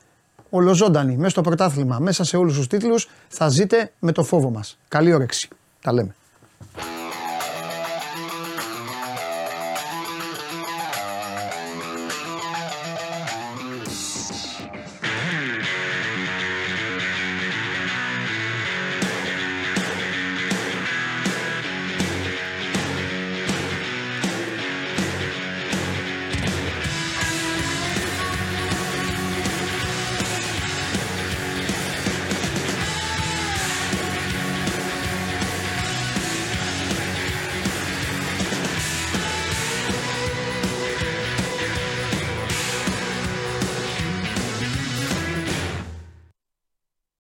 Ολοζώντανοι μέσα στο πρωτάθλημα, μέσα σε όλους τους τίτλους θα ζείτε με το φόβο μας. Καλή όρεξη. Τα λέμε.